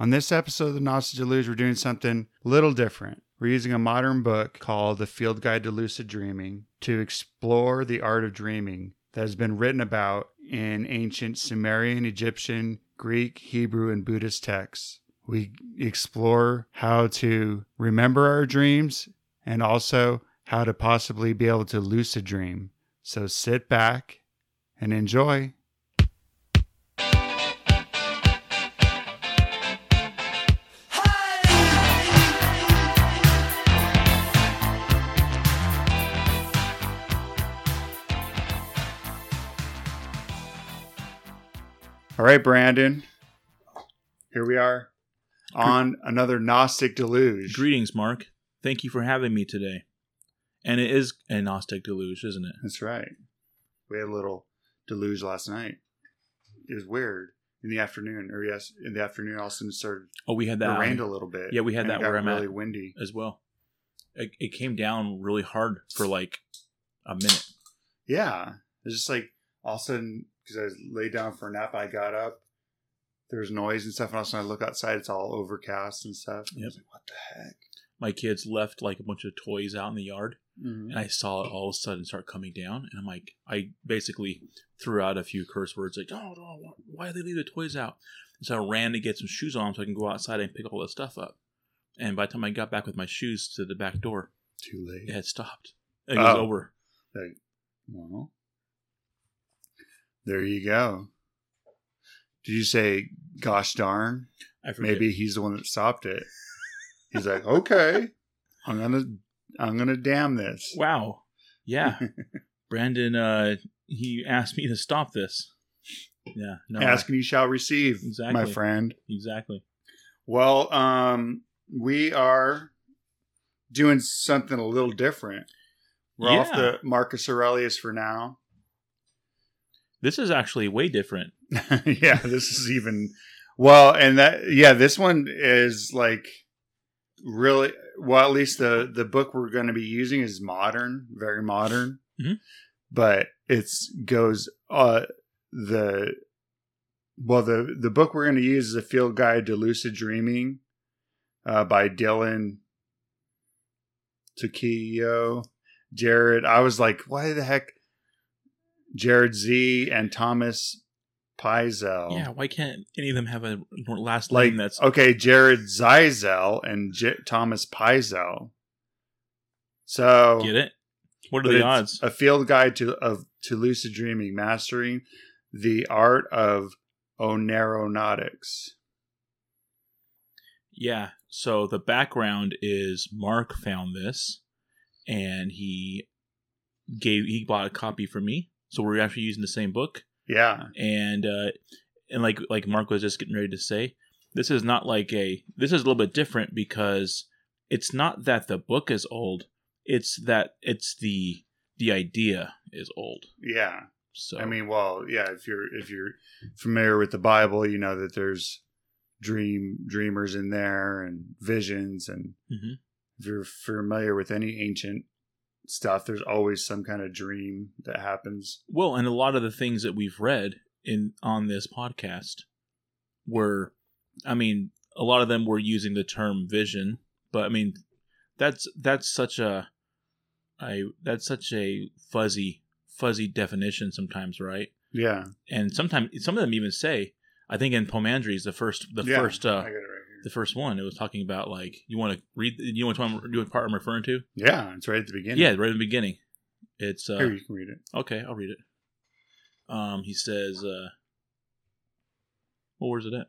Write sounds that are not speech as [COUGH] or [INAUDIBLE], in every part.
On this episode of the Gnostic Deluge, we're doing something a little different. We're using a modern book called The Field Guide to Lucid Dreaming to explore the art of dreaming that has been written about in ancient Sumerian, Egyptian, Greek, Hebrew, and Buddhist texts. We explore how to remember our dreams and also how to possibly be able to lucid dream. So sit back and enjoy. All right, Brandon. Here we are on another Gnostic Deluge. Greetings, Mark. Thank you for having me today. And it is a Gnostic deluge, isn't it? That's right. We had a little deluge last night. It was weird in the afternoon, or yes, in the afternoon. All of a sudden, it started. Oh, we had that It rained a little bit. Yeah, we had that it got where I'm really at. windy. as well. It, it came down really hard for like a minute. Yeah, it's just like all of a sudden because I was laid down for a nap. I got up. There's noise and stuff, and all of a sudden I look outside. It's all overcast and stuff. I was like, what the heck? My kids left like a bunch of toys out in the yard, Mhm. and I saw it all of a sudden start coming down. And I'm like, I basically threw out a few curse words like, "Oh, no, why did they leave the toys out?" And so I ran to get some shoes on so I can go outside and pick all this stuff up. And by the time I got back with my shoes to the back door, Too late. it had stopped. It was Oh. over. Like, well, there you go. Did you say, "Gosh darn"? Maybe he's the one that stopped it. He's like, okay, [LAUGHS] I'm gonna, I'm gonna damn this. Wow. Yeah. [LAUGHS] Brandon, uh, he asked me to stop this. Yeah. No. Ask and you shall receive, exactly. my friend. Exactly. Well, um, we are doing something a little different. We're off the Marcus Aurelius for now. This is actually way different. [LAUGHS] yeah, this is even well, and that yeah, this one is like really well. At least the the book we're going to be using is modern, very modern, Mhm. but it's goes uh the well the the book we're going to use is a field guide to lucid dreaming uh, by Dylan Tuccillo, Jared. I was like, why the heck? Jared Z and Thomas Peisel. Yeah. Why can't any of them have a last. Like, name that's okay, Jared Zeizel and J- Thomas Peisel. So, get it? What are the odds? A field guide to of to lucid dreaming, mastering the art of oneironautics. Yeah. So the background is Mark found this, and he gave he bought a copy for me. So we're actually using the same book. Yeah, and uh and like like Mark was just getting ready to say, this is not like a this is a little bit different because it's not that the book is old, it's that it's the the idea is old. yeah. So I mean, well, yeah. If you're if you're familiar with the Bible, you know that there's dream dreamers in there and visions, and Mhm. if you're familiar with any ancient stuff, there's always some kind of dream that happens. well, and a lot of the things that we've read in on this podcast were, I mean, a lot of them were using the term vision, but I mean, that's that's such a, I that's such a fuzzy fuzzy definition sometimes, right? Yeah, and sometimes some of them even say i think in Poimandres the first the Yeah, first uh got it right here. the first one it was talking about like you want to read you want to do what part i'm referring to Yeah, it's right at the beginning. yeah right in the beginning it's uh here you can read it. okay i'll read it um he says uh well where's it at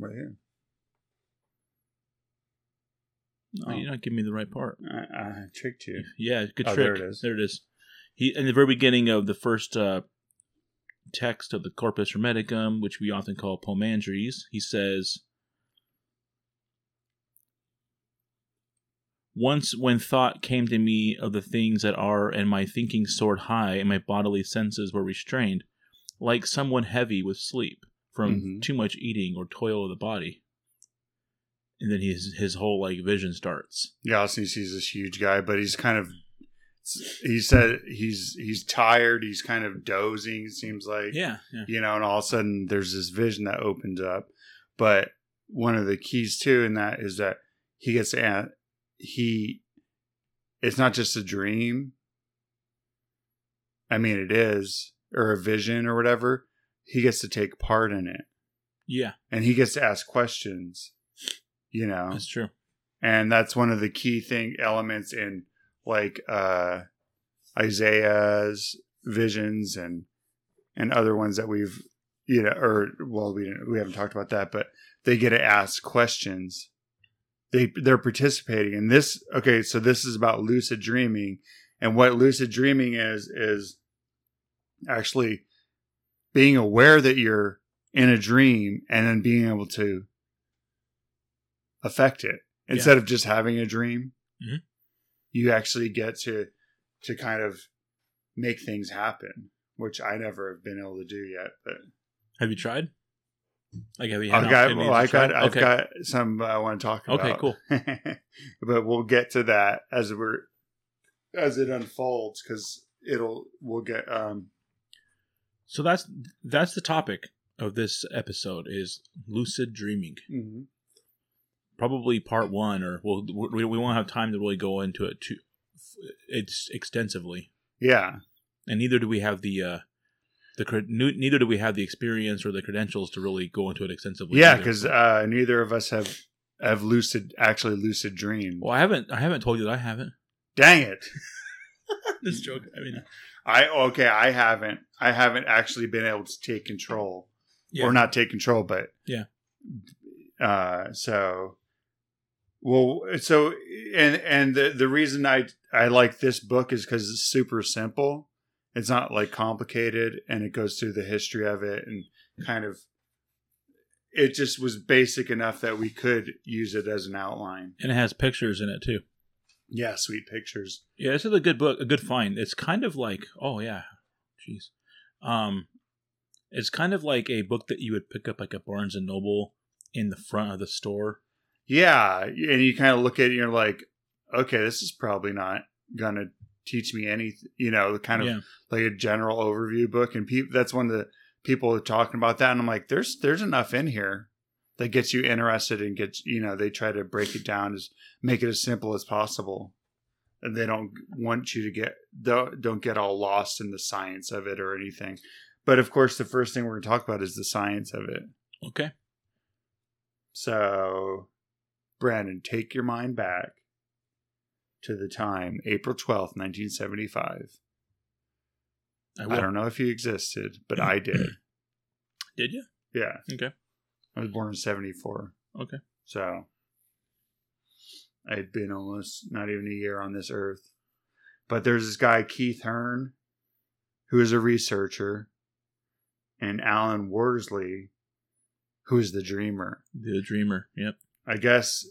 Right here. no Oh. you're not giving me the right part I, I tricked you. yeah good Oh, trick there it is. there it is he in the very beginning of the first uh text of the corpus hermeticum which we often call Poimandres he says Once, when thought came to me of the things that are, and my thinking soared high, and my bodily senses were restrained, like someone heavy with sleep from Mhm. too much eating or toil of the body. And then his his whole like vision starts. Yeah, he sees this huge guy, but he's kind of he said he's he's tired. He's kind of dozing. It seems like Yeah, yeah. you know, and all of a sudden there's this vision that opens up. But one of the keys too in that is that he gets to he it's not just a dream. I mean, it is or a vision or whatever. He gets to take part in it, Yeah, and he gets to ask questions. You know, that's true. and that's one of the key thing elements in like uh isaiah's visions and and other ones that we've you know or well we didn't, we haven't talked about that but they get to ask questions. They they're participating in this okay so this is about lucid dreaming. And what lucid dreaming is is actually being aware that you're in a dream and then being able to affect it instead of just having a dream. Mhm. You actually get to to kind of make things happen which i never have been able to do yet but Have you tried? Like, have you i've got well, i got i've okay. got some i want to talk about Okay, cool. [LAUGHS] but we'll get to that as we're as it unfolds because it'll we'll get um So that's that's the topic of this episode is lucid dreaming. mhm. Probably part one, or we'll, we we won't have time to really go into it too it's extensively, yeah and neither do we have the uh, the neither do we have the experience or the credentials to really go into it extensively. yeah because uh neither of us have have lucid actually lucid dreamed well, I haven't I haven't told you that I haven't. dang it [LAUGHS] this joke. I mean, I okay, I haven't I haven't actually been able to take control. yeah. Or not take control, but Yeah. Uh so well so and and the the reason I I like this book is cuz it's super simple. It's not like complicated and it goes through the history of it and kind of it just was basic enough that we could use it as an outline. and it has pictures in it too. Yeah, sweet pictures. Yeah, this is a good book, a good find. It's kind of like, oh yeah, jeez, um, it's kind of like a book that you would pick up like a Barnes and Noble in the front of the store. Yeah, and you kind of look at it and you're like, okay, this is probably not gonna teach me anything. You know, kind of yeah, like a general overview book, and people that's one of the people are talking about that, and I'm like, there's there's enough in here that gets you interested and gets you know they try to break it down as make it as simple as possible, and they don't want you to get don't don't get all lost in the science of it or anything. But of course, the first thing we're going to talk about is the science of it. okay. So, Brandon, take your mind back to the time, April 12th, 1975. I, I, don't know if you existed, but I did. [CLEARS THROAT] Did you? Yeah. Okay. I was born in 74. Okay. So, I had been almost not even a year on this earth. But there's this guy, Keith Hearne, who is a researcher, and Alan Worsley, who is the dreamer. The Dreamer. Yep. I guess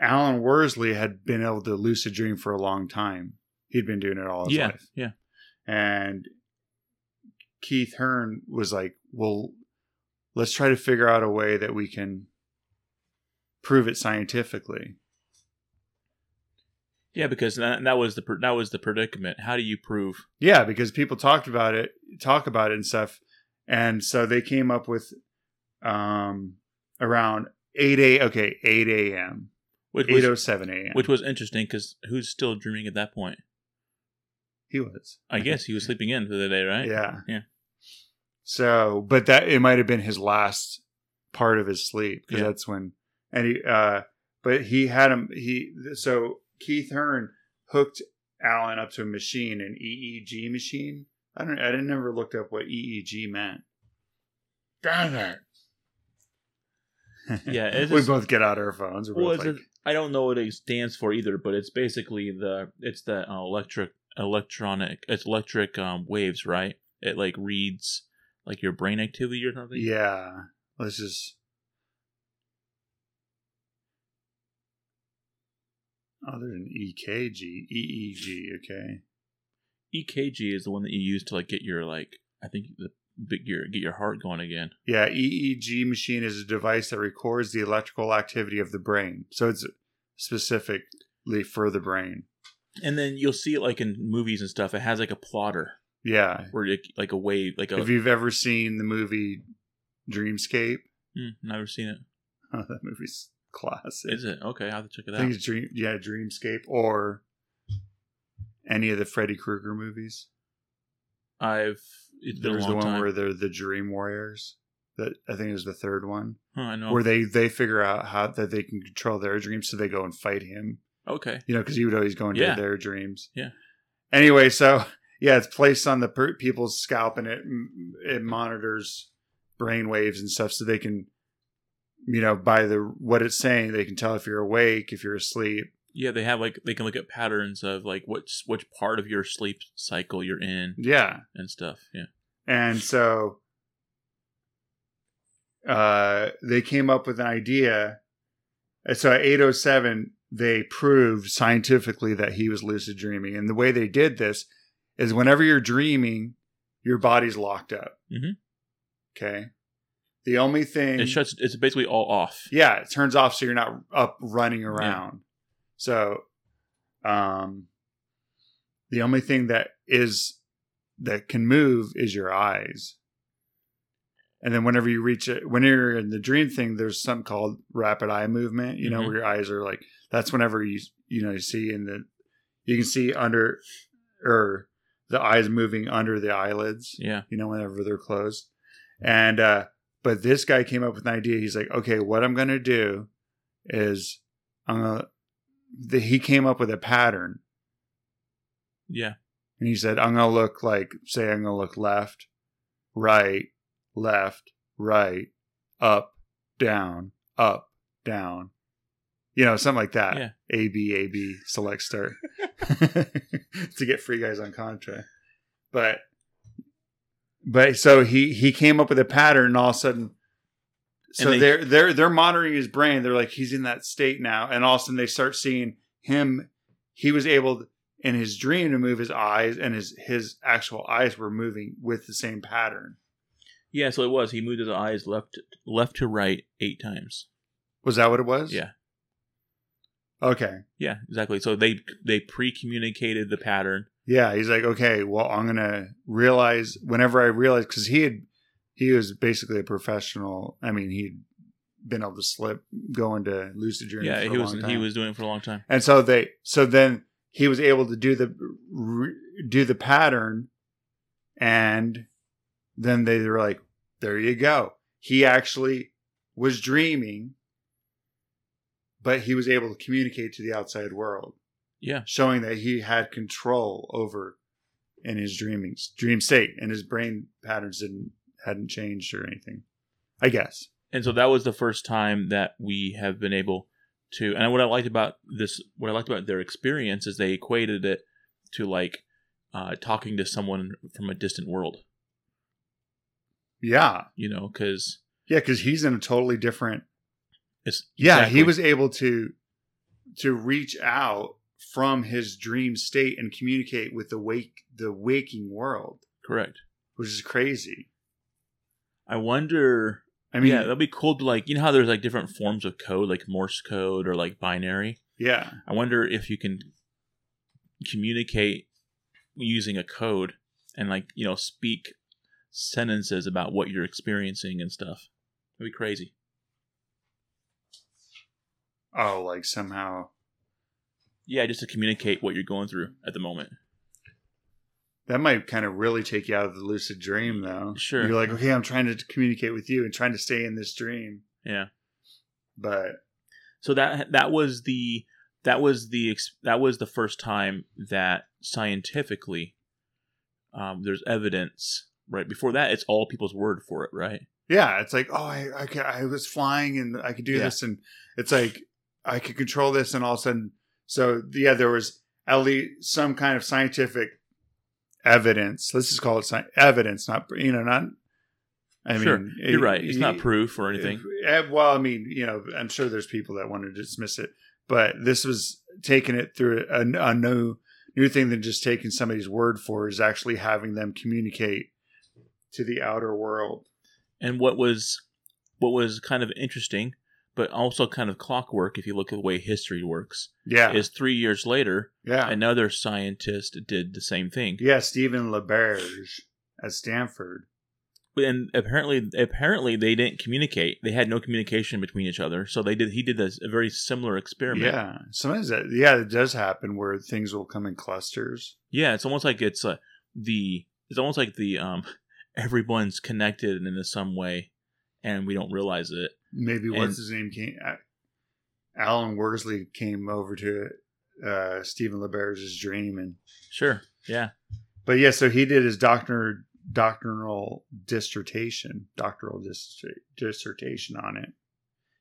Alan Worsley had been able to lucid dream for a long time. He'd been doing it all his yeah. life. Yeah. And Keith Hearne was like, well, let's try to figure out a way that we can prove it scientifically. Yeah, because that, that was the that was the predicament. How do you prove? Yeah, because people talked about it, talk about it and stuff. And so they came up with um around 8 a okay, 8 a.m. Which was 807 a.m. which was interesting because who's still dreaming at that point? he was. I [LAUGHS] guess he was sleeping in for the day, right? Yeah. Yeah. So, but that it might have been his last part of his sleep because Yeah. that's when, and he, uh, but he had him. He so Keith Hearne hooked Alan up to a machine, an EEG machine. I don't. I didn't never looked up what EEG meant. Dang it! [LAUGHS] Yeah, we just- both get out our phones. Well, like, a, I don't know what it stands for either, but it's basically the it's the uh, electric electronic it's electric um, waves, right? It like reads like your brain activity or something. yeah. Let's just. Oh, there's an EKG, EEG. Okay. EKG is the one that you use to like get your like I think the big your get your heart going again. Yeah, EEG machine is a device that records the electrical activity of the brain. So it's specifically for the brain. And then you'll see it like in movies and stuff. It has like a plotter Yeah. or it, like a wave, like a. If you've ever seen the movie Dreamscape, Hmm, never seen it. oh, [LAUGHS] that movie's classic. Is it okay? I have to check it I out. think it's Dream. Yeah, Dreamscape or any of the Freddy Krueger movies. I've. It's been There's the one time. where they're the Dream Warriors. That I think is the third one, Huh, I know. where they they figure out how that they can control their dreams, so they go and fight him. okay. You know, because he would always go into Yeah. their dreams. Yeah. Anyway, so yeah, it's placed on the per- people's scalp, and it it monitors brain waves and stuff, so they can, you know, by the what it's saying, they can tell if you're awake, if you're asleep. Yeah, they have like they can look at patterns of like which which part of your sleep cycle you're in Yeah, and stuff. Yeah. and so uh, they came up with an idea. And So at 807, they proved scientifically that he was lucid dreaming. And the way they did this is whenever you're dreaming, your body's locked up. Mhm. Okay. The only thing. It shuts. It's basically all off. Yeah, it turns off so you're not up running around. So um the only thing that is that can move is your eyes. And then whenever you reach it when you're in the dream thing, there's something called rapid eye movement, you know, Mhm. where your eyes are like that's whenever you you know you see in the you can see under or the eyes moving under the eyelids Yeah. you know, whenever they're closed. And uh but this guy came up with an idea. He's like, okay, what I'm gonna do is I'm gonna the, he came up with a pattern Yeah. and he said, I'm gonna look like say I'm gonna look left, right, left, right, up, down, up, down. You know, something like that. Yeah. A B A B select start. [LAUGHS] [LAUGHS] to get free guys on contract. But but so he he came up with a pattern and all of a sudden so they- they're they're they're monitoring his brain. They're like he's in that state now, and all of a sudden they start seeing him. He was able in his dream to move his eyes, and his his actual eyes were moving with the same pattern. Yeah. So it was. He moved his eyes left left to right eight times. Was that what it was? Yeah. Okay. Yeah. Exactly. So they they pre communicated the pattern. Yeah, he's like, okay, well, I'm gonna realize whenever I realize because he had he was basically a professional. I mean, he'd been able to slip going to lucid dreaming. yeah. for He was he was doing it for a long time. and so they so then he was able to do the re, do the pattern, and then they were like, there you go. He actually was dreaming, but he was able to communicate to the outside world Yeah. showing that he had control over in his dreaming dream state and his brain patterns didn't hadn't changed or anything i guess. And so that was the first time that we have been able to and what i liked about this what i liked about their experience is they equated it to like uh, talking to someone from a distant world. Yeah. You know because yeah because he's in a totally different it's yeah exactly- he was able to to reach out from his dream state and communicate with the wake the waking world. Correct. Which is crazy i wonder i mean yeah that'd be cool to like you know how there's like different forms of code like morse code or like binary? Yeah. I wonder if you can communicate using a code and like you know speak sentences about what you're experiencing and stuff. That'd be crazy. Oh like somehow. Yeah, just to communicate what you're going through at the moment. That might kind of really take you out of the lucid dream, though. Sure. You're like, okay, I'm trying to communicate with you and trying to stay in this dream. Yeah. But So that that was the that was the that was the first time that scientifically um, there's evidence. Right before that, it's all people's word for it. Right. yeah, it's like, oh, I, I, I was flying and I could do Yeah. this. And it's like, I could control this. And all of a sudden, so yeah, there was at least some kind of scientific evidence. Let's just call it evidence, not, you know, not, I sure. mean, You're right. It's not proof or anything. Eh, Well, I mean, you know, I'm sure there's people that want to dismiss it, but this was taking it through a, a new new thing than just taking somebody's word for is actually having them communicate to the outer world. And what was what was kind of interesting but also kind of clockwork. If you look at the way history works, Yeah. is three years later, yeah. another scientist did the same thing. yeah, Stephen LaBerge at Stanford. and apparently apparently they didn't communicate they had no communication between each other so they did he did a, a very similar experiment Yeah. Sometimes that yeah, it does happen where things will come in clusters. yeah it's almost like it's uh, the it's almost like the um [LAUGHS] everyone's connected in some way and we don't realize it Maybe what's his name came Alan Worsley came over to uh Stephen LaBerge's dream and sure yeah but yeah, so he did his doctor doctoral dissertation, doctoral dis- dissertation on it.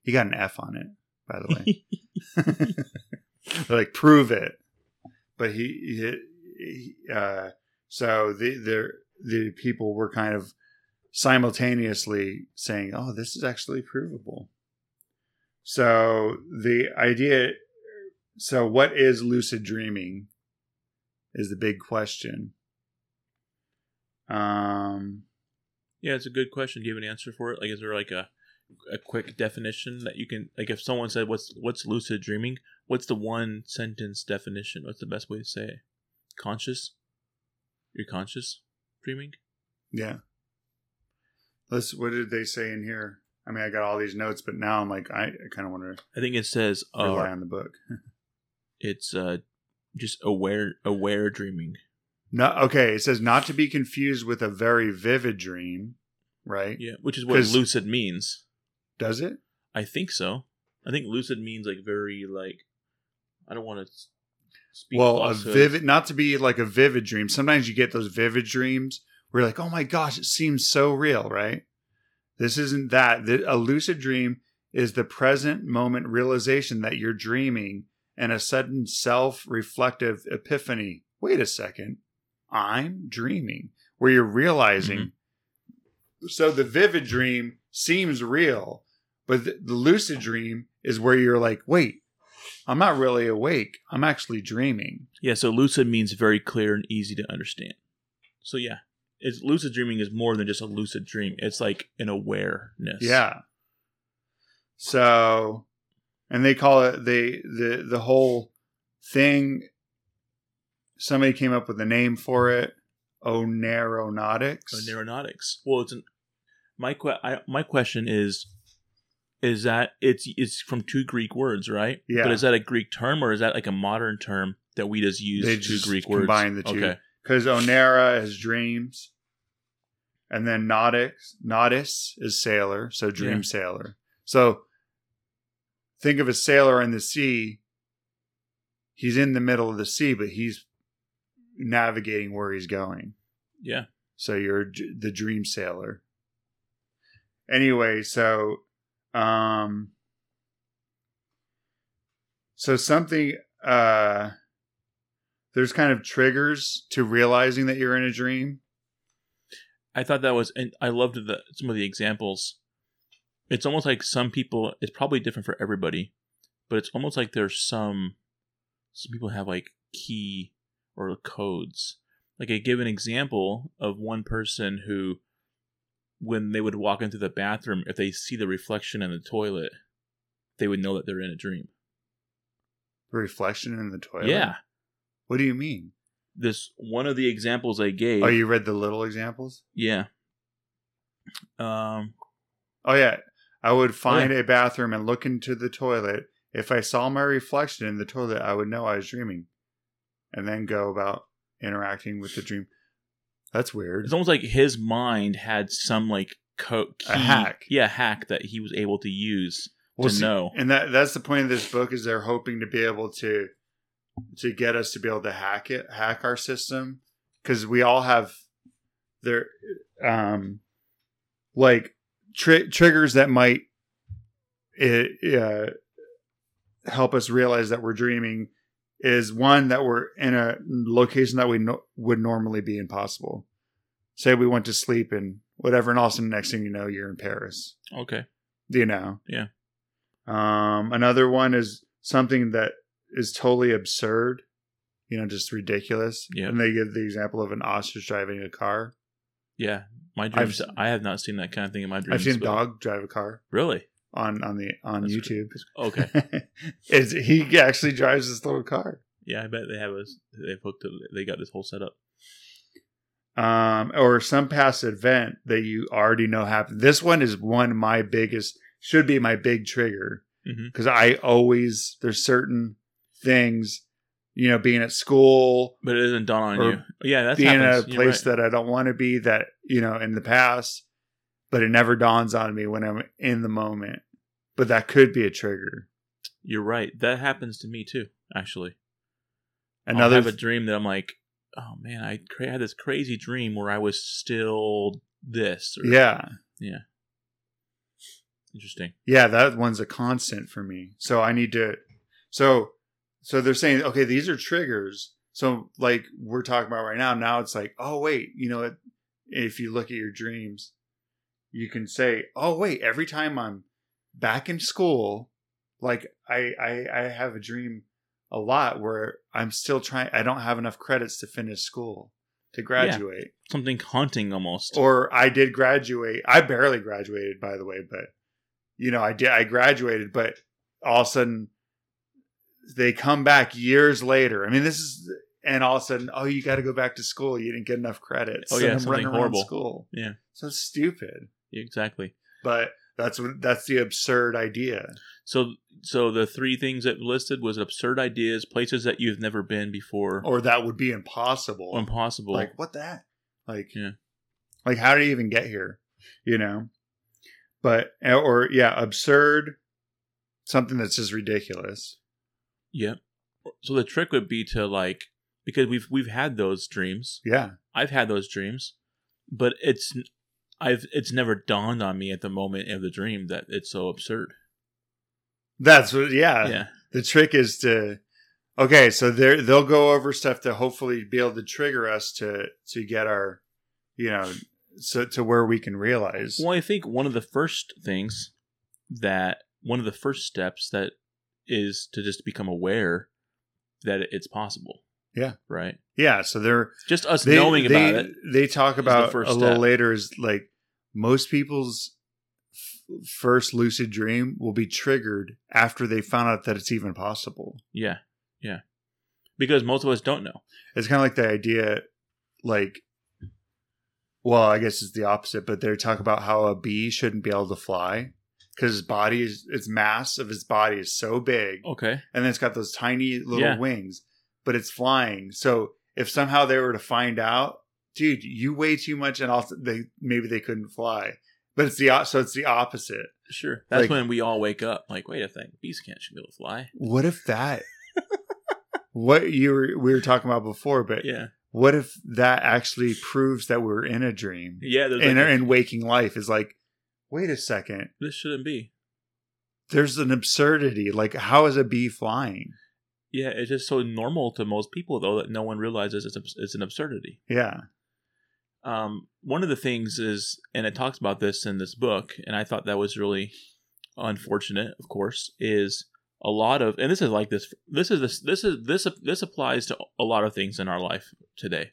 He got an F on it, by the way. [LAUGHS] [LAUGHS] Like prove it, but he, he, he uh, so the the the people were kind of simultaneously saying, "Oh, this is actually provable." So the idea, so what is lucid dreaming, is the big question. Um, yeah it's a good question. Do you have an answer for it? Like is there like a a quick definition that you can like if someone said what's what's lucid dreaming? What's the one sentence definition? What's the best way to say it? Conscious? You're conscious dreaming? Yeah. Let's. What did they say in here? I mean, I got all these notes, but now I'm like, I, I kind of want to I think it says rely uh, on the book. [LAUGHS] it's uh just aware aware dreaming. No, okay. It says not to be confused with a very vivid dream, right? Yeah, which is what lucid means. Does it? I think so. I think lucid means like very like I don't want to speak well, a vivid, not to be like a vivid dream. Sometimes you get those vivid dreams you're like, oh my gosh, it seems so real, right? This isn't that. The- A lucid dream is the present moment realization that you're dreaming and a sudden self reflective epiphany. Wait a second. I'm dreaming, where you're realizing. Mm-hmm. So the vivid dream seems real, but the, the lucid dream is where you're like, wait, I'm not really awake. I'm actually dreaming. Yeah, so lucid means very clear and easy to understand. So yeah, it's lucid dreaming is more than just a lucid dream. It's like an awareness. Yeah. So, and they call it they the the whole thing. Somebody came up with a name for it. Oneironautics. Or aeronautics. Well, it's an, my que- I, my question is is that it's it's from two Greek words, right? Yeah. But is that a Greek term or is that like a modern term that we just use They two just Greek words? combine the two. Okay. Because Oneira is dreams, and then nautics, nautis is sailor, so dream Yeah. sailor. So think of a sailor in the sea. He's in the middle of the sea, but he's navigating where he's going. Yeah. So you're the dream sailor. Anyway, so um so something uh there's kind of triggers to realizing that you're in a dream. I thought that was, and I loved the some of the examples. It's almost like some people. It's probably different for everybody, but it's almost like there's some. Some people have like key or codes. Like I give an example of one person who, when they would walk into the bathroom, if they see the reflection in the toilet, they would know that they're in a dream. The reflection in the toilet. Yeah, What do you mean? this one of the examples I gave. Oh, you read the little examples? yeah. Um. Oh yeah. I would find a bathroom and look into the toilet. If I saw my reflection in the toilet, I would know I was dreaming. And then go about interacting with the dream. That's weird. It's almost like his mind had some like co- key, A hack. yeah, hack that he was able to use Well, to see, know. And that that's the point of this book is they're hoping to be able to to get us to be able to hack it, hack our system because we all have their um like tri- triggers that might it, uh, help us realize that we're dreaming is one that we're in a location that we no- would normally be impossible. Say we went to sleep and whatever, and all of a sudden, next thing you know, you're in Paris Okay. Do you know Yeah. um another one is something that is totally absurd you know just ridiculous Yeah. and they give the example of an ostrich driving a car Yeah. My I've dreams. s- I have not seen that kind of thing in my dreams. i've seen a dog drive a car Really? on on the on That's YouTube. Okay. [LAUGHS] is he actually drives this little car? Yeah, I bet they have a they've hooked it. They got this whole setup. Um, or some past event that you already know happened. This one is one of my biggest should be my big trigger because I always there's certain things, you know, being at school, But it doesn't dawn on you. Yeah, that's being happens. a You're place right. that I don't want to be that, you know, in the past, but it never dawns on me when I'm in the moment. But that could be a trigger. You're right. That happens to me too. Actually, Another I'll have a dream that I'm like, oh man, I cra- had this crazy dream where I was still this. Or, yeah. Interesting. Yeah, that one's a constant for me. So I need to so so they're saying, okay, these are triggers. So like we're talking about right now, now it's like, oh wait, you know, if you look at your dreams, you can say, oh wait, every time I'm back in school, like I I, I have a dream a lot where I'm still trying I don't have enough credits to finish school to graduate. Something haunting almost. Or I did graduate. I barely graduated, by the way, but you know, I did. I graduated, but all of a sudden they come back years later. I mean, this is, and all of a sudden, oh, you got to go back to school. You didn't get enough credits. Oh, yeah, something horrible. School. Yeah. so stupid. exactly. But that's what that's the absurd idea. So, so the three things that listed was absurd ideas, places that you've never been before, Or that would be impossible. impossible. Like what that? Like Yeah. Like how did you even get here? You know. But or yeah, absurd. Something that's just ridiculous. Yeah. So the trick would be to like because we've we've had those dreams. Yeah. I've had those dreams, but it's I've it's never dawned on me at the moment of the dream that it's so absurd. That's what yeah. yeah. The trick is to Okay, so they they'll go over stuff to hopefully be able to trigger us to to get our you know so to where we can realize. Well, I think one of the first things that one of the first steps that is to just become aware that it's possible. Yeah. Right. Yeah, so they're Just us they, knowing they, about it. They talk the about first a little step. later is like most people's f- first lucid dream will be triggered after they found out that it's even possible. Yeah. Yeah. Because most of us don't know. It's kind of like the idea, like, well, I guess it's the opposite, but they talk about how a bee shouldn't be able to fly because his body is, its mass of his body is so big, Okay. and then it's got those tiny little Yeah. wings, but it's flying. So if somehow they were to find out, dude, you weigh too much, and also they maybe they couldn't fly. But it's the so it's the opposite. Sure. That's Like- when we all wake up. Like, wait a thing. Bees can't should be able to fly. What if that? [LAUGHS] what you were we were talking about before, but Yeah. what if that actually proves that we're in a dream? Yeah. There's in, like a- in waking life is like, wait a second, this shouldn't be. there's an absurdity. Like, how is a bee flying? Yeah. It's just so normal to most people, though, that no one realizes it's, it's an absurdity. Yeah, um, one of the things is, and it talks about this in this book, and I thought that was really unfortunate. Of course, is a lot of, and this is like this. This is this. This is this. This applies to a lot of things in our life today.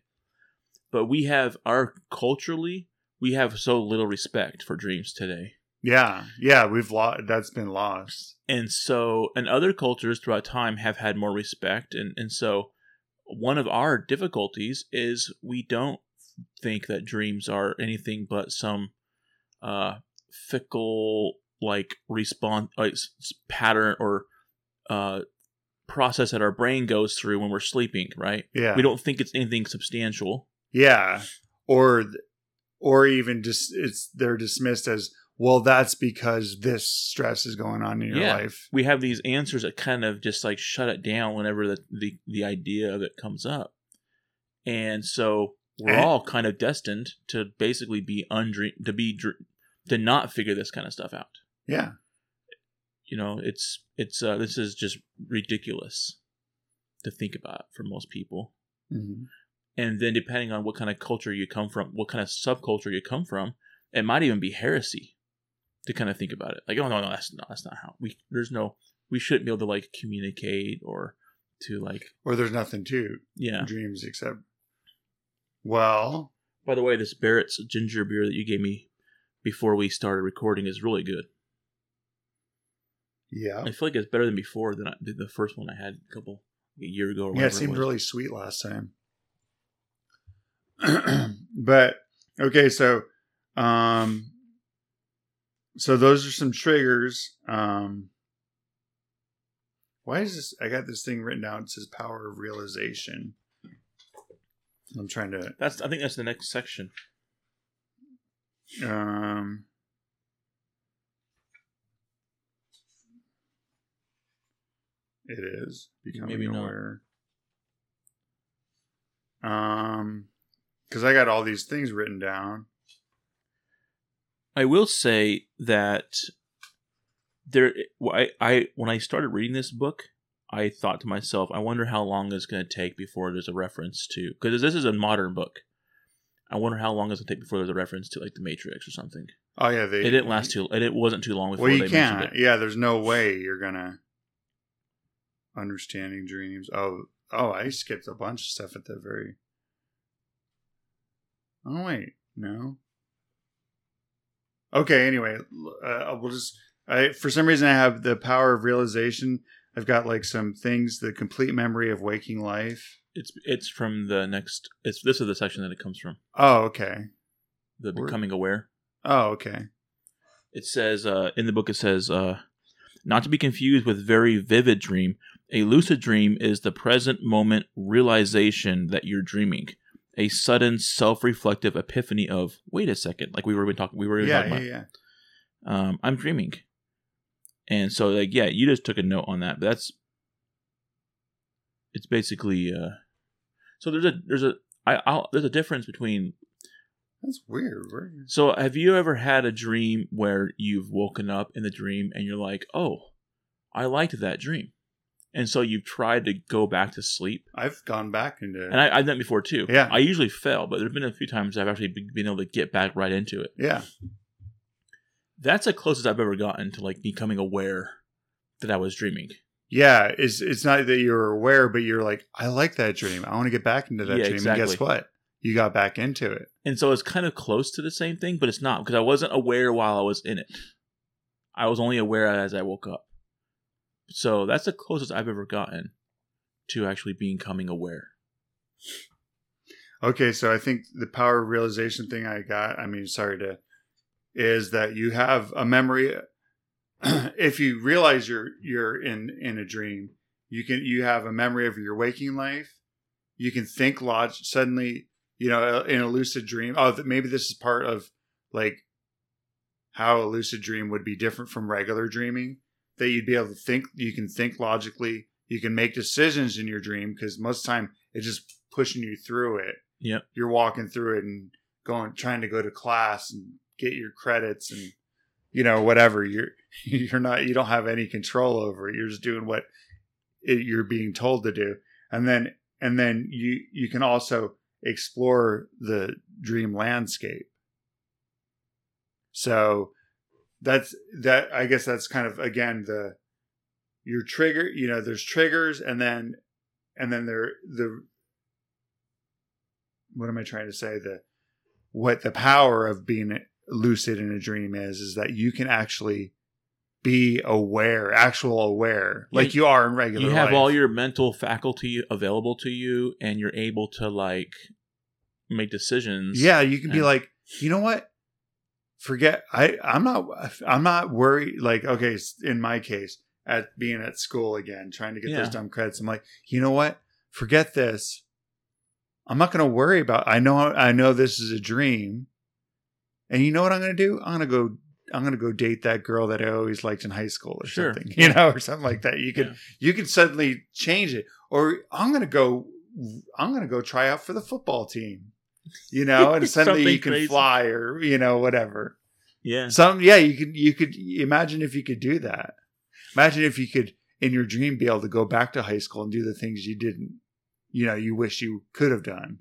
But we have our culturally, we have so little respect for dreams today. yeah, yeah. We've lost. That's been lost. and so and other cultures throughout time have had more respect and and so one of our difficulties is we don't think that dreams are anything but some uh fickle like response s- pattern or uh process that our brain goes through when we're sleeping right Yeah, we don't think it's anything substantial Yeah, or or even just it's they're dismissed as well. That's because this stress is going on in your Yeah. life. we have these answers that kind of just like shut it down whenever the the, the idea of it comes up and so we're And- all kind of destined to basically be undream to be dr- to not figure this kind of stuff out Yeah, you know it's it's uh this is just ridiculous to think about for most people hmm and then depending on what kind of culture you come from what kind of subculture you come from it might even be heresy to kind of think about it like oh no no that's not that's not how we there's no we shouldn't be able to like communicate or to like or there's nothing to yeah dreams except. Well, by the way this Barritt's ginger beer that you gave me before we started recording is really good Yeah. I feel like it's better than before than I, than the first one I had a couple a year ago. Or Yeah, it seemed was. really sweet last time. [CLEARS THROAT] but okay, so um so those are some triggers. Um why is this I got this thing written down, it says power of realization. I'm trying to That's I think that's the next section. um it is becoming Maybe not. aware. Um because I got all these things written down. I will say that there I, I when I started reading this book, I thought to myself, I wonder how long it's going to take before there's a reference to because this is a modern book. I wonder how long it's going to take before there's a reference to like the Matrix or something. Oh yeah, they It didn't last too. It wasn't too long before Well, they you mentioned can't. it. Yeah, there's no way you're gonna understanding dreams. Oh, oh, I skipped a bunch of stuff at the very. Oh wait, no. Okay. Anyway, uh, we'll just. I for some reason I have the power of realization. I've got like some things, the complete memory of waking life. It's it's from the next. It's this is the section that it comes from. Oh, okay. The Where- becoming aware. Oh, okay. It says uh, in the book. It says uh, not to be confused with very vivid dream. A lucid dream is the present moment realization that you're dreaming. A sudden self-reflective epiphany of wait a second, like we were talking. We were Yeah, talking yeah, about. yeah. Um, I'm dreaming, and so like yeah, you just took a note on that. But that's it's basically uh, so there's a there's a I I'll, there's a difference between That's weird. Where- so, have you ever had a dream where you've woken up in the dream and you're like, "Oh, I liked that dream," and so you've tried to go back to sleep? I've gone back into. And I, I've done it before too. Yeah. I usually fail, but there's been a few times I've actually been able to get back right into it. yeah. That's the closest I've ever gotten to like becoming aware that I was dreaming. Yeah, it's it's not that you're aware, but you're like, I like that dream. I want to get back into that Yeah, dream. And guess what? You got back into it. And so it's kind of close to the same thing, but it's not because I wasn't aware while I was in it. I was only aware as I woke up. So that's the closest I've ever gotten to actually becoming aware. Okay, so I think the power of realization thing I got, I mean, sorry to, is that you have a memory. [CLEARS THROAT] if you realize you're you're in in a dream, you can you have a memory of your waking life. You can think log suddenly, you know, uh, in a lucid dream. Oh, maybe this is part of like how a lucid dream would be different from regular dreaming. That you'd be able to think, you can think logically, you can make decisions in your dream because most of the time it's just pushing you through it. Yep. you're walking through it and going trying to go to class and get your credits and you know whatever. You're [LAUGHS] you're not you don't have any control over it. You're just doing what it, you're being told to do. And then and then you you can also explore the dream landscape. So that's that i guess that's kind of again the your trigger you know there's triggers and then and then there the what am I trying to say? The what the power of being lucid in a dream is is that you can actually be aware, actual aware, like you are in regular. You have life. all your mental faculty available to you, and you're able to like make decisions. yeah. You can be like, you know what? Forget. I I'm not. I'm not worried. Like okay, in my case, at being at school again, trying to get Yeah. those dumb credits, I'm like, you know what? Forget this. I'm not going to worry about. I know. I know this is a dream. And you know what I'm going to do? I'm going to go. I'm going to go date that girl that I always liked in high school or Sure. something, [LAUGHS] you know, or something like that. You could Yeah. you could suddenly change it, or I'm going to go. I'm going to go try out for the football team, you know, and [LAUGHS] suddenly you can crazy. fly or you know whatever. yeah, Some yeah, you could you could imagine if you could do that. Imagine if you could in your dream be able to go back to high school and do the things you didn't, you know, you wish you could have done,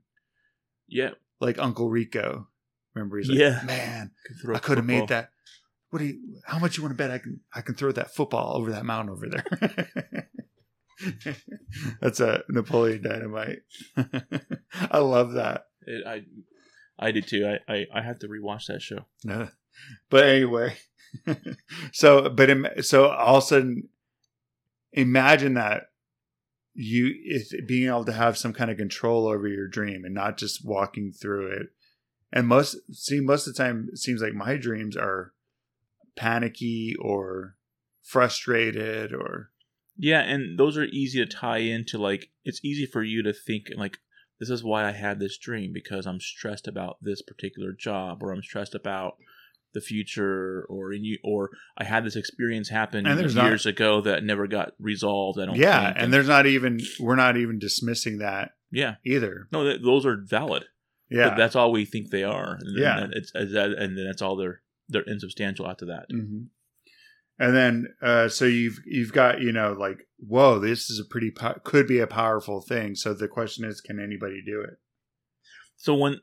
yeah. like Uncle Rico. Remember, he's like, Yeah. man, Could I could have made that. What do you? How much you want to bet I can? I can throw that football over that mountain over there. [LAUGHS] That's a Napoleon Dynamite. [LAUGHS] I love that. It, I, I did too. I, I, I have to rewatch that show. No. But anyway, [LAUGHS] so, but im- so all of a sudden, imagine that you if being able to have some kind of control over your dream and not just walking through it. And most see most of the time, it seems like my dreams are panicky or frustrated or Yeah, and those are easy to tie into like it's easy for you to think like this is why I had this dream because I'm stressed about this particular job or I'm stressed about the future or in you or I had this experience happen And years ago that never got resolved. I don't yeah, think. and there's not even we're not even dismissing that yeah. either. No, th- those are valid. Yeah, But that's all we think they are. And Yeah. then it's and and that's all they're they're insubstantial after that. hmm And then, uh, so you've you've got you know like, whoa, this is a pretty po- could be a powerful thing. So the question is, can anybody do it? So when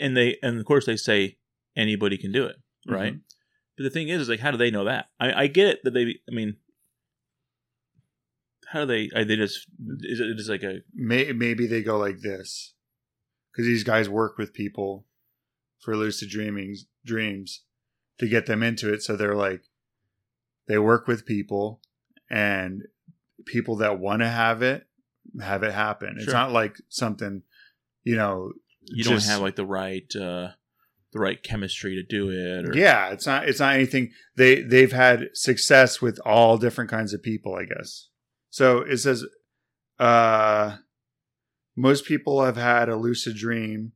and they and of course they say anybody can do it, right? Mhm. But the thing is, is like, how do they know that? I, I get it that they. I mean, how do they? Are they just is it just like a May- maybe they go like this because these guys work with people for lucid dreaming dreams to get them into it. So they're like, they work with people and people that want to have it have it happen. It's not like something, you know. you just- don't have like the right uh the right chemistry to do it? Or, yeah it's not it's not anything they they've had success with all different kinds of people i guess so it says uh most people have had a lucid dream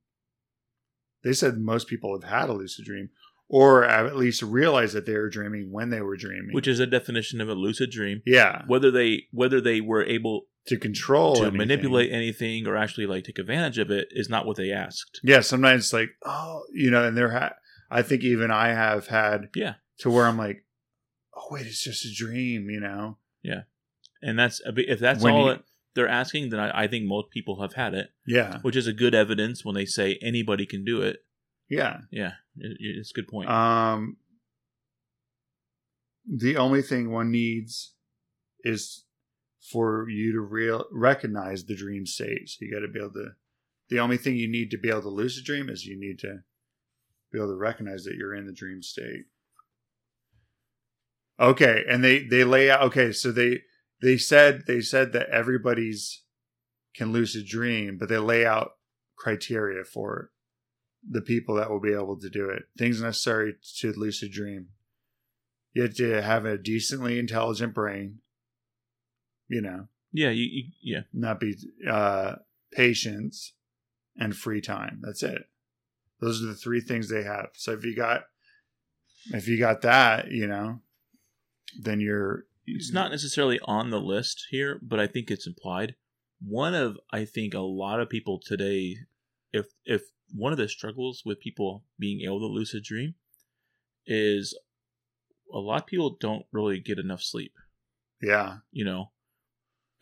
they said most people have had a lucid dream or at least realize that they were dreaming when they were dreaming which is a definition of a lucid dream. yeah Whether they whether they were able to control to anything. manipulate anything or actually like take advantage of it is not what they asked. yeah sometimes it's like oh you know and there ha- i think even i have had Yeah. to where i'm like oh wait it's just a dream you know yeah And that's if that's When all you- that they're asking, then I, I think most people have had it, yeah which is a good evidence when they say anybody can do it. Yeah Yeah, it, it's a good point. Um, the only thing one needs is for you to real recognize the dream state. So you got to be able to. The only thing you need to be able to lucid dream is you need to be able to recognize that you're in the dream state. Okay, and they they lay out. Okay, so they they said they said that everybody's can lucid dream, but they lay out criteria for the people that will be able to do it. Things necessary to lucid dream. You have to have a decently intelligent brain. You know, yeah, you, you yeah. not be uh, patience and free time. That's it. Those are the three things they have. So if you got, if you got that, you know, then you're. It's not necessarily on the list here, but I think it's implied. One of I think a lot of people today, if if one of the struggles with people being able to lucid dream, is a lot of people don't really get enough sleep. Yeah. you know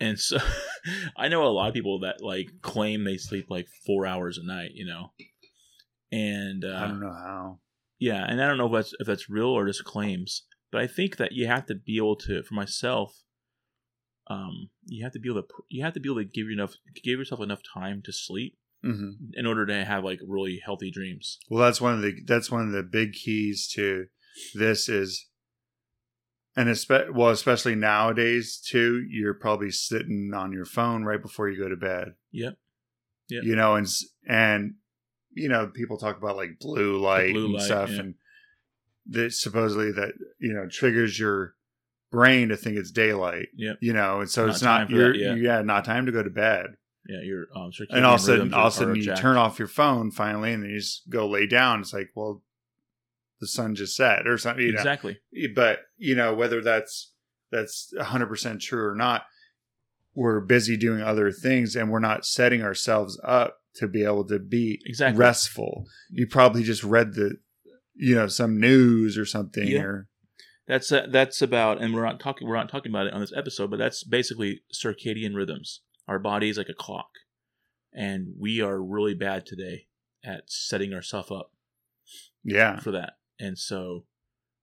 and so [LAUGHS] i know a lot of people that like claim they sleep like four hours a night you know and uh, I don't know how. yeah and i don't know if that's if that's real or just claims but i think that you have to be able to for myself um you have to be able to you have to be able to give you enough give yourself enough time to sleep hmm in order to have like really healthy dreams Well, that's one of the that's one of the big keys to this is, and espe- well, especially nowadays too. You're probably sitting on your phone right before you go to bed. yep Yeah. You know, and and you know, people talk about like blue light blue and light, stuff, yeah. and that supposedly that you know triggers your brain to think it's daylight. Yep. You know, and so Not it's not you're yeah not time to go to bed yeah your um and all of a sudden, all of a sudden, you jacked. turn off your phone finally, and then you just go lay down. It's like, well, the sun just set, or something. You know? exactly But you know whether that's that's hundred percent true or not. We're busy doing other things, and we're not setting ourselves up to be able to be Exactly. restful. You probably just read the, you know, some news or something, Yeah. or That's uh, that's about, and we're not talking we're not talking about it on this episode, but that's basically circadian rhythms. Our body is like a clock, and we are really bad today at setting ourselves up yeah, for that. And so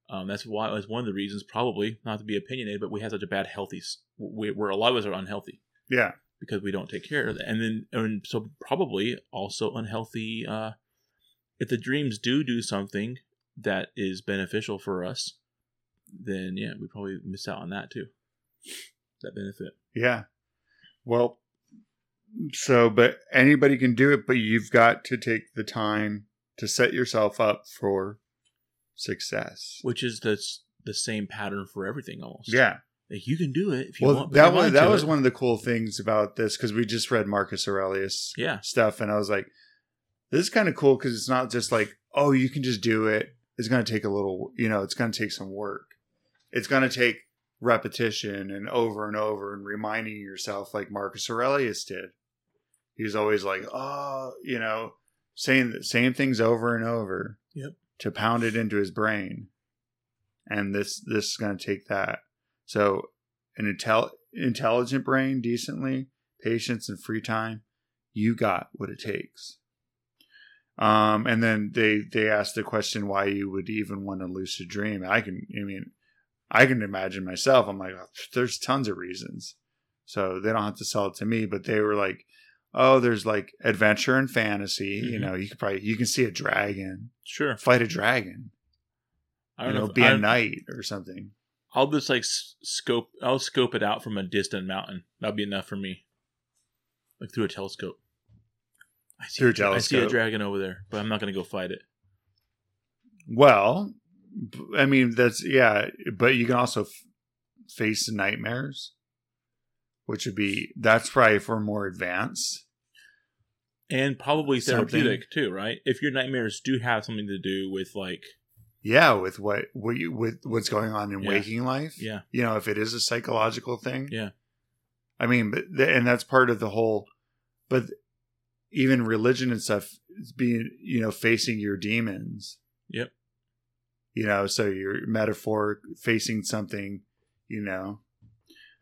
um, that's why that's one of the reasons, probably not to be opinionated, but we have such a bad healthy. We, where a lot of us are unhealthy yeah, because we don't take care of that, and then and so probably also unhealthy. Uh, if the dreams do do something that is beneficial for us, then yeah, we probably miss out on that too. That benefit. Yeah. Well, so, but anybody can do it, but you've got to take the time to set yourself up for success. Which is the the same pattern for everything almost. Yeah. Like you can do it if you Well, want. that was that was it. one of the cool things about this because we just read Marcus Aurelius Yeah. stuff, and I was like, "This is kind of cool because it's not just like, oh, you can just do it. It's going to take a little, you know, it's going to take some work. It's going to take repetition and over and over and reminding yourself, like Marcus Aurelius did. He's always like, oh, you know, saying the same things over and over. Yep. To pound it into his brain, and this this is going to take that. So, an intel- intelligent brain, decently, patience and free time, you got what it takes. Um, and then they they asked the question why you would even want a lucid dream. I can, I mean, I can imagine myself. I'm like, "Oh, there's tons of reasons. So they don't have to sell it to me, but they were like, oh, there's like adventure and fantasy. You Mhm. know, you could probably you can see a dragon, Sure. fight a dragon. I don't know, know. if- be I a knight or something. I'll just like scope. I'll scope it out from a distant mountain. That'll be enough for me. Like through a telescope. I see Through a dra- I see a dragon over there, but I'm not going to go fight it. Well, I mean that's yeah, but you can also f- face nightmares, which would be that's probably for more advanced. And probably Something. therapeutic too, right? If your nightmares do have something to do with like, Yeah, with what what you, with what's going on in Yeah. waking life. yeah, You know, if it is a psychological thing. Yeah. I mean, but th- and that's part of the whole. But even religion and stuff is being you know facing your demons. Yep. You know, so your metaphor facing something. You know,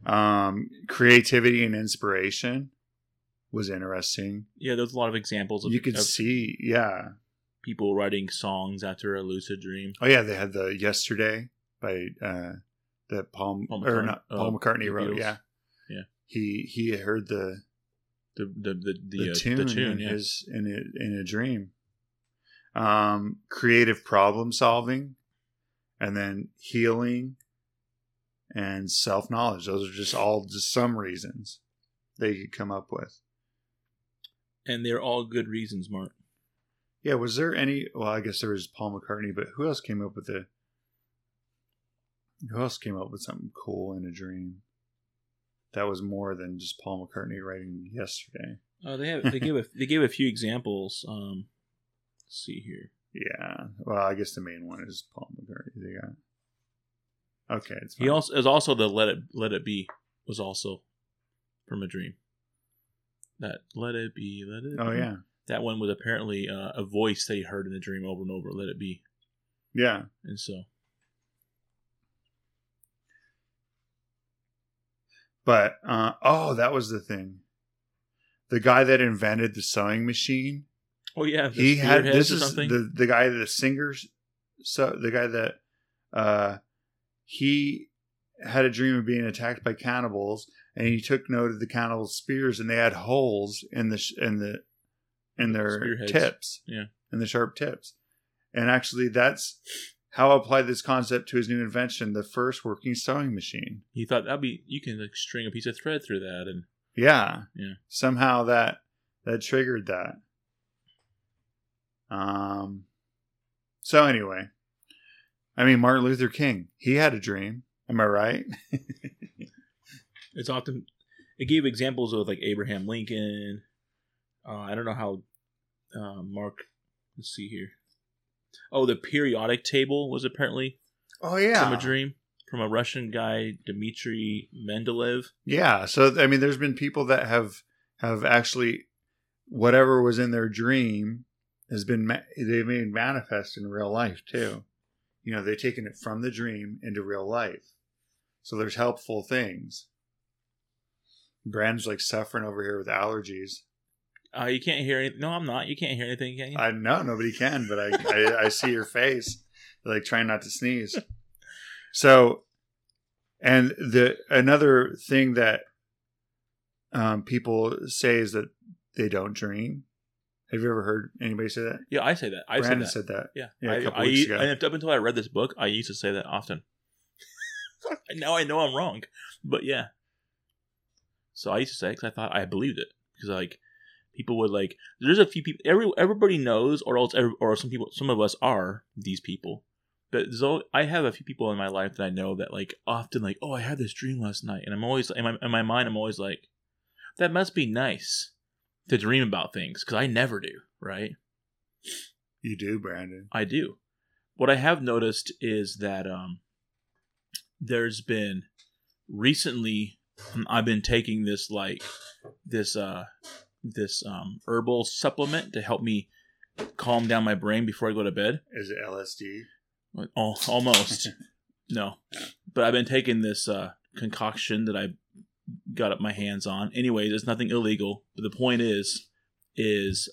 um, creativity and inspiration was interesting. yeah. There's a lot of examples of, You could of see, yeah. people writing songs after a lucid dream. Oh yeah, they had the yesterday by uh that Paul, Paul or McCartney. not Oh, Paul McCartney wrote. Beatles. Yeah, Yeah. He he heard the The the the the, the, uh, tune, the tune in yeah. his in a, in a dream. Um, creative problem solving, and then healing, and self knowledge. Those are just all just some reasons they could come up with. and they're all good reasons, Mark. Yeah, was there any? Well, I guess there was Paul McCartney, but who else came up with it? Who else came up with something cool in a dream? That was more than just Paul McCartney writing yesterday. Oh, they have [LAUGHS] they give a they gave a few examples. Um, let's see here. Yeah. Well, I guess the main one is Paul McCartney. They got. Okay, it's He also is also the let it let it be was also from a dream. That let it be, let it. Oh be. yeah, that one was apparently uh, a voice that he heard in a dream over and over. Let it be, yeah. and so But uh, oh, that was the thing. The guy that invented the sewing machine. Oh yeah, the he had this is the the guy the singers so the guy that uh he had a dream of being attacked by cannibals and he took note of the cannibals spears and they had holes in the in the in their Spearheads. tips Yeah. in the sharp tips and actually that's how I applied this concept to his new invention the first working sewing machine he thought that'd be you can like string a piece of thread through that, and yeah Yeah. somehow that that triggered that um so anyway i mean martin luther king he had a dream am i right [LAUGHS] it's often it gave examples of like Abraham Lincoln. Uh, I don't know how uh, Mark. Let's see here. Oh, the periodic table was apparently oh yeah from a dream from a Russian guy, Dmitry Mendeleev. yeah so i mean there's been people that have have actually whatever was in their dream has been ma- they've made manifest in real life too you know they've taken it from the dream into real life so there's helpful things brand's like suffering over here with allergies Uh, you can't hear anything. No, I'm not. You can't hear anything, can you? I know nobody can, but I, I I see your face, like trying not to sneeze. So, and the another thing that um, people say is that they don't dream. Have you ever heard anybody say that? yeah, I say that. I said Brandon that. said that. yeah, Yeah, a I, couple I, weeks I- ago. and up until I read this book, I used to say that often. [LAUGHS] now I know I'm wrong, but yeah. So I used to say because I thought I believed it because like people would like. There's a few people. Every everybody knows, or else, every, or some people, some of us are these people. But so I have a few people in my life that I know that like often like, oh, I had this dream last night, and I'm always in my in my mind, I'm always like, that must be nice to dream about things because I never do, right? You do, Brandon. I do. What I have noticed is that um, there's been recently um, I've been taking this like this uh this um herbal supplement to help me calm down my brain before I go to bed. Is it LSD? Oh, almost. [LAUGHS] no. But I've been taking this uh concoction that I got up my hands on. Anyways, it's nothing illegal. But the point is is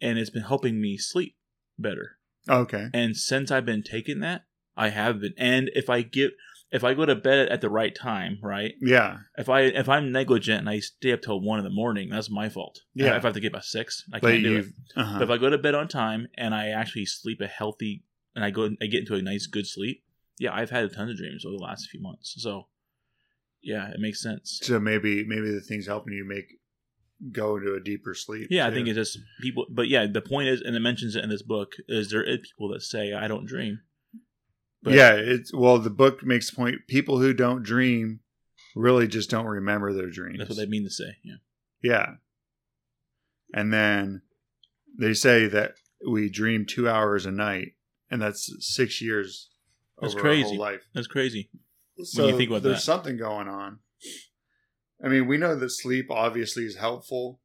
and it's been helping me sleep better. Okay. And since I've been taking that, I have been. And if I get if I go to bed at the right time, right? Yeah. If I if I'm negligent and I stay up till one in the morning, that's my fault. Yeah. If I have to get by six, I But can't do it. Uh-huh. But if I go to bed on time and I actually sleep a healthy and I go I get into a nice good sleep, yeah, I've had a ton of dreams over the last few months. So yeah, it makes sense. so maybe maybe the thing's helping you make go into a deeper sleep. Yeah, I think it's just people. But yeah, the point is, and it mentions it in this book, is there is people that say I don't dream. But- yeah, it's well. The book makes the point: people who don't dream really just don't remember their dreams. That's what they mean to say. Yeah. Yeah, and then they say that we dream two hours a night, and that's six years. That's over our whole crazy. life. That's crazy. So you think about there's that. something going on. I mean, we know that sleep obviously is helpful.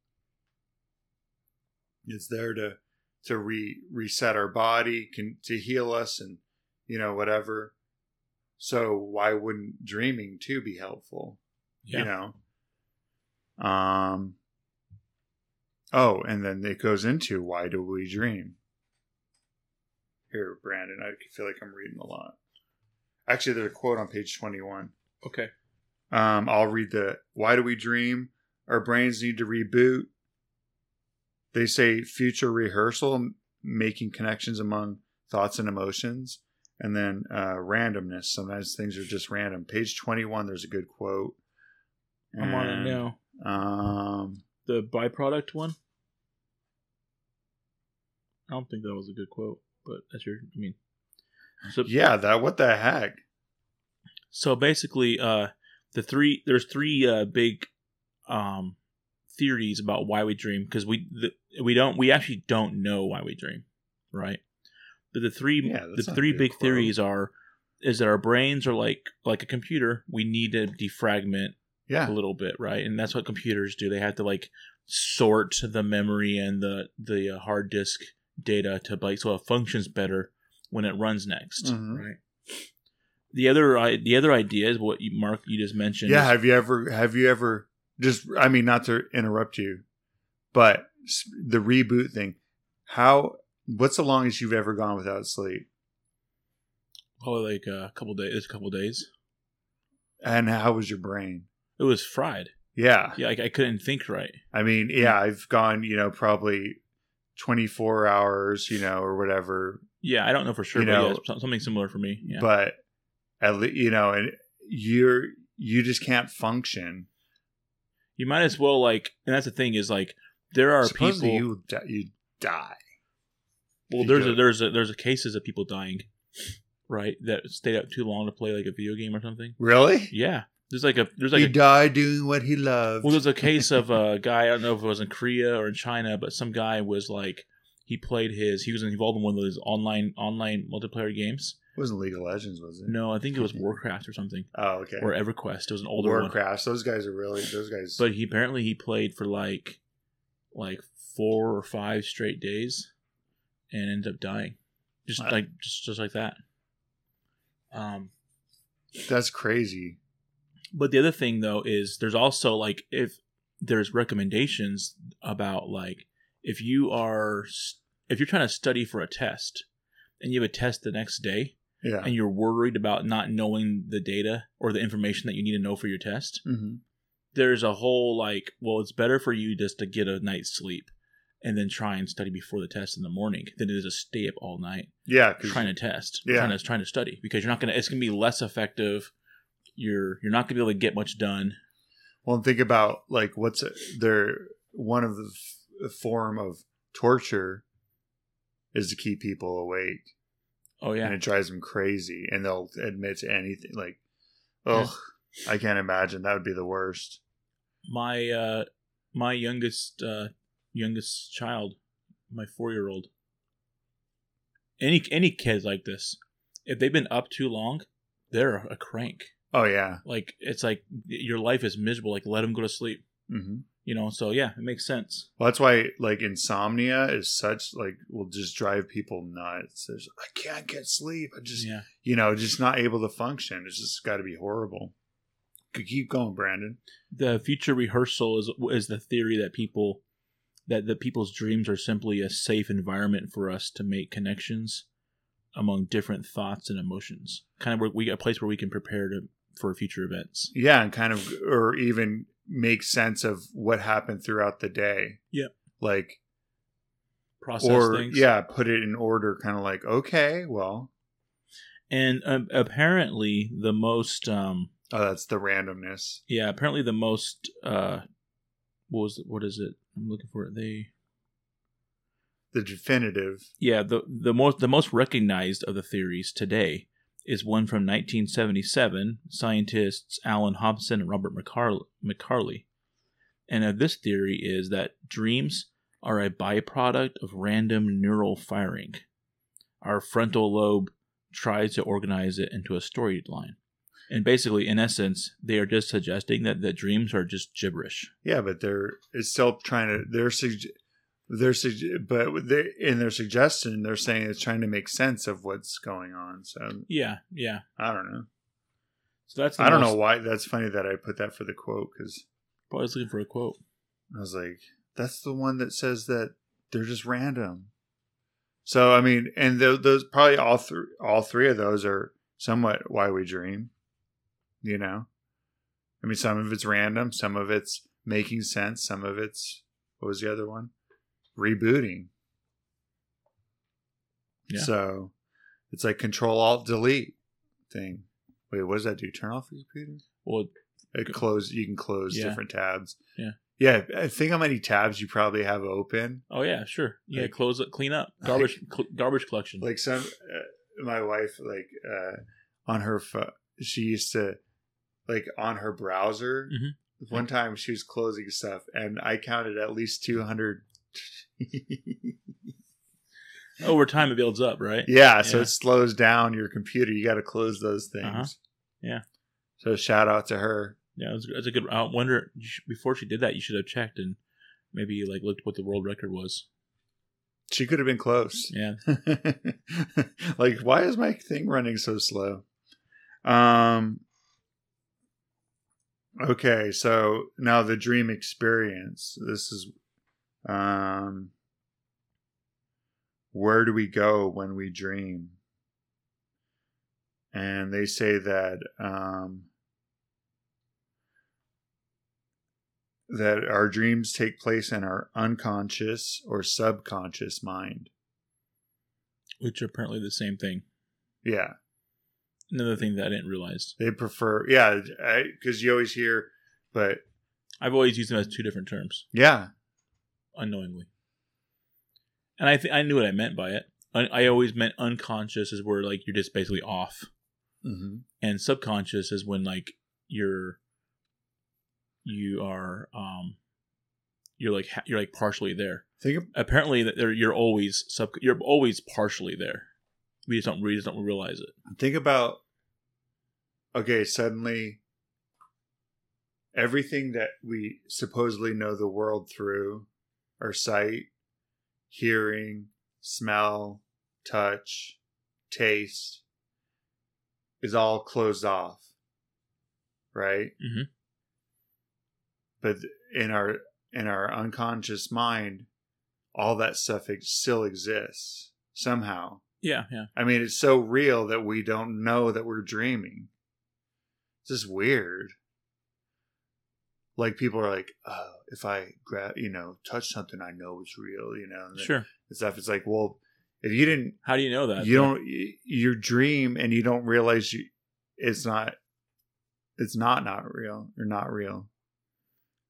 It's there to to re reset our body, can to heal us, and you know whatever. So why wouldn't dreaming too be helpful? Yeah. You know. Um. Oh, and then it goes into why do we dream? Here, Brandon, I feel like I'm reading a lot. Actually, there's a quote on page 21. Okay. Um, I'll read the why do we dream? Our brains need to reboot. They say future rehearsal, making connections among thoughts and emotions, and then uh, randomness. Sometimes things are just random. Page 21, there's a good quote. I'm on it now. Um, The byproduct one. I don't think that was a good quote, but that's your. I mean, so yeah, that what the heck? so basically, uh, the three there's three uh big, um, theories about why we dream because we the, we don't we actually don't know why we dream, right? But the three Yeah, the that's not a three big theories are is that our brains are like like a computer. We need to defragment Yeah, a little bit, right? And that's what computers do. They have to like sort the memory and the the uh, hard disk data to like so it functions better when it runs next, Mhm. right? The other the other idea is what you Mark you just mentioned. yeah. Have you ever? Have you ever? Just, I mean, not to interrupt you, but the reboot thing. How? What's the longest you've ever gone without sleep? probably like a couple days. A couple days. And how was your brain? It was fried. Yeah. Yeah, like I couldn't think right. I mean, yeah, I've gone, you know, probably 24 hours, you know, or whatever, Yeah, I don't know for sure, You but know- yeah, something similar for me. Yeah. but at least, you know, and you're, you just can't function. you might as well like, and that's the thing is like there are Supposedly people. you, di- you die. Well, You there's go- a, there's a, there's a cases of people dying, right? That stayed up too long to play like a video game or something. Really? Yeah, there's like a there's like he a, died doing what he loved. well, there's a case of [LAUGHS] a guy. I don't know if it was in Korea or in China, but some guy was like he played his he was involved in one of those online online multiplayer games. it wasn't League of Legends, was it? No, I think it was Warcraft or something Oh, okay. or EverQuest. It was an older one. Warcraft. Those guys are really, those guys. But he apparently he played for like like four or five straight days and ended up dying. Just Wow. like just just like that. Um that's crazy. but the other thing though is there's also like if there's recommendations about like if you are if you're trying to study for a test and you have a test the next day Yeah. and you're worried about not knowing the data or the information that you need to know for your test hmm there's a whole like well it's better for you just to get a night's sleep and then try and study before the test in the morning than it is to stay up all night yeah trying to test Yeah. trying to trying to study because you're not gonna it's gonna be less effective you're you're not gonna be able to get much done. Well, and think about like what's there one of the form of torture is to keep people awake, Oh yeah, and it drives them crazy, and they'll admit to anything. Like, Yeah. ugh, I can't imagine. That would be the worst. my uh my youngest uh youngest child my four year old any any kids like this if they've been up too long they're a crank. Oh yeah, like it's like your life is miserable. Like let them go to sleep. Hmm you know so yeah it makes sense well, that's why like insomnia is such like will just drive people nuts. There's, I can't get sleep. I just yeah you know just not able to function. It's just got to be horrible. Could keep going, Brandon. the future rehearsal is is the theory that people that the people's dreams are simply a safe environment for us to make connections among different thoughts and emotions kind of where we get a place where we can prepare to for future events yeah and kind of or even make sense of what happened throughout the day. Yeah. like process or things. yeah put it in order kind of like okay well. And um, apparently the most um oh that's the randomness. yeah apparently the most uh what was it, what is it? I'm looking for it. They the definitive. Yeah the the most the most recognized of the theories today is one from 1977 scientists Allan Hobson and robert McCar- mccarley. And uh, this theory is that dreams are a byproduct of random neural firing. Our frontal lobe tries to organize it into a storyline. And basically in essence they are just suggesting that the dreams are just gibberish. Yeah but they're it's still trying to they're they're but they in their suggestion they're saying it's trying to make sense of what's going on so yeah yeah i don't know so that's i don't know why that's funny that i put that for the quote because I was looking for a quote I was like, that's the one that says that they're just random. So I mean, and th- those probably all three, all three of those are somewhat why we dream. You know, I mean, some of it's random, some of it's making sense, some of it's what was the other one? Rebooting. Yeah. So it's like Control Alt Delete thing. Wait, what does that do? Turn off your computer? well It close. You can close Yeah. different tabs. Yeah. Yeah. I think how many tabs you probably have open. Oh yeah, sure. Yeah, Like- close clean up, garbage, cl- garbage collection. Like some, uh, my wife, like uh, on her, pho- she used to, like on her browser. Mhm. One time she was closing stuff, and I counted at least two hundred. [LAUGHS] Over time, it builds up, right? yeah, so Yeah. it slows down your computer. You got to close those things. Uh-huh. Yeah. So shout out to her. Yeah, it's a good. I wonder before she did that, you should have checked and maybe like looked what the world record was. She could have been close. Yeah, [LAUGHS] like why is my thing running so slow um okay so now the dream experience this is um where do we go when we dream? And they say that um that our dreams take place in our unconscious or subconscious mind. Which are apparently the same thing. yeah. Another thing that I didn't realize. They prefer, yeah, because you always hear, but I've always used them as two different terms. Yeah, unknowingly, and I th- I knew what I meant by it. I, I always meant unconscious is where like you're just basically off, mm-hmm. and subconscious is when like you're you are um you're like ha- you're like partially there think of, apparently that you're always sub you're always partially there we just don't we just don't realize it think about. Okay, suddenly, everything that we supposedly know the world through, our sight, hearing, smell, touch, taste, is all closed off, right? Mhm. But in our in our unconscious mind, all that stuff still exists somehow. yeah yeah I mean, it's so real that we don't know that we're dreaming. It's just weird. Like people are like, "Oh, if I grab, you know, touch something, I know it's real," you know, and sure stuff. It's like, well, if you didn't, how do you know that you don't, you, you dream and you don't realize you, it's not it's not not real or not real.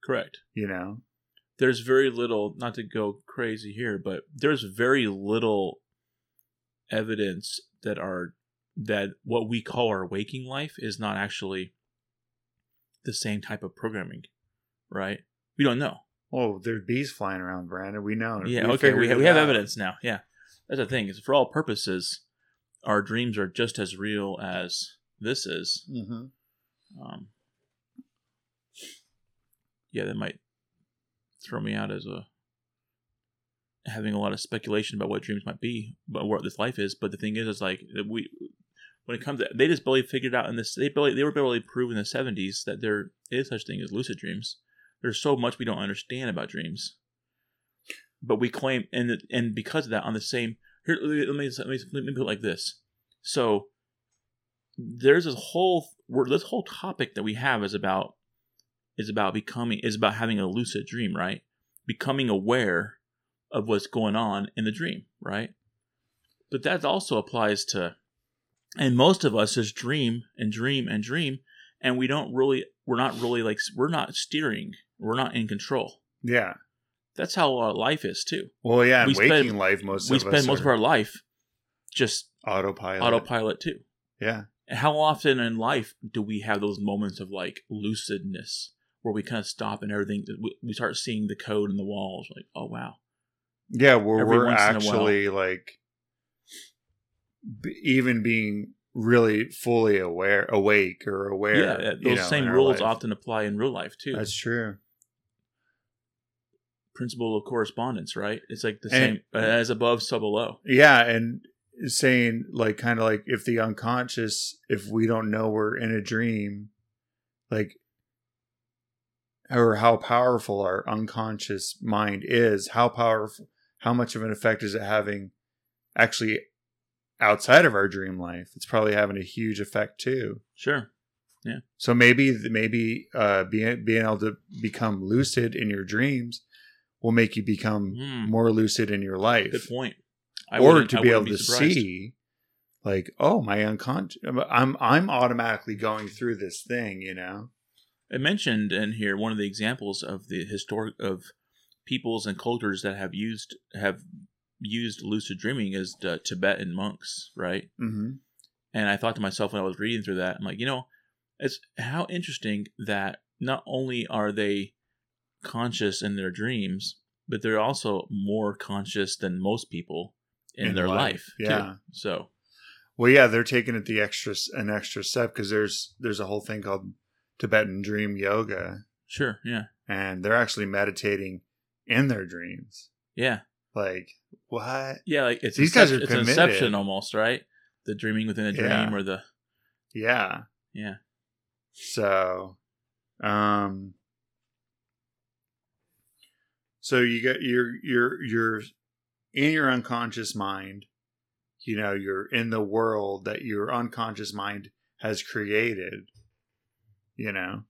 Correct. You know. There's very little, not to go crazy here, but there's very little evidence that our that what we call our waking life is not actually the same type of programming, right? We don't know. Oh, there's bees flying around, Brandon. We know. Yeah, We okay. We have, we have evidence now. Yeah, that's the thing. Is for all purposes, our dreams are just as real as this is. Mhm. Um, yeah, that might throw me out as a having a lot of speculation about what dreams might be, but what this life is. But the thing is, is like we when it comes to they just barely figured out in this they barely they were barely proved in the seventies that there is such thing as lucid dreams. There's so much we don't understand about dreams, but we claim and and because of that, on the same here let me let me, let me, let me put it like this. So there's this whole this whole topic that we have is about is about becoming is about having a lucid dream, right? Becoming aware of what's going on in the dream, right? But that also applies to and most of us just dream and dream and dream and we don't really we're not really like we're not steering, we're not in control. Yeah. That's how uh, life is too. Well, yeah. We spend- life, most we of spend most of our life just autopilot. autopilot too. Yeah. And how often in life do we have those moments of like lucidness where we kind of stop and everything we- we start seeing the code in the walls like oh wow Yeah, where Every we're once in a while. actually like b- even being really fully aware, awake or aware. yeah those know, same rules often apply in real life too That's true. principle of correspondence right it's like the And- same uh, as above so below Yeah, and saying like kind of like if the unconscious, if we don't know we're in a dream, like or how powerful our unconscious mind is, how powerful, how much of an effect is it having actually outside of our dream life? It's probably having a huge effect too. sure Yeah. So maybe maybe uh, being being able to become lucid in your dreams will make you become Hmm. more lucid in your life good point I or to I be able wouldn't to surprised. see like oh my unconscious i'm i'm automatically going through this thing you know I mentioned in here one of the examples of the historic of peoples and cultures that have used have used lucid dreaming is the tibetan monks right mm-hmm. And I thought to myself when I was reading through that, I'm like, you know, it's how interesting that not only are they conscious in their dreams, but they're also more conscious than most people in, In their life, life. too. yeah. So well yeah they're taking it the extra an extra step because there's there's a whole thing called tibetan dream yoga sure, yeah, and they're actually meditating in their dreams yeah, like what yeah. Like it's These guys are it's committed. Inception almost, right? The dreaming within a dream, Yeah. or the yeah yeah, So, um, so you got your your your in your unconscious mind. You know, you're in the world that your unconscious mind has created. You know,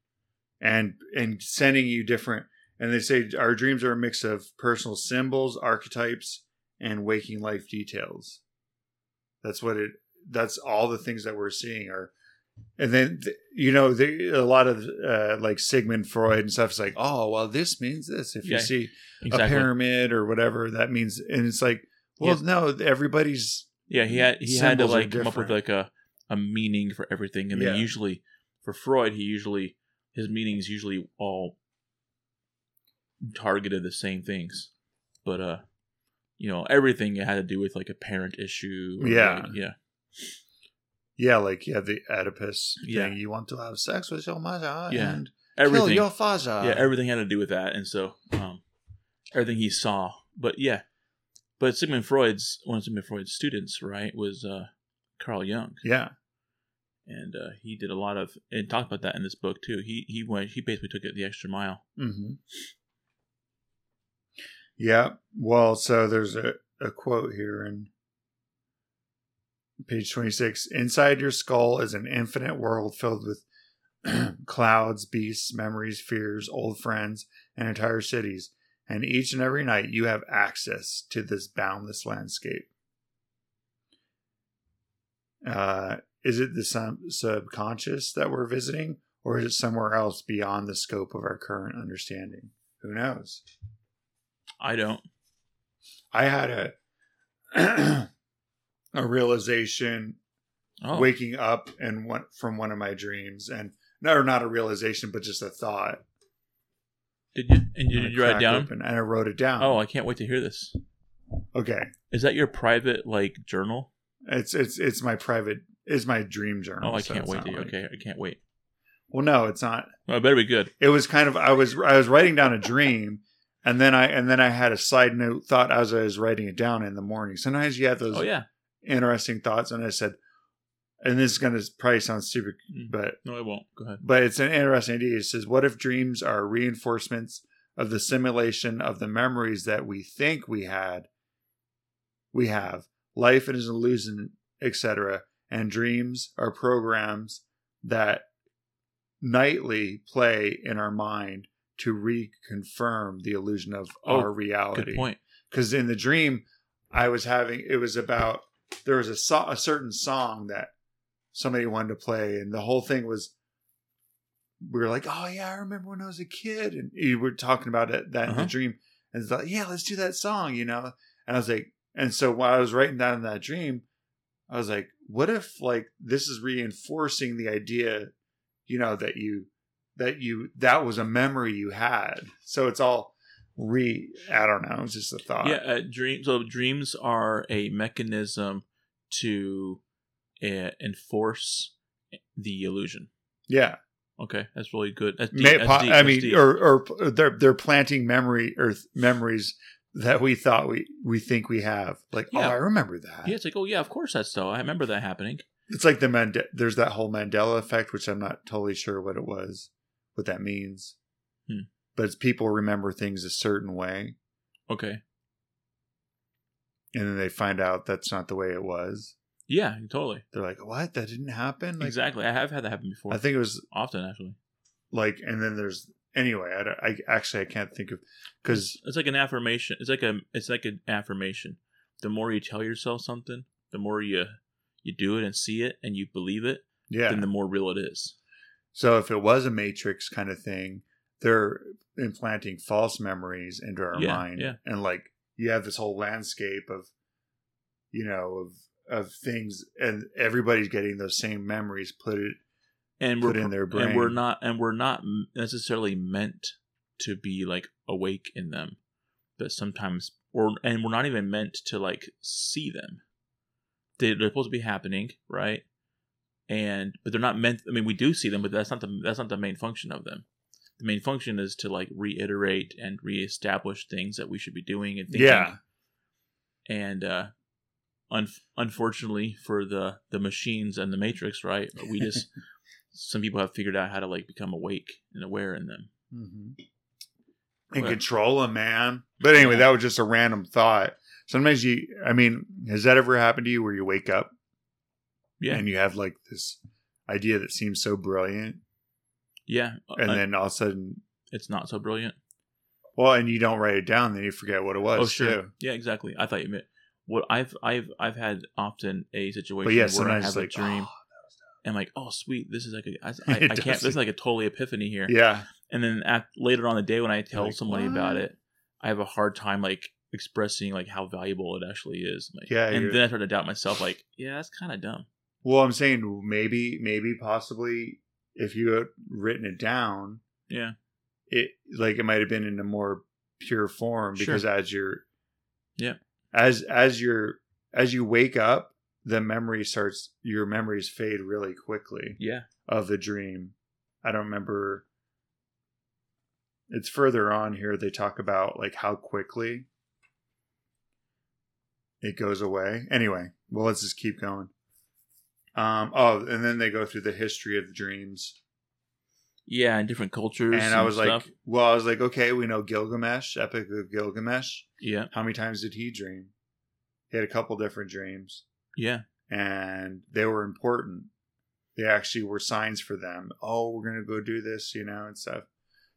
and and sending you different. And they say our dreams are a mix of personal symbols, archetypes, and waking life details. That's what it. That's all the things that we're seeing are and then you know the, a lot of uh, like Sigmund Freud and stuff is like, oh well, this means this. If Yeah, you see exactly. a pyramid or whatever, that means, and it's like, well, Yeah. no, everybody's Yeah, he had he had to like come up with like a a meaning for everything, and Yeah. then usually for Freud, he usually his meanings usually all targeted the same things, but uh, you know, everything it had to do with like a parent issue. or, Yeah. like, yeah, yeah, like you have the Oedipus Yeah. thing. You want to have sex with your mother Yeah. and everything. kill your father. yeah, everything had to do with that, and so um, everything he saw. But yeah, but Sigmund Freud's one of Sigmund Freud's students, right, was uh, Carl Jung. yeah, and uh, he did a lot of and talked about that in this book too. He he went he basically took it the extra mile. hmm Yeah. Well, so there's a, a quote here in page 26. Inside your skull is an infinite world filled with [CLEARS THROAT] clouds, beasts, memories, fears, old friends, and entire cities. And each and every night you have access to this boundless landscape. Uh, is it the sub- subconscious that we're visiting, Or is it somewhere else beyond the scope of our current understanding? Who knows? I don't. I had a [CLEARS THROAT] a realization Oh, waking up and one from one of my dreams and no not a realization but just a thought did you? And And did you write it down? open and i wrote it down Oh, I can't wait to hear this. okay Is that your private like journal? it's it's it's my private it's my dream journal Oh, I so can't wait to. like- Okay, I can't wait. well no it's not Well, it better be good. it was kind of i was i was writing down a dream and then i and then i had a side note thought as i was writing it down in the morning sometimes you have those Oh yeah. interesting thoughts and i said and this is going to probably sound stupid Mm. but No, it won't. Go ahead. but it's an interesting idea. It says, What if dreams are reinforcements of the simulation of the memories that we think we had? We have. Life is an illusion, etc. And dreams are programs that nightly play in our mind to reconfirm the illusion of Oh, our reality Good point. because in the dream i was having it was about there was a, so- a certain song that somebody wanted to play and the whole thing was we were like oh yeah i remember when i was a kid and you were talking about it that Uh-huh. the dream and it's like yeah let's do that song you know and i was like and so while i was writing down that dream i was like what if like this is reinforcing the idea you know that you that you that was a memory you had so it's all re i don't know it's just a thought yeah, uh, dreams. So dreams are a mechanism to uh, enforce the illusion. yeah Okay, that's really good. That's deep. May- That's deep. i mean or or they're they're planting memory or th- memories that we thought we we think we have like Yeah. oh i remember that yeah, it's like, oh yeah, of course that's so. I remember that happening. it's like the Mande- there's that whole mandela effect which i'm not totally sure what it was what that means Hmm. but it's people remember things a certain way Okay. and then they find out that's not the way it was Yeah, totally. they're like what that didn't happen like, exactly. I have had that happen before. i think it was often actually. like and then there's anyway i, I actually i can't think of because It's like an affirmation. It's like a it's like an affirmation. The more you tell yourself something, the more you you do it and see it and you believe it, yeah then the more real it is. So if it was a matrix kind of thing they're implanting false memories into our Yeah, mind yeah. and like you have this whole landscape of you know of of things and everybody's getting those same memories put it And Put we're in their and we're not and we're not necessarily meant to be like awake in them, but sometimes or and we're not even meant to like see them. They, they're supposed to be happening, right? And but they're not meant. I mean, we do see them, but that's not the that's not the main function of them. The main function is to like reiterate and reestablish things that we should be doing and thinking. yeah and uh un- unfortunately for the the machines and the matrix right we just [LAUGHS] some people have figured out how to like become awake and aware in them mm-hmm. and Well- control them man but anyway Yeah. that was just a random thought sometimes you i mean has that ever happened to you where you wake up yeah. And you have like this idea that seems so brilliant. Yeah and Uh, then all of a sudden it's not so brilliant. Well and you don't write it down then you forget what it was oh sure. too. yeah exactly. I thought you meant what i've i've i've had often a situation but yeah where i have a like dream oh, and like oh sweet this is like a, I, [LAUGHS] I, I can't this is like a totally epiphany here. Yeah. And then at, later on the day when i tell like, somebody about it i have a hard time like expressing like how valuable it actually is. Like, Yeah, and then i start to doubt myself like yeah that's kind of dumb well i'm saying maybe maybe possibly if you had written it down yeah. it like it might have been in a more pure form Sure. because as you're Yeah. as as you're as you wake up the memory starts your memories fade really quickly yeah. of the dream. I don't remember it's further on here they talk about like how quickly it goes away. Anyway well let's just keep going um oh and then they go through the history of the dreams yeah in different cultures and I was stuff. like, well, I was like, okay, we know Gilgamesh, Epic of Gilgamesh. yeah How many times did he dream? He had a couple different dreams, yeah and they were important. They actually were signs for them. Oh, we're gonna go do this, you know, and stuff.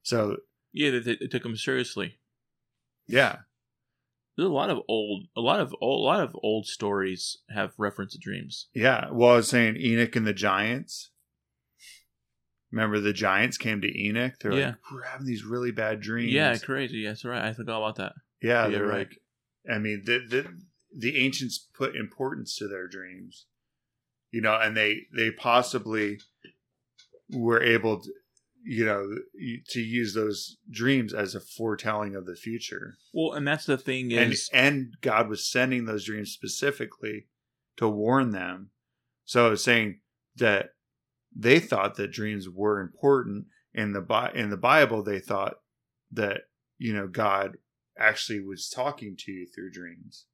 So yeah they, they took them seriously yeah, there's a lot of old a lot of old, a lot of old stories have reference to dreams yeah. Well, I was saying Enoch and the giants. Remember the giants came to Enoch? They're Yeah. like, we're having these really bad dreams. Yeah, crazy. That's right. I forgot about that. Yeah, Yeah, they're right. like, I mean, the, the the ancients put importance to their dreams, you know, and they they possibly were able to, you know, to use those dreams as a foretelling of the future, Well, and that's the thing and is, and God was sending those dreams specifically to warn them. So saying that they thought that dreams were important in the Bi- in the Bible. They thought that you know God actually was talking to you through dreams.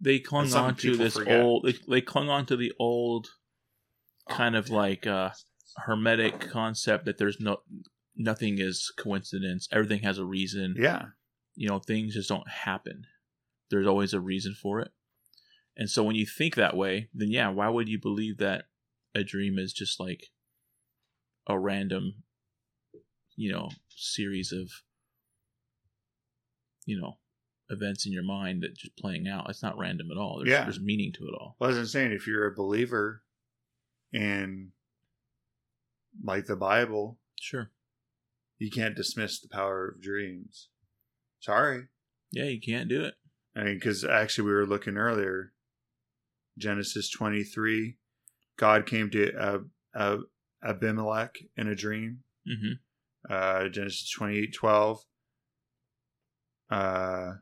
they clung on to this forget. old. They, they clung on to the old kind of like uh, hermetic concept that there's no nothing is coincidence. Everything has a reason. Yeah, you know things just don't happen there's always a reason for it and so when you think that way then yeah why would you believe that a dream is just like a random you know series of you know events in your mind that just playing out it's not random at all there's, Yeah. there's meaning to it all well, I was saying if you're a believer in like the Bible, sure you can't dismiss the power of dreams. Sorry, yeah you can't do it I mean, because actually we were looking earlier, Genesis 23, God came to uh, uh, Abimelech in a dream. hmm Uh, Genesis 28, 12. Uh,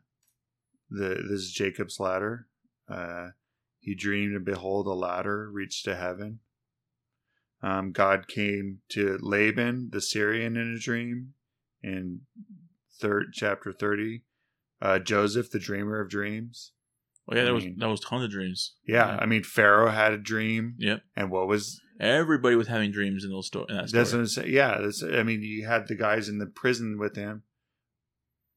the, this is Jacob's ladder. Uh, he dreamed and behold a ladder reached to heaven. Um, God came to Laban, the Syrian, in a dream in third chapter 30. Uh, Joseph, the dreamer of dreams. oh yeah I there was mean- that was tons of dreams Yeah, Yeah. I mean Pharaoh had a dream, yep and what was everybody was having dreams in those sto- in that story that's what I'm saying. Yeah, that's, I mean you had the guys in the prison with him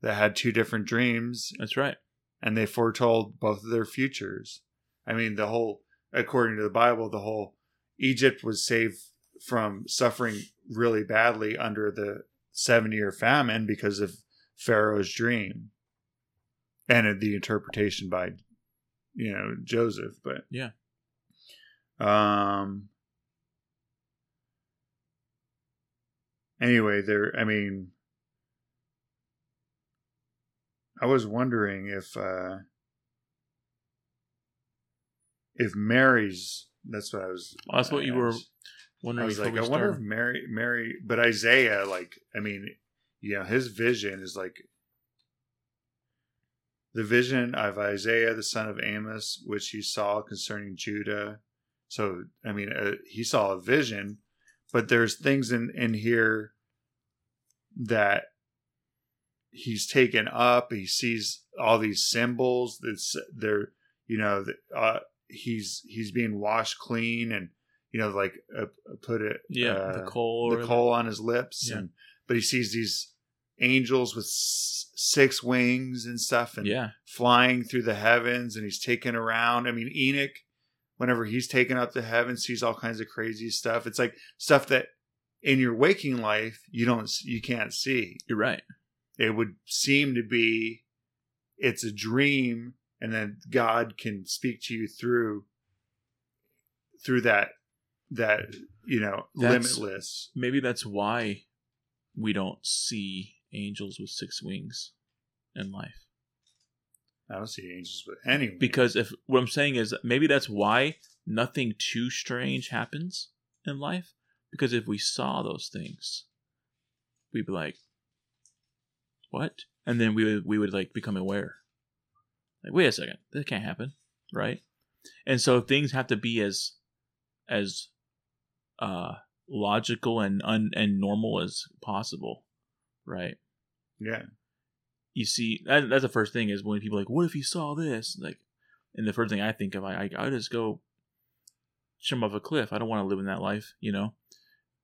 that had two different dreams, that's right and they foretold both of their futures. I mean the whole, according to the Bible, the whole Egypt was saved from suffering really badly under the seven year famine because of Pharaoh's dream and the interpretation by you know Joseph but Yeah. um anyway there I mean I was wondering if uh if Mary's that's what I was Well, that's what you were I wondering was like, I wonder if. Mary, Mary, but Isaiah, like, I mean, you know, his vision is like the vision of Isaiah, the son of Amos, which he saw concerning Judah. So, I mean, uh, he saw a vision, but there's things in in here that he's taken up. He sees all these symbols. That's they're, you know, uh, he's he's being washed clean and you know, like uh, put it, yeah uh, the coal the coal on his lips, Yeah. and but he sees these angels with s- six wings and stuff, and yeah flying through the heavens, and he's taken around. I mean, Enoch, whenever he's taken up to heaven, sees all kinds of crazy stuff. It's like stuff that in your waking life you don't, you can't see. you're right It would seem to be, it's a dream, and then God can speak to you through, through that, that you know, That's- limitless. maybe that's why we don't see angels with six wings in life. I don't see angels, but anyway, because if what i'm saying is maybe that's why nothing too strange happens in life. Because if we saw those things we'd be like what? And then we would we would like become aware like wait a second that can't happen right and so things have to be as as uh logical and un, and normal as possible right yeah, you see that, that's the first thing is when people are like what if you saw this like and the first thing i think of i i, I just go jump off a cliff i don't want to live in that life you know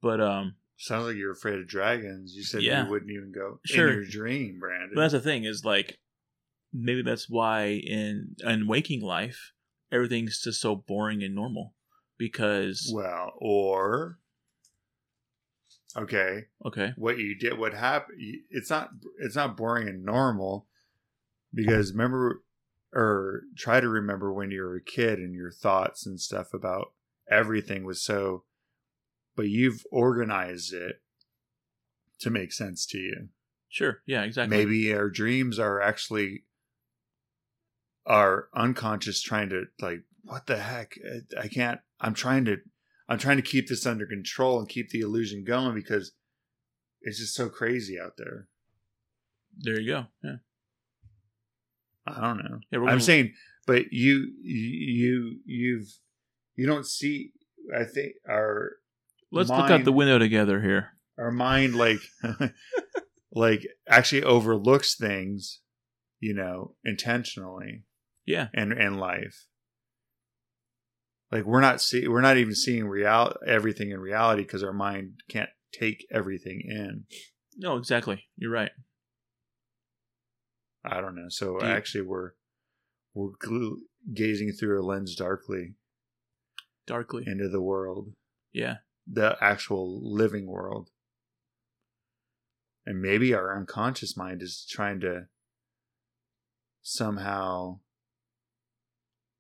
but um sounds like you're afraid of dragons. You said Yeah. you wouldn't even go Sure. in your dream, Brandon. but that's the thing is like maybe that's why in in waking life everything's just so boring and normal because well, or okay, okay what you did, what happened? It's not, it's not boring and normal because remember, or try to remember when you were a kid and your thoughts and stuff about everything was so but you've organized it to make sense to you. Sure. Yeah. Exactly. Maybe our dreams are actually our unconscious trying to like, what the heck? I- I can't. I'm trying to. I'm trying to keep this under control and keep the illusion going because it's just so crazy out there. There you go. Yeah. I don't know. Yeah. I'm saying, but you, you, you've, you don't see. I think our Let's look out the window together here. our mind like [LAUGHS] like actually overlooks things you know intentionally Yeah. and in life like we're not see we're not even seeing real everything in reality because our mind can't take everything in No. Exactly. You're right. i don't know so you- actually we're we're gazing through a lens darkly Darkly. into the world Yeah. the actual living world. And maybe our unconscious mind is trying to somehow,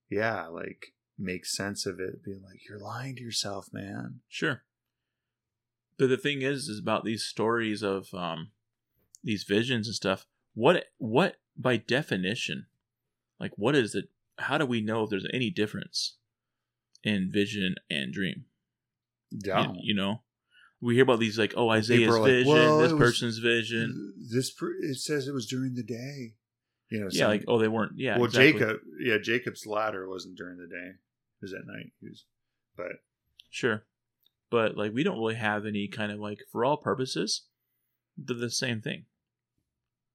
yeah, like make sense of it, being like, you're lying to yourself, man. Sure. But the thing is, is about these stories of um, these visions and stuff. What, what by definition, like, what is it? How do we know if there's any difference in vision and dream? Yeah. You, you know, we hear about these like, oh, Isaiah's like, vision, "Well, this it was- person's vision. This, it says it was during the day. You know, Yeah, some- like, oh, they weren't. Yeah, well, exactly. Jacob, yeah, Jacob's ladder wasn't during the day. It was at night. He was, but Sure. But like we don't really have any kind of like for all purposes, they're the same thing.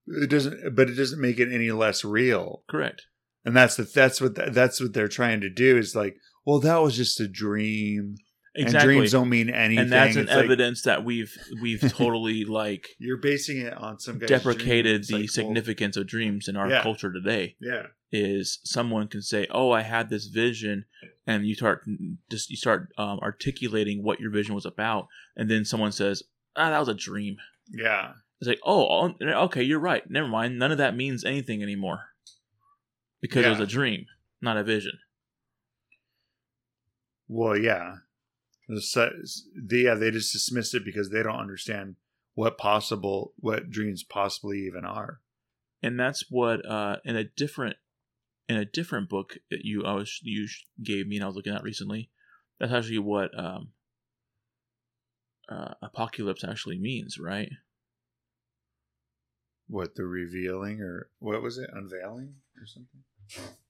it doesn't, but it doesn't make it any less real. Correct. and that's the that's what that's what they're trying to do is like well that was just a dream Exactly. and dreams don't mean anything and that's an It's like evidence that we've we've [LAUGHS] totally like you're basing it on some guy's deprecated dream. The like, well, significance of dreams in our Yeah. culture today. yeah Is someone can say, "Oh, I had this vision," and you start just you start um, articulating what your vision was about, and then someone says, "Ah, that was a dream." yeah It's like, "Oh, okay, you're right. Never mind. None of that means anything anymore because it was a dream, not a vision." well yeah The se- yeah they just dismiss it because they don't understand what possible what dreams possibly even are. And that's what uh in a different in a different book that you I was you gave me and I was looking at recently that's actually what um uh, apocalypse actually means right? What the revealing or what was it? Unveiling or something?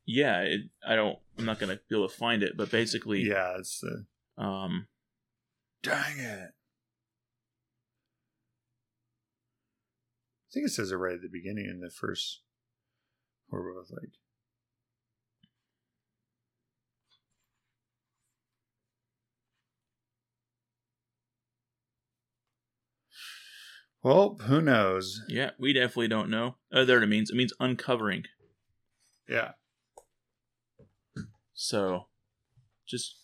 Yeah it, I don't I'm not gonna be able to find it but basically yeah it's the um dang it I think it says it right at the beginning in the first where we're both like Well, who knows? yeah we definitely don't know Oh, there it means it means uncovering Yeah. so just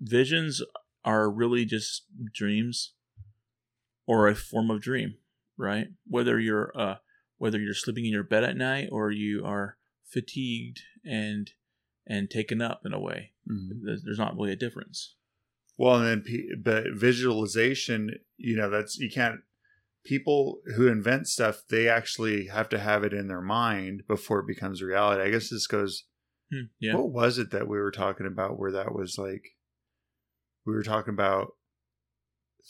visions are really just dreams or a form of dream right whether you're uh whether you're sleeping in your bed at night or you are fatigued and and taken up in a way Mhm. there's, not really a difference Well, and then, but visualization, you know, that's you can't. People who invent stuff, they actually have to have it in their mind before it becomes reality. I guess this goes. Hmm, yeah What was it that we were talking about? Where that was like, we were talking about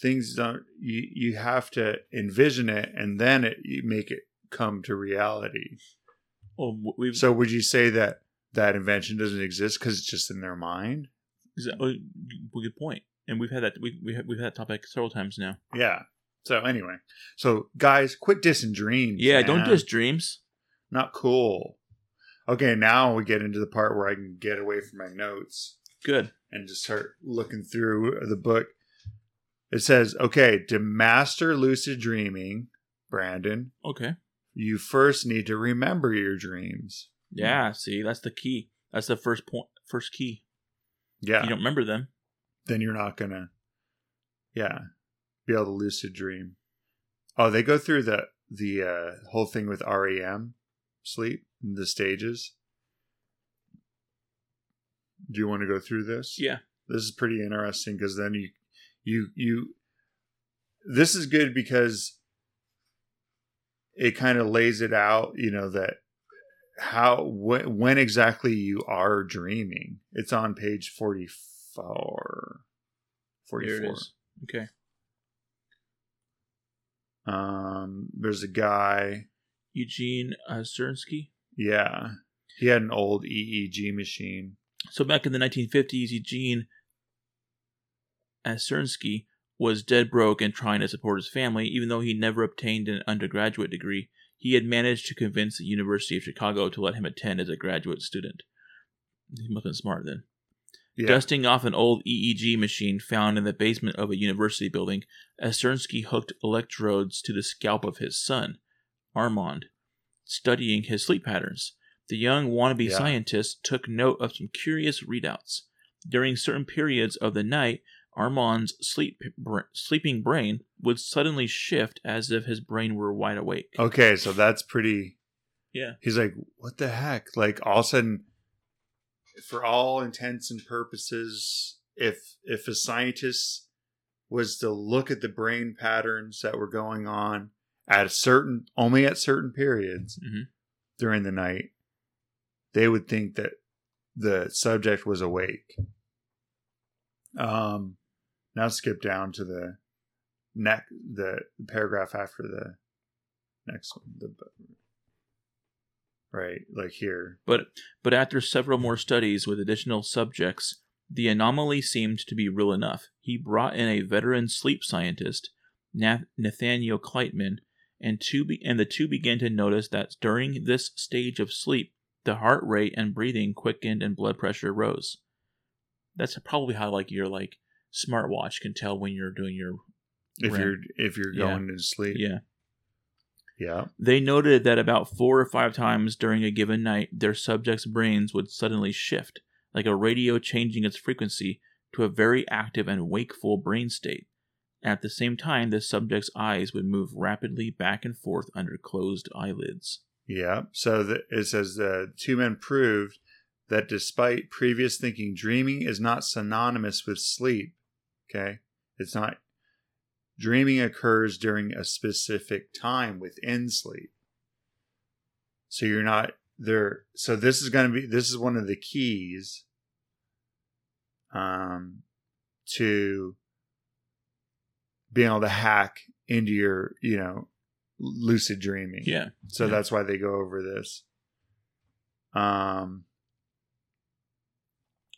things don't. You you have to envision it, and then it you make it come to reality. well we've So, would you say that that invention doesn't exist because it's just in their mind? exa- oh, well, good point and we've had that we, we have, we've had that topic several times now Yeah. So anyway, so guys, quit dissing dreams. yeah don't man. just dreams not cool. Okay, now we get into the part where I can get away from my notes good and just start looking through the book. It says, okay, to master lucid dreaming, Brandon, okay you first need to remember your dreams. yeah see that's the key that's the first point first key Yeah. you don't remember them then you're not gonna, yeah, be able to lucid dream. Oh, they go through the the uh, whole thing with REM sleep, the stages. Do you want to go through this? yeah This is pretty interesting because then you You you this is good because it kind of lays it out, you know, that how when, when exactly you are dreaming. It's on page 44. Here 44. it is. Okay. Um there's a guy, Eugene uh, Aserinsky. yeah. He had an old EEG machine. So back in the 1950s, Eugene Aserinsky was dead broke and trying to support his family. Even though he never obtained an undergraduate degree, he had managed to convince the University of Chicago to let him attend as a graduate student. He must have been smart then. Yeah. Dusting off an old EEG machine found in the basement of a university building, Aserinsky hooked electrodes to the scalp of his son, Armand, studying his sleep patterns. The young wannabe Yeah. scientist took note of some curious readouts. During certain periods of the night, Armand's sleep, sleeping brain would suddenly shift as if his brain were wide awake. Okay, so that's pretty Yeah. he's like, what the heck? Like all of a sudden, for all intents and purposes, if if a scientist was to look at the brain patterns that were going on at certain only at certain periods Mhm. during the night, they would think that the subject was awake. Um, now skip down to the neck the paragraph after the next one. The right, like here. But but after several more studies with additional subjects, the anomaly seemed to be real enough. He brought in a veteran sleep scientist, Nathaniel Kleitman, and two be- and the two began to notice that during this stage of sleep, the heart rate and breathing quickened and blood pressure rose. That's probably how like your like smartwatch can tell when you're doing your If REM. you're if you're Yeah. going to sleep, yeah. yeah, They noted that about four or five times during a given night, their subjects' brains would suddenly shift, like a radio changing its frequency to a very active and wakeful brain state. At the same time, the subject's eyes would move rapidly back and forth under closed eyelids. Yeah. So the, it says the two men proved that despite previous thinking, dreaming is not synonymous with sleep. Okay, it's not. Dreaming occurs during a specific time within sleep. So you're not there. So this is going to be. This is one of the keys. Um, to being able to hack into your, you know, lucid dreaming. Yeah. So Yeah. that's why they go over this. Um,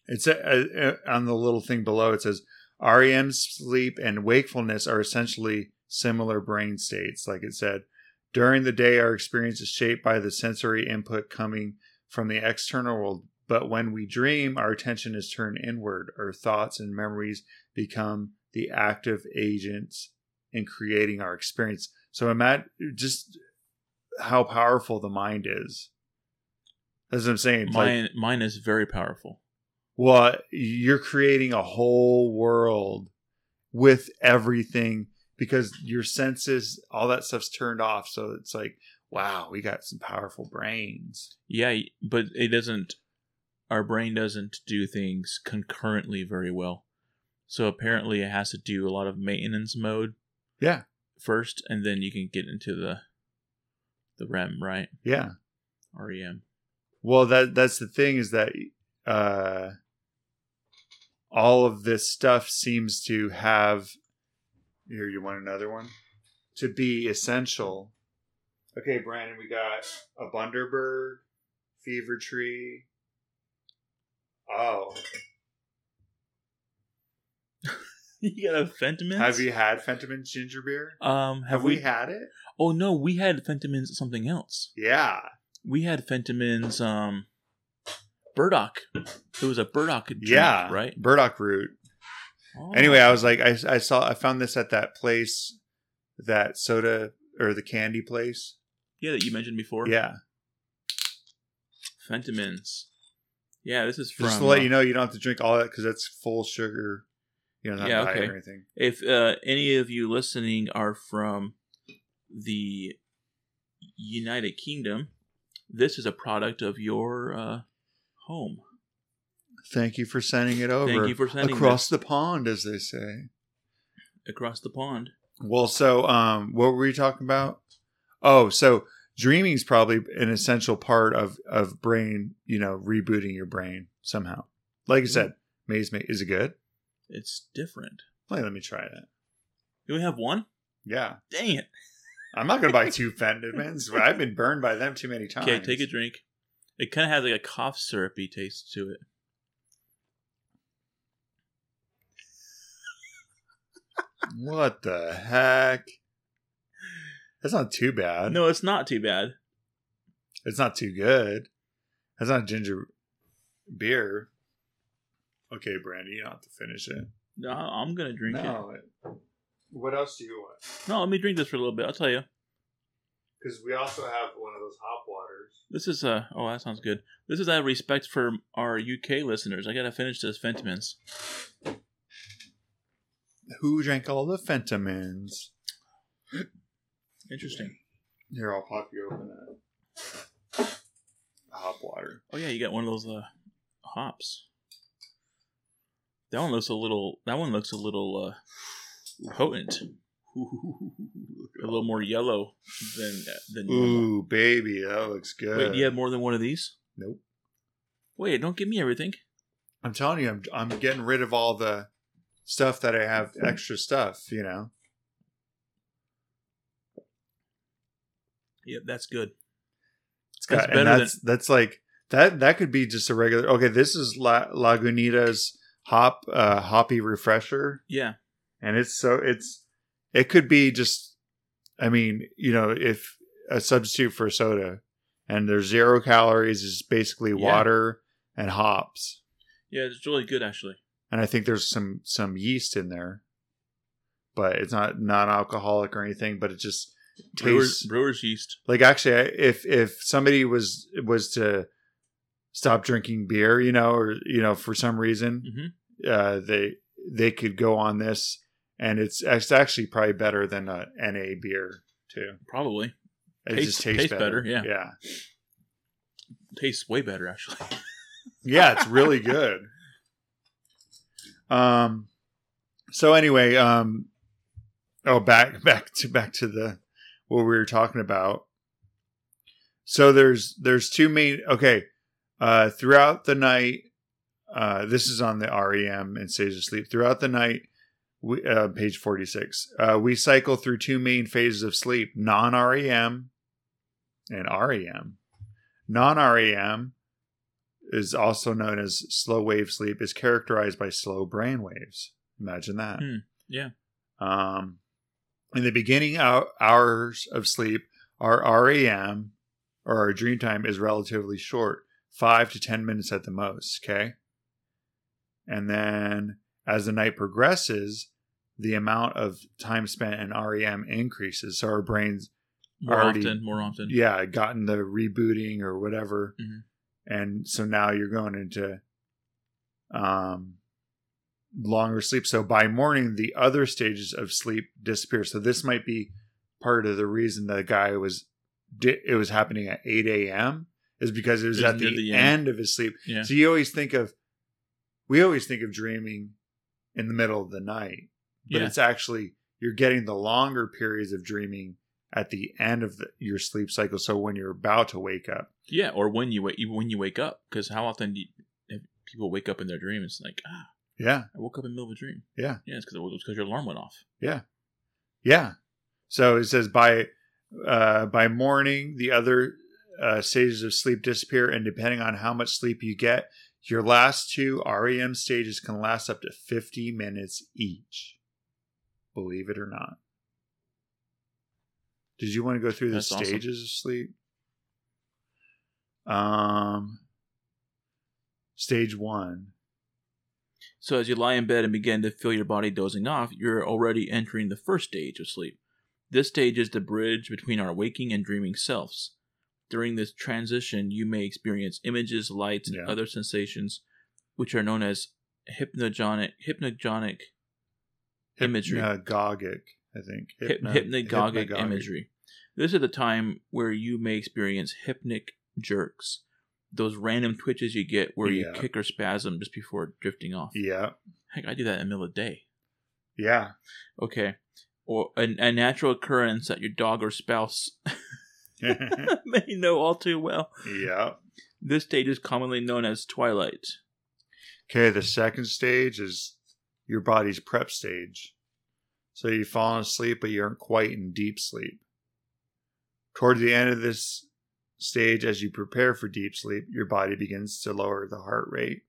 it's a, a, on the little thing below. It says REM sleep and wakefulness are essentially similar brain states. Like it said, during the day, our experience is shaped by the sensory input coming from the external world. But when we dream, our attention is turned inward. Our thoughts and memories become the active agents in creating our experience. So imagine just how powerful the mind is. That's what I'm saying. It's like, Mine, mine is very powerful. well, you're creating a whole world with everything because your senses, all that stuff's turned off. So it's like, wow, we got some powerful brains. Yeah, but it doesn't. Our brain doesn't do things concurrently very well. So apparently, it has to do a lot of maintenance mode Yeah, first, and then you can get into the the REM, right? yeah. REM. Well, that that's the thing is that uh, all of this stuff seems to have. Here, you want another one? To be essential. Okay, Brandon, we got a Bundaberg, Fever Tree. Oh, [LAUGHS] [LAUGHS] you got a Fentimans? have you had Fentimans ginger beer? Um, have, Have we? we had it? Oh no, we had Fentimans something else. Yeah. We had Fentimans um, Burdock. It was a Burdock drink, Yeah. right? Burdock root. Oh. Anyway, I was like, I, I saw, I found this at that place, that soda or the candy place. yeah, that you mentioned before. Yeah. Fentimans. Yeah, this is from. Just to let uh, you know, you don't have to drink all that because that's full sugar. You know, not Yeah, okay. or anything. If uh, any of you listening are from the United Kingdom, this is a product of your uh, home. Thank you for sending it over. Thank you for sending across the pond, as they say. across the pond. Well, so um, what were we talking about? Oh, so dreaming is probably an essential part of of brain, you know, rebooting your brain somehow. Like I said, maze make is it good? It's different. Wait, let me try that. You only have one? Yeah, Dang it. I'm not gonna buy [LAUGHS] two Fentimans. I've been burned by them too many times. Okay, take a drink. It kind of has like a cough syrupy taste to it. What the heck? That's not too bad. No, it's not too bad. It's not too good. That's not ginger beer. Okay, Brandy, you don't have to finish it. No, I'm gonna drink it. no. What else do you want? No, let me drink this for a little bit. I'll tell you. Because we also have one of those hop waters. This is uh oh that sounds good. This is out of respect for our UK listeners. I gotta finish this Fentimans. Who drank all the Fentimans? [GASPS] Interesting. Here, I'll pop you open that. Hop water. Oh yeah, you got one of those uh hops. That one looks a little. That one looks a little uh potent. [LAUGHS] A little more yellow than than. Ooh, baby, that looks good. Wait, do you have more than one of these? Nope. Wait, don't give me everything. I'm telling you, I'm I'm getting rid of all the stuff that I have extra stuff. You know. Yep, that's good. It's That's got, better and that's that's like that. That could be just a regular. Okay, this is La, Lagunitas hop uh, hoppy refresher, Yeah, and it's so it's it could be just. I mean, you know, if a substitute for soda, and there's zero calories, is basically Yeah. water and hops, yeah, it's really good actually. and I think there's some some yeast in there, but it's not non-alcoholic or anything. But it just tastes brewers yeast. like actually if if somebody was was to stop drinking beer you know or you know for some reason hmm uh they they could go on this and it's it's actually probably better than a na beer too Probably it Tastes- just tastes, tastes better. better, yeah. yeah tastes way better actually. [LAUGHS] yeah it's really good um so anyway um oh back [LAUGHS] back to back to the what we were talking about so there's there's two main okay uh throughout the night uh this is on the rem and stages of sleep throughout the night we, uh, page 46 uh, we cycle through two main phases of sleep non-rem and rem non-rem is also known as slow wave sleep. Is characterized by slow brain waves. Imagine that. Hmm, yeah. um in the beginning hou- hours of sleep our rem or our dream time is relatively short five to ten minutes at the most okay? And then as the night progresses the amount of time spent in rem increases. So our brains More Already- often, more often. yeah gotten the rebooting or whatever. Mhm. and so now you're going into um longer sleep. So by morning the other stages of sleep disappear. So this might be part of the reason the guy was it was happening at 8 a.m is because it was at the, the end. end. of his sleep Yeah. so you always think of we always think of dreaming in the middle of the night but Yeah. it's actually you're getting the longer periods of dreaming at the end of the, your sleep cycle so when you're about to wake up Yeah, or when you wake, when you wake up, because how often do you, people wake up in their dream? It's like, ah, yeah I woke up in the middle of a dream. Yeah. yeah, it's because it was because your alarm went off. Yeah, yeah. So it says by uh, by morning, the other uh, stages of sleep disappear, and depending on how much sleep you get, your last two REM stages can last up to 50 minutes each. Believe it or not. Did you want to go through the That's awesome. stages of sleep? Um, stage one. So as you lie in bed and begin to feel your body dozing off, you're already entering the first stage of sleep. This stage is the bridge between our waking and dreaming selves. During this transition, you may experience images, lights, and Yeah. other sensations, which are known as hypnogonic hypnogonic Imagery. Hypnagogic, I think. Hypno- hypnagogic hypnagogic. imagery. This is the time where you may experience hypnic jerks, those random twitches you get where you kick or spasm just before drifting off. Yeah. Heck, I do that in the middle of the day. Yeah. Okay. Or a, a natural occurrence that your dog or spouse [LAUGHS] [LAUGHS] may know all too well. yeah. This stage is commonly known as twilight. Okay, the second stage is your body's prep stage. So you've fallen asleep, but you aren't quite in deep sleep. Toward the end of this stage, as you prepare for deep sleep, your body begins to lower the heart rate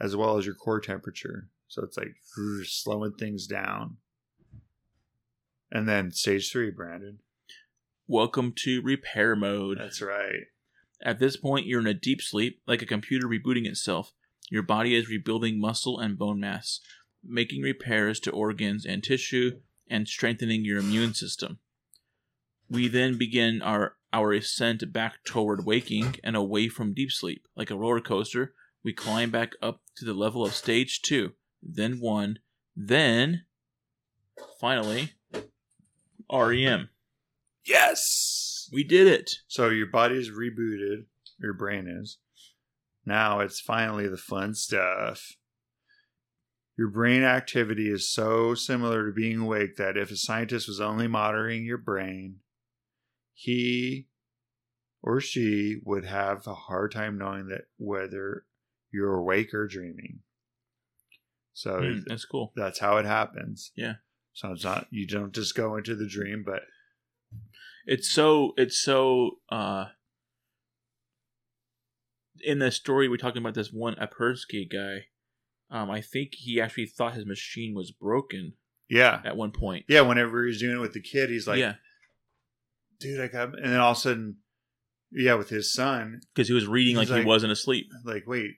as well as your core temperature. So it's like [SNIFFS] slowing things down. And then stage three, Brandon. Welcome to repair mode. That's right. At this point, you're in a deep sleep, like a computer rebooting itself. Your body is rebuilding muscle and bone mass, making repairs to organs and tissue, and strengthening your immune system. We then begin our, our ascent back toward waking and away from deep sleep. Like a roller coaster, we climb back up to the level of stage two, then one, then finally REM. Yes. We did it. So your body's rebooted, your brain is. Now it's finally the fun stuff. Your brain activity is so similar to being awake that if a scientist was only monitoring your brain, he or she would have a hard time knowing that whether you're awake or dreaming. So Hmm, that's cool. that's how it happens. Yeah. So it's not you don't just go into the dream, but it's so it's so uh in the story we're talking about this one Apersky guy. Um i think he actually thought his machine was broken yeah. at one point. Yeah, whenever he's doing it with the kid, he's like, yeah. Dude, I got, and then all of a sudden, yeah, with his son, because he was reading like, like- he wasn't asleep. like, wait,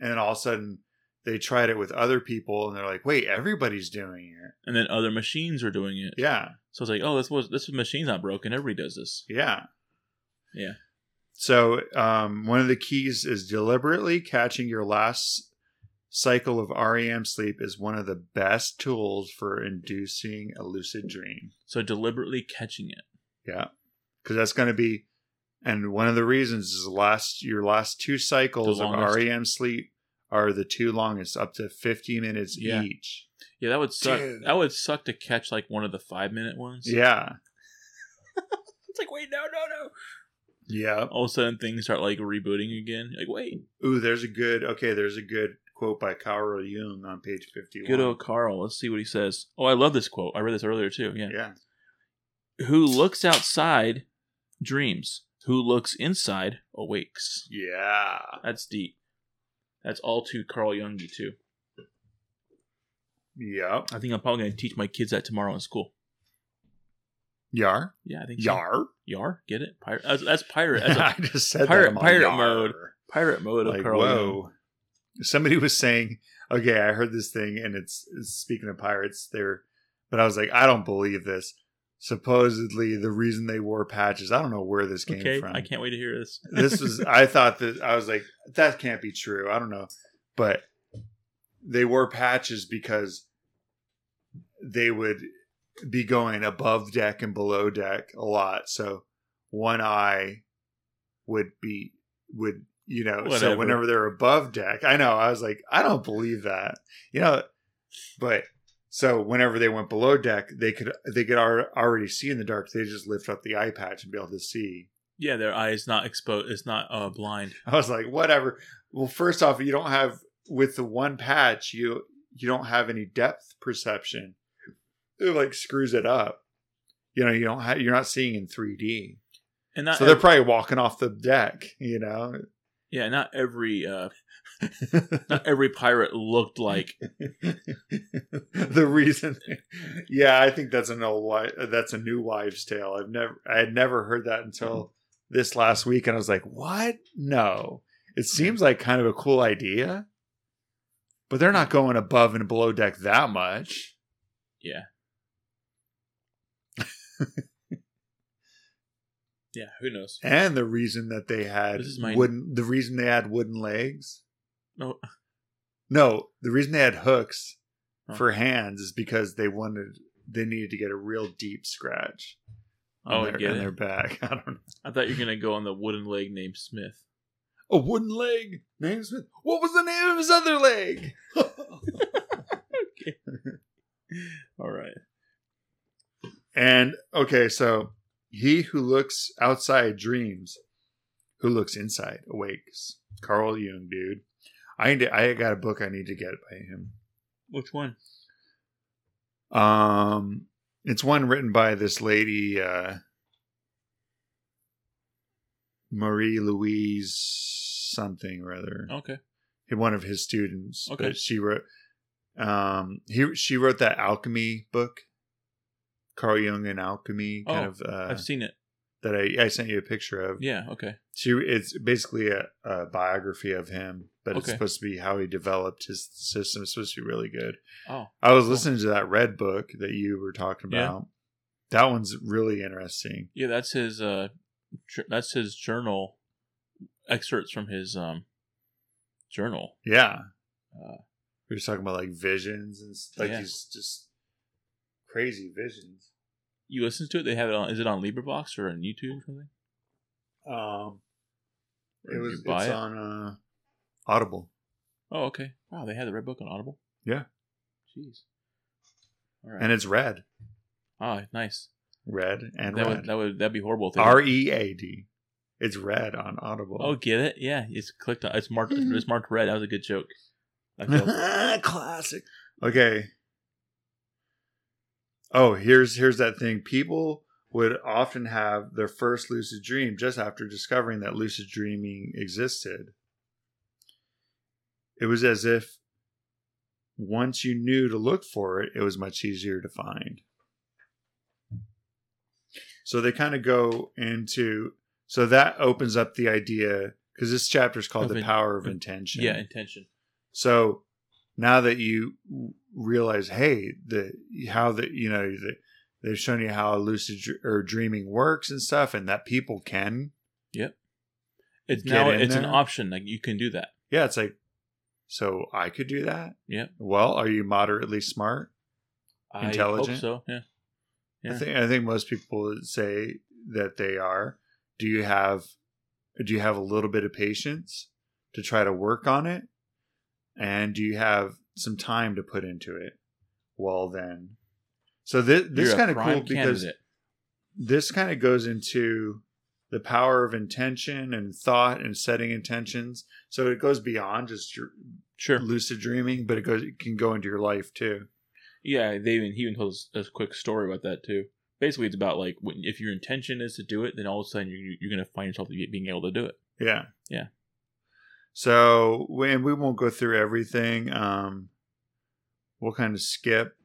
and then all of a sudden, they tried it with other people, and they're like, wait, everybody's doing it. and then other machines are doing it. Yeah, so it's like oh this was this machine's not broken everybody does this yeah, yeah So, um, one of the keys is deliberately catching your last cycle of REM sleep is one of the best tools for inducing a lucid dream. so deliberately catching it Yeah, because that's going to be, and one of the reasons is last your last two cycles of. REM sleep are the two longest, up to fifty minutes Yeah. each. Yeah that would suck Dude. that would suck to catch like one of the five minute ones Yeah, [LAUGHS] it's like wait no no no yeah. all of a sudden things start like rebooting again like wait Ooh, there's a good. Okay, there's a good quote by Carl Jung on page fifty-one. good old carl let's see what he says oh i love this quote i read this earlier too yeah yeah. Who looks outside dreams. Who looks inside awakes. Yeah. That's deep. That's all too Carl Jungy too. Yep. I think I'm probably gonna teach my kids that tomorrow in school. Yar. Yeah, I think so. Yar. Yar, get it? Pirate. That's, that's pirate. That's [LAUGHS] I just said pirate- that. Pirate "Yar." mode. pirate mode of Like, Carl whoa. Somebody was saying, okay, I heard this thing, and it's, it's speaking of pirates there, but I was like, I don't believe this. Supposedly, the reason they wore patches, I don't know where this came Okay, from. I can't wait to hear this. [LAUGHS] this was, I thought that, I was like, that can't be true. I don't know. But they wore patches because they would be going above deck and below deck a lot. So one eye would be would you know so whenever they're above deck i know i was like i don't believe that you know but so whenever they went below deck they could they could al- already see in the dark they just lift up the eye patch and be able to see yeah, their eye is not exposed. It's not uh, blind. i was like whatever well first off you don't have with the one patch you you don't have any depth perception it like screws it up. You know you don't have you're not seeing in 3d And not so they're ev- probably walking off the deck you know? Yeah, not every uh, [LAUGHS] not every pirate looked like [LAUGHS] the reason yeah i think that's an old that's a new wives tale. I've never i had never heard that until this last week and i was like what? No. It seems like kind of a cool idea but they're not going above and below deck that much. Yeah. [LAUGHS] yeah, who knows? and the reason that they had This is my- wooden the reason they had wooden legs No, no the reason they had hooks Huh. for hands is because they wanted they needed to get a real deep scratch on Oh, their, on it. their back [LAUGHS] i don't know I thought you were gonna go on the wooden leg named Smith. A wooden leg. named Smith. What was the name of his other leg? [LAUGHS] Okay. All right. And okay, so he who looks outside dreams, who looks inside awakes. Carl Jung, dude. I need to, I got a book I need to get by him. Which one? Um, it's one written by this lady, uh, Marie Louise something or other. Okay. One of his students. Okay. But she wrote. Um, he she wrote that alchemy book, Carl Jung and alchemy, kind Oh, of uh, I've seen it. that I, I sent you a picture of. Yeah. Okay. She it's basically a, a biography of him, but it's supposed to be how he developed his system. It's supposed to be really good. Oh. I was Cool. listening to that red book that you were talking Yeah. about. That one's really interesting. Yeah, that's his. Uh, jour- that's his journal excerpts from his um journal. Yeah. Uh, We were talking about like visions and s- like Yeah. these just crazy visions. You listen to it? They have it on. Is it on LibriVox or on YouTube or something? Um, Or it was buy it's it? on uh, Audible. Oh, okay. Wow, they had the red book on Audible. Yeah. Jeez. All right. and it's red, ah, nice. red and that red. would that would that'd be horrible. if they- R E A D. It's red on Audible. Oh, get it? Yeah, it's clicked on. It's marked. It's marked red. That was a good joke. I [LAUGHS] felt- Classic. Okay. Oh, here's here's that thing. People would often have their first lucid dream just after discovering that lucid dreaming existed. It was as if once you knew to look for it, it was much easier to find. So they kind of go into so that opens up the idea because this chapter is called Of the in- power of of- intention. yeah, intention. So now that you realize, hey, the how that you know the, they've shown you how lucid or dreaming works and stuff, and that people can, Yep. It's now it's an option. Like you can do that. yeah, it's like, so I could do that. Yeah. Well, are you moderately smart? I Intelligent? hope so. Yeah. I think I think most people say that they are. Do you have do you have a little bit of patience to try to work on it? And do you have some time to put into it? Well then. So this this kind of cool because this kind of goes into the power of intention and thought and setting intentions. So it goes beyond just your Sure. lucid dreaming, but it goes it can go into your life too. Yeah, they even he even tells a quick story about that too. Basically, it's about like when, if your intention is to do it, then all of a sudden you're, you're going to find yourself being able to do it. Yeah. Yeah. So when we won't go through everything, um, we'll kind of skip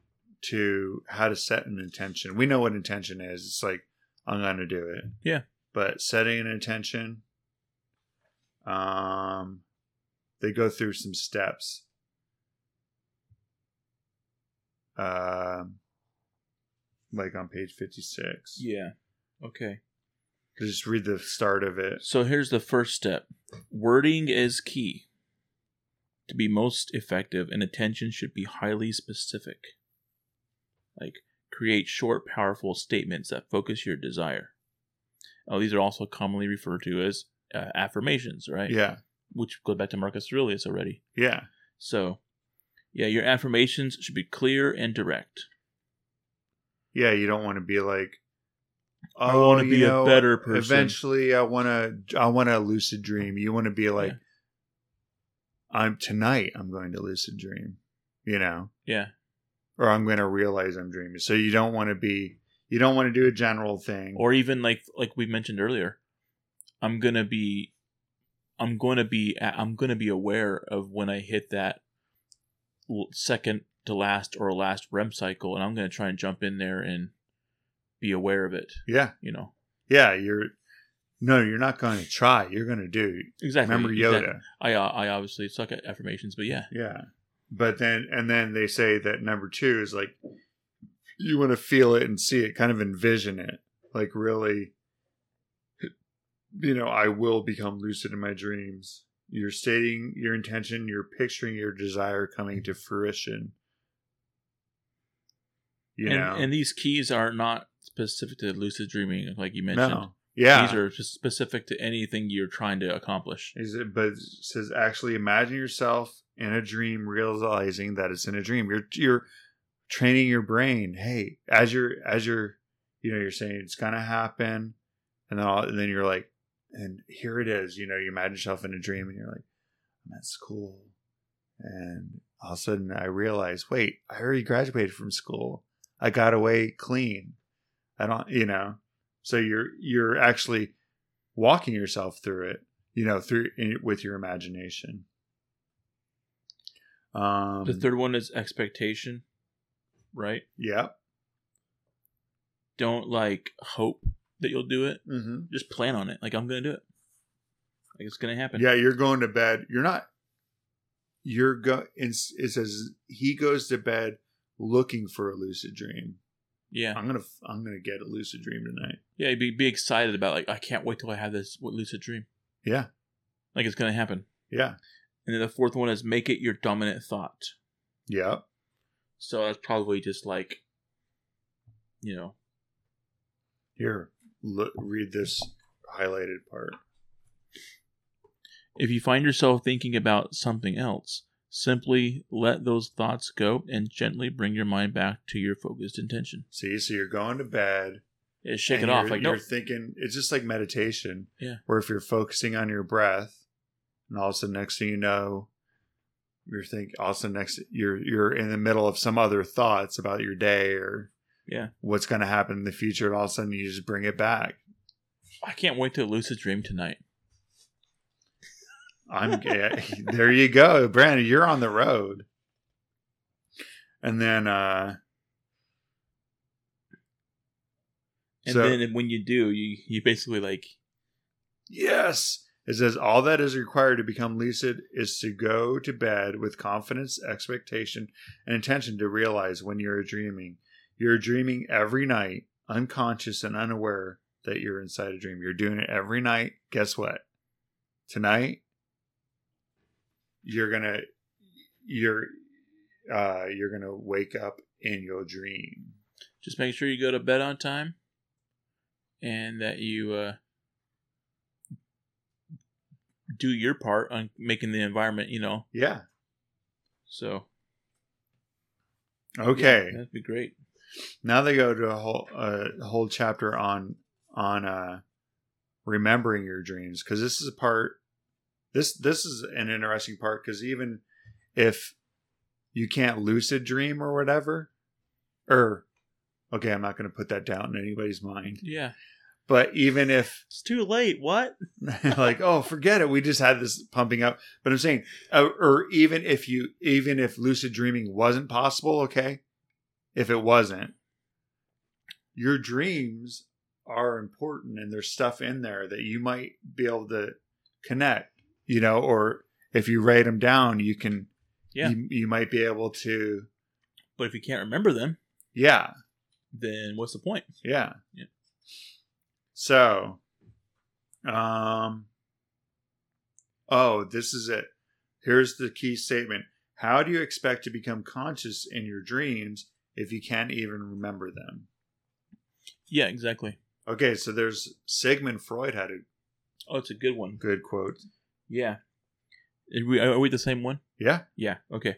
to how to set an intention. We know what intention is. It's like I'm going to do it. Yeah. But setting an intention, um, they go through some steps. Um, like on page fifty-six. Yeah. Okay. Just read the start of it. So here's the first step wording is key. To be most effective, an attention should be highly specific. Like, create short, powerful statements that focus your desire. Oh, these are also commonly referred to as uh, affirmations, right? Yeah. Which goes back to Marcus Aurelius already. Yeah. So, yeah, your affirmations should be clear and direct. Yeah, you don't want to be like, I "Oh, wanna you be a better person." Eventually, I want to. I want to lucid dream. You want to be like, Yeah. "I'm tonight. I'm going to lucid dream," you know, Yeah. or I'm going to realize I'm dreaming. So you don't want to be. You don't want to do a general thing. or even like like we mentioned earlier i'm gonna be i'm gonna be i'm gonna be aware of when i hit that second to last or last rem cycle and i'm gonna try and jump in there and be aware of it yeah, you know yeah. You're. No, you're not going to try. You're going to do. exactly Remember Yoda. exactly. i uh, i obviously suck at affirmations but yeah Yeah. But then, and then they say that number two is like, you want to feel it and see it, kind of envision it. Like, really, you know, I will become lucid in my dreams. You're stating your intention, you're picturing your desire coming to fruition. You and, know? and these keys are not specific to lucid dreaming like you mentioned no. Yeah. these are just specific to anything you're trying to accomplish Is it, but it says actually imagine yourself in a dream, realizing that it's in a dream. You're you're training your brain. Hey, as you're as you're you know you're saying it's gonna happen, and then all, and then you're like, and here it is. You know, you imagine yourself in a dream, and you're like, oh, that's cool. And all of a sudden, I realize, wait, I already graduated from school. I got away clean. I don't, you know. So you're you're actually walking yourself through it, you know, through with your imagination. Um, the third one is expectation, right? Yeah. Don't like hope that you'll do it. Mm-hmm. Just plan on it. Like I'm gonna do it. Like it's gonna happen. Yeah, you're going to bed. You're not. You're go. It says he goes to bed looking for a lucid dream. Yeah, I'm gonna. I'm gonna get a lucid dream tonight. Yeah, be be excited about like I can't wait till I have this lucid dream. Yeah, like it's gonna happen. Yeah. And then the fourth one is make it your dominant thought. Yeah. So that's probably just like, you know. Here, look, read this highlighted part. If you find yourself thinking about something else, simply let those thoughts go and gently bring your mind back to your focused intention. See, so you're going to bed. Yeah, shake it off. Like you're nope. thinking. It's just like meditation. Yeah. Where if you're focusing on your breath, and all of a sudden, next thing you know, you're thinking. All of a sudden, next you're you're in the middle of some other thoughts about your day or yeah what's going to happen in the future. And all of a sudden, you just bring it back. I can't wait to lucid dream tonight. I'm [LAUGHS] there. You go, Brandon. You're on the road. And then, uh and so, then when you do, you you basically like, yes. It says all that is required to become lucid is to go to bed with confidence, expectation, and intention to realize when you're dreaming. You're dreaming every night, unconscious and unaware that you're inside a dream. You're doing it every night. Guess what? Tonight, you're gonna you're uh you're gonna wake up in your dream. Just make sure you go to bed on time and that you uh do your part on making the environment, you know. Yeah. So. Okay. Yeah, that'd be great. Now they go to a whole uh, a whole chapter on on uh remembering your dreams because this is a part this this is an interesting part because even if you can't lucid dream or whatever or okay i'm not going to put that down in anybody's mind. Yeah. But even if it's too late what? [LAUGHS] Like oh forget it we just had this pumping up. But i'm saying uh, or even if you even if lucid dreaming wasn't possible okay if it wasn't your dreams are important and there's stuff in there that you might be able to connect you know or if you write them down you can yeah. you, you might be able to but if you can't remember them yeah. then what's the point? Yeah. Yeah. So um oh this is it. Here's the key statement. How do you expect to become conscious in your dreams if you can't even remember them? Yeah exactly. Okay, so there's Sigmund Freud had a oh, it's a good one. Good quote. Yeah. Are we, are we the same one? Yeah. Yeah. Okay.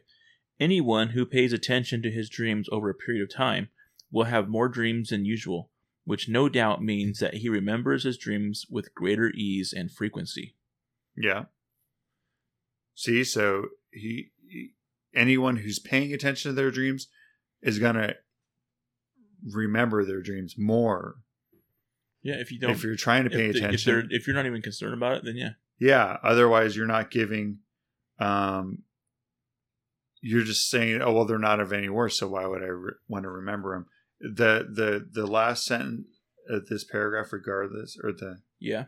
Anyone who pays attention to his dreams over a period of time will have more dreams than usual, which no doubt means that he remembers his dreams with greater ease and frequency. Yeah. See, so he, he anyone who's paying attention to their dreams is going to remember their dreams more yeah, if you don't, if you're trying to pay if attention, if, if, you're not even concerned about it, then yeah, yeah. Otherwise, you're not giving. Um, you're just saying, "Oh well, they're not of any worth, so why would I re- want to remember them?" The the the last sentence of this paragraph, regardless, or the yeah,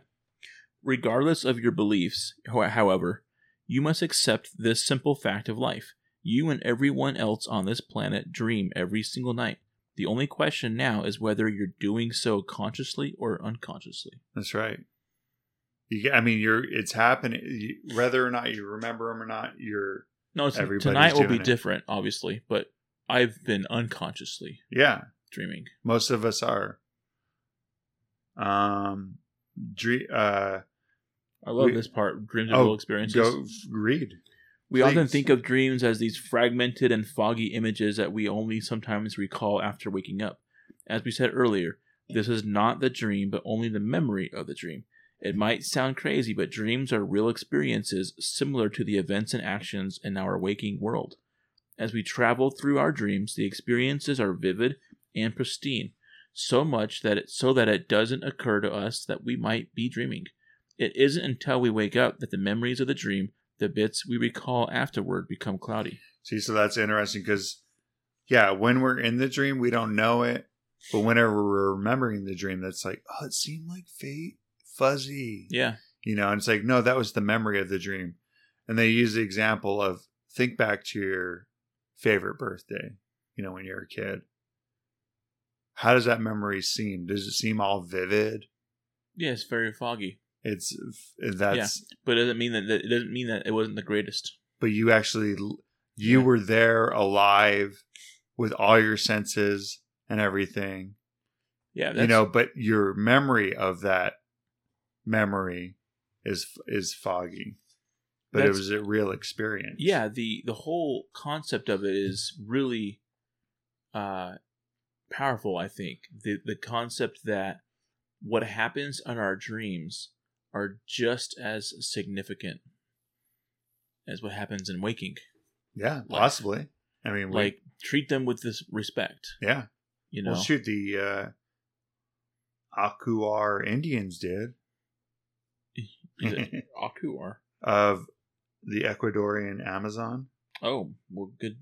regardless of your beliefs, however, you must accept this simple fact of life: you and everyone else on this planet dream every single night. The only question now is whether you're doing so consciously or unconsciously. That's right. You, I mean, you're it's happening. You, whether or not you remember them or not, you're no. It's, tonight will be it. different, obviously, but I've been unconsciously, yeah, dreaming. Most of us are. Um, dream. Uh, I love we, this part. Dreams of oh, real experiences. Go read. We often think of dreams as these fragmented and foggy images that we only sometimes recall after waking up. As we said earlier, this is not the dream, but only the memory of the dream. It might sound crazy, but dreams are real experiences similar to the events and actions in our waking world. As we travel through our dreams, the experiences are vivid and pristine, so much that it so that it doesn't occur to us that we might be dreaming. It isn't until we wake up that the memories of the dream, the bits we recall afterward, become cloudy. See, so that's interesting because, yeah, when we're in the dream, we don't know it. But whenever we're remembering the dream, that's like, oh, it seemed like fate, fuzzy. Yeah. You know, and it's like, no, that was the memory of the dream. And they use the example of think back to your favorite birthday, you know, when you're a kid. How does that memory seem? Does it seem all vivid? Yeah, it's very foggy. It's that's, But it doesn't mean that it doesn't mean that it wasn't the greatest. but you actually, you Yeah. were there alive with all your senses and everything. Yeah, that's, you know but your memory of that memory is is foggy but it was a real experience. Yeah the the whole concept of it is really uh powerful i think. The the concept that what happens in our dreams are just as significant as what happens in waking. Yeah Like- possibly. I mean we, like treat them with this respect yeah. you know? well shoot the uh Achuar indians did Is it [LAUGHS] Achuar of the ecuadorian amazon. Oh well good.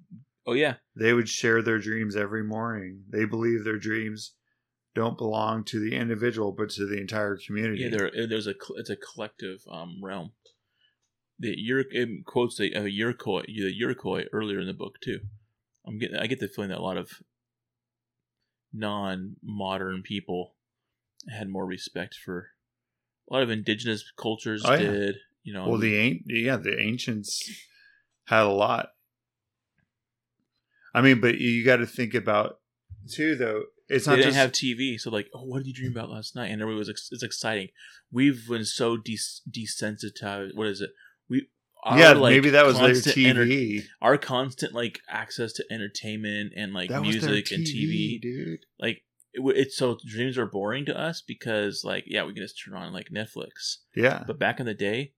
Oh yeah. They would share their dreams every morning. They believe their dreams don't belong to the individual but to the entire community. Yeah, there, there's a it's a collective um, realm. The Ur- quotes the uh, Iroquois, the Iroquois earlier in the book too. I'm getting, I get the feeling that a lot of non-modern people had more respect for a lot of indigenous cultures Oh, yeah. did. You know, Well, the yeah, the ancients had a lot. I mean, but you got to think about too, though. It's they not didn't just have TV, so like, oh, what did you dream about last night? And everybody was, ex- it's exciting. We've been so des- desensitized. What is it? We, our, yeah. like, maybe that was their constant enter- TV. our constant like access to entertainment and like that music and TV, dude. like it, it's so dreams are boring to us because like yeah we can just turn on like Netflix, Yeah, but back in the day,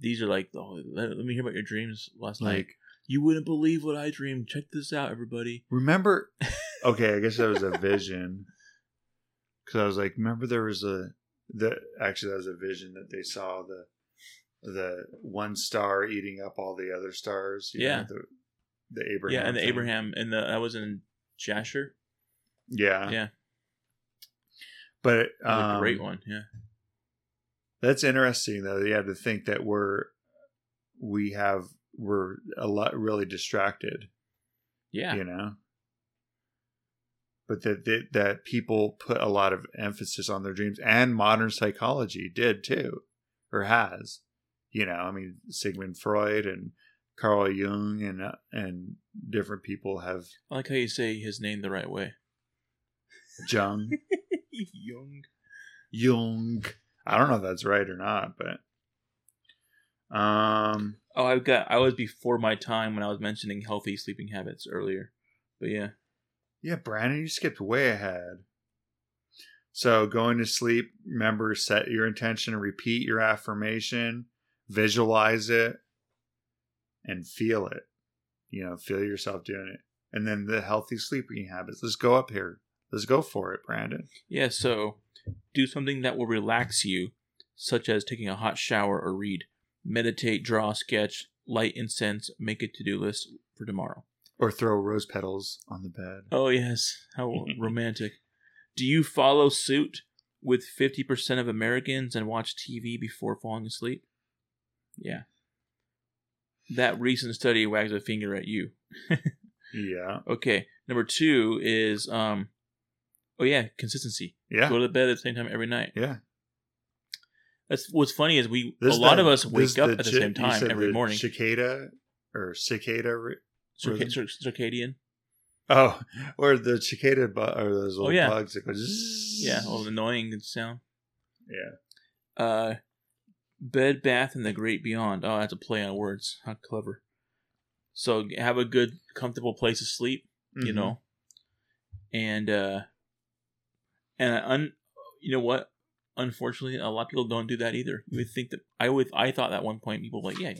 these are like oh let, let me hear about your dreams last night. You wouldn't believe what I dreamed. Check this out, everybody. remember? [LAUGHS] Okay, I guess that was a vision. Because I was like, remember there was a the actually that was a vision that they saw the the one star eating up all the other stars. you know, Yeah. the the Abraham. yeah, and the thing. Abraham and the that was in Jasher. Yeah, yeah, but was a um, great one. Yeah, That's interesting, though. You have to think that we're we have we're a lot really distracted, yeah, you know. But that, that that people put a lot of emphasis on their dreams, and modern psychology did too, or has. You know, I mean, Sigmund Freud and Carl Jung and uh, and different people have I like how you say his name the right way. Jung [LAUGHS] [LAUGHS] Young. Jung. I don't know if that's right or not, but um, Oh, I've got. I was before my time when I was mentioning healthy sleeping habits earlier, but yeah. Yeah, Brandon, you skipped way ahead. So, going to sleep, remember, set your intention, repeat your affirmation, visualize it, and feel it. You know, feel yourself doing it. And then the healthy sleeping habits. Let's go up here. Let's go for it, Brandon. Yeah, so do something that will relax you, such as taking a hot shower or read. Meditate, draw, sketch, light incense, make a to do list for tomorrow. Or throw rose petals on the bed. Oh, yes. How [LAUGHS] romantic. Do you follow suit with 50% of Americans and watch TV before falling asleep? Yeah. That recent study wags a finger at you. [LAUGHS] Yeah. Okay. Number two is, um, oh, yeah, consistency. Yeah. Go to bed at the same time every night. Yeah. That's what's funny is we This a lot the- of us wake up at the same you time every the morning. Cicada or cicada. re- Circa- cir- circadian. Oh, [LAUGHS] or the cicada bu- or those little Oh, yeah. bugs that go zzz. Yeah, all the annoying sound. Yeah. Uh, Bed Bath and the Great Beyond. Oh, that's a play on words. How clever. So have a good, comfortable place to sleep. You Mhm. know, and uh, and un, you know what? Unfortunately, a lot of people don't do that either. You would think that I would. I thought at one point people were like, yeah,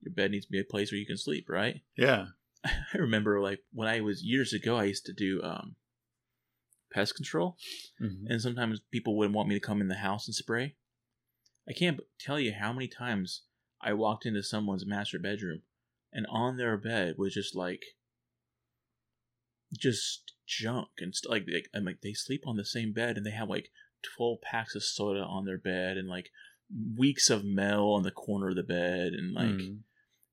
your bed needs to be a place where you can sleep, right? [LAUGHS] Yeah. I remember like when I was years ago, I used to do um, pest control, Mhm. and sometimes people wouldn't want me to come in the house and spray. I can't tell you how many times I walked into someone's master bedroom, and on their bed was just like, just junk and st- like, like I'm like they sleep on the same bed and they have like twelve packs of soda on their bed and like weeks of mail on the corner of the bed and like Mhm.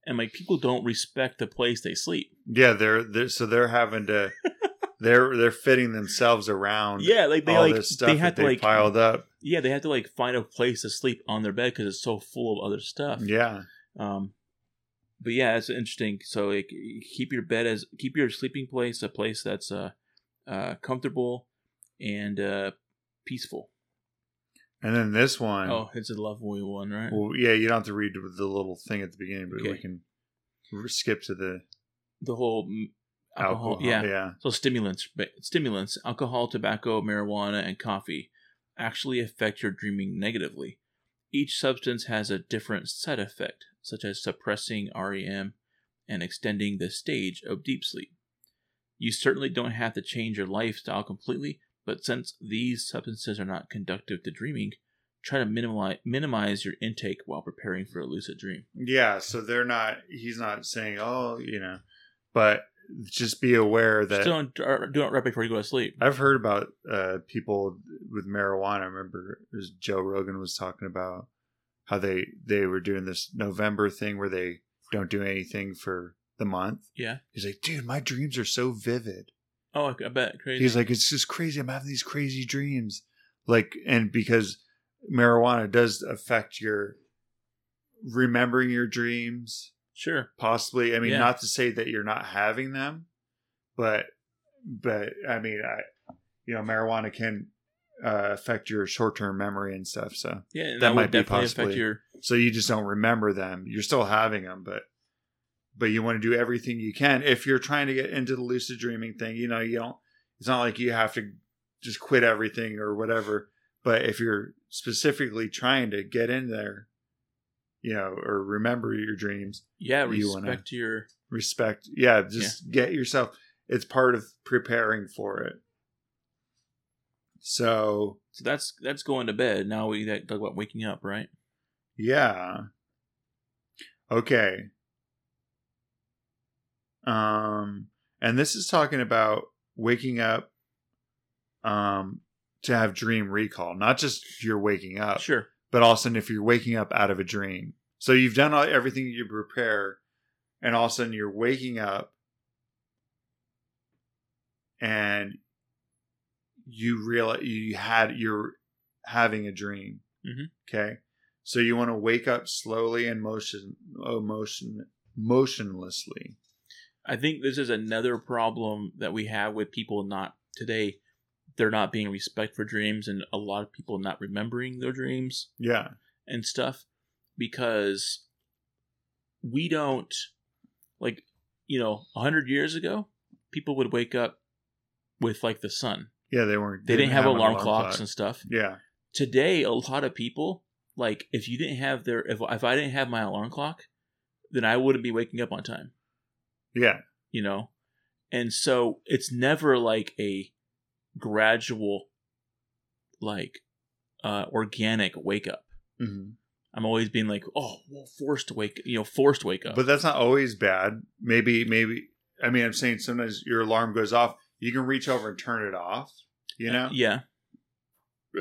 and like people don't respect the place they sleep. Yeah, they're they're so they're having to [LAUGHS] they're they're fitting themselves around Yeah, like they all like this stuff they that have to they like piled up. yeah they have to like find a place to sleep on their bed because it's so full of other stuff. Yeah. Um, but yeah, it's interesting. So like, keep your bed as keep your sleeping place a place that's uh, uh comfortable and uh peaceful. And then this one, Oh, it's a lovely one, right? well, yeah, you don't have to read the little thing at the beginning, but we can skip to the the whole mm, alcohol, alcohol. yeah. yeah. So stimulants, stimulants, alcohol, tobacco, marijuana, and coffee actually affect your dreaming negatively. Each substance has a different side effect, such as suppressing REM and extending the stage of deep sleep. You certainly don't have to change your lifestyle completely, but since these substances are not conductive to dreaming, try to minimize minimize your intake while preparing for a lucid dream. Yeah, so they're not. He's not saying, "Oh, you know," but just be aware that Just don't uh, do it right before you go to sleep. I've heard about uh, people with marijuana. I remember Joe Rogan was talking about how they they were doing this November thing where they don't do anything for the month. Yeah. He's like, "Dude, my dreams are so vivid." Oh, I bet crazy. He's like, "It's just crazy. I'm having these crazy dreams." Like, and because marijuana does affect your remembering your dreams sure. possibly i mean Yeah. not to say that you're not having them but but i mean i you know marijuana can uh, affect your short-term memory and stuff so Yeah, That that, might would be definitely possibly- your. so you just don't remember them you're still having them but but you want to do everything you can if you're trying to get into the lucid dreaming thing you know you don't it's not like you have to just quit everything or whatever but if you're specifically trying to get in there you know or remember your dreams Yeah, you respect your. respect yeah just get yourself it's part of preparing for it so So that's that's going to bed. Now we talk about waking up, right? yeah okay um and this is talking about waking up um to have dream recall not just you're waking up Sure. but also if you're waking up out of a dream. So you've done all, everything you prepare, and all of a sudden you're waking up, and you realize you had you're having a dream. Mhm. Okay, so you want to wake up slowly and motion, oh, motion, motionlessly. I think this is another problem that we have with people not today. They're not being respect for dreams, and a lot of people not remembering their dreams Yeah, and stuff because we don't like you know a hundred years ago people would wake up with like the sun yeah, they weren't. they didn't have an alarm, clocks clock. and stuff Yeah, today a lot of people like if you didn't have their if, if i didn't have my alarm clock then i wouldn't be waking up on time yeah, you know and so it's never like a gradual like uh organic wake up hmm i'm always being like oh well forced to wake you know forced wake up But that's not always bad. Maybe, maybe. I mean, I'm saying sometimes your alarm goes off. You can reach over and turn it off. You know. yeah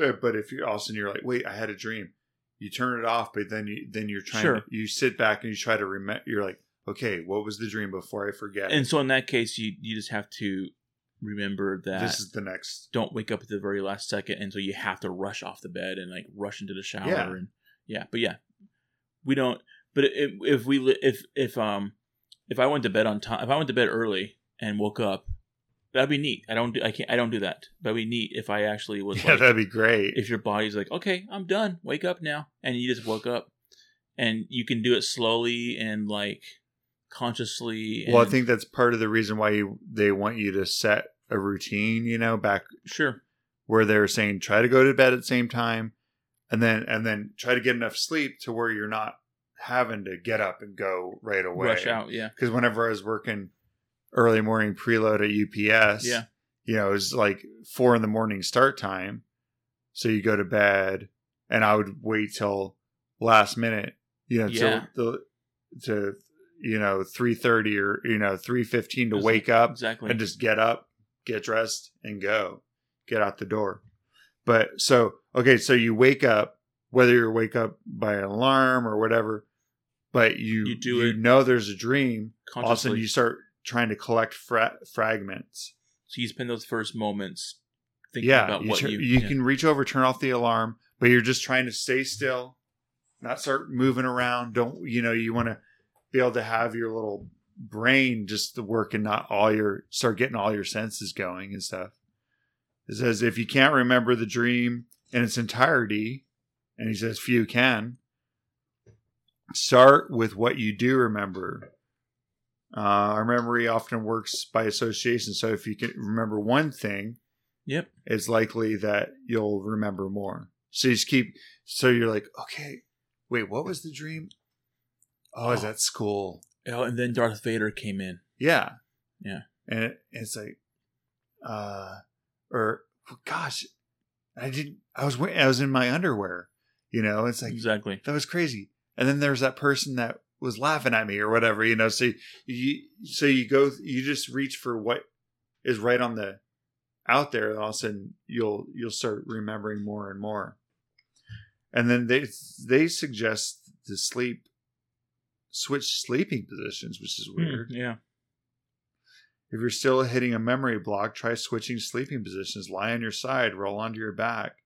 Uh, But if you're all of a sudden you're like, wait, I had a dream. You turn it off, but then you then you're trying. Sure. To, you sit back and you try to remember. You're like, okay, what was the dream before I forget? and so in that case you you just have to remember that this is the next. don't wake up at the very last second and so you have to rush off the bed and like rush into the shower Yeah. and yeah but yeah we don't but if, if we if if um if i went to bed on time if i went to bed early and woke up that'd be neat i don't do i can't i don't do that that'd be neat if i actually was [LAUGHS] Yeah, like that'd be great. if your body's like okay i'm done wake up now and you just woke up and you can do it slowly and like consciously. Well, I think that's part of the reason why you, they want you to set a routine. You know, back sure. where they're saying try to go to bed at the same time, and then and then try to get enough sleep to where you're not having to get up and go right away. Rush out. Yeah. because whenever I was working early morning preload at UPS, Yeah. you know, it was like four in the morning start time. So you go to bed, and I would wait till last minute, you know, Yeah. till the to you know three thirty or you know three fifteen to Exactly. wake up Exactly. and just get up, get dressed, and go, get out the door. But so okay, so you wake up, whether you wake up by an alarm or whatever, but you You do you know there's a dream. All of a sudden, you start trying to collect fra- fragments. so you spend those first moments thinking Yeah, about you, what tur- you. you yeah. can reach over, turn off the alarm, but you're just trying to stay still, not start moving around. Don't you know? You want to be able to have your little brain just to work and not all your start getting all your senses going and stuff. It says if you can't remember the dream in its entirety, and he says few can, start with what you do remember. Uh, our memory often works by association. So if you can remember one thing, Yep. it's likely that you'll remember more. So you just keep. So you're like, okay, wait, what was the dream? Oh, is Oh. that school? Oh, and then Darth Vader came in. Yeah, Yeah. And it, it's like, uh, or gosh, I didn't. I was wa- I was in my underwear. You know, it's like exactly. that was crazy. And then there's that person that was laughing at me or whatever. You know, so you so you go you just reach for what is right on the out there, and all of a sudden you'll you'll start remembering more and more. And then they they suggest to sleep switch sleeping positions, which is Hmm, weird. yeah. If you're still hitting a memory block, try switching sleeping positions. Lie on your side, roll onto your back.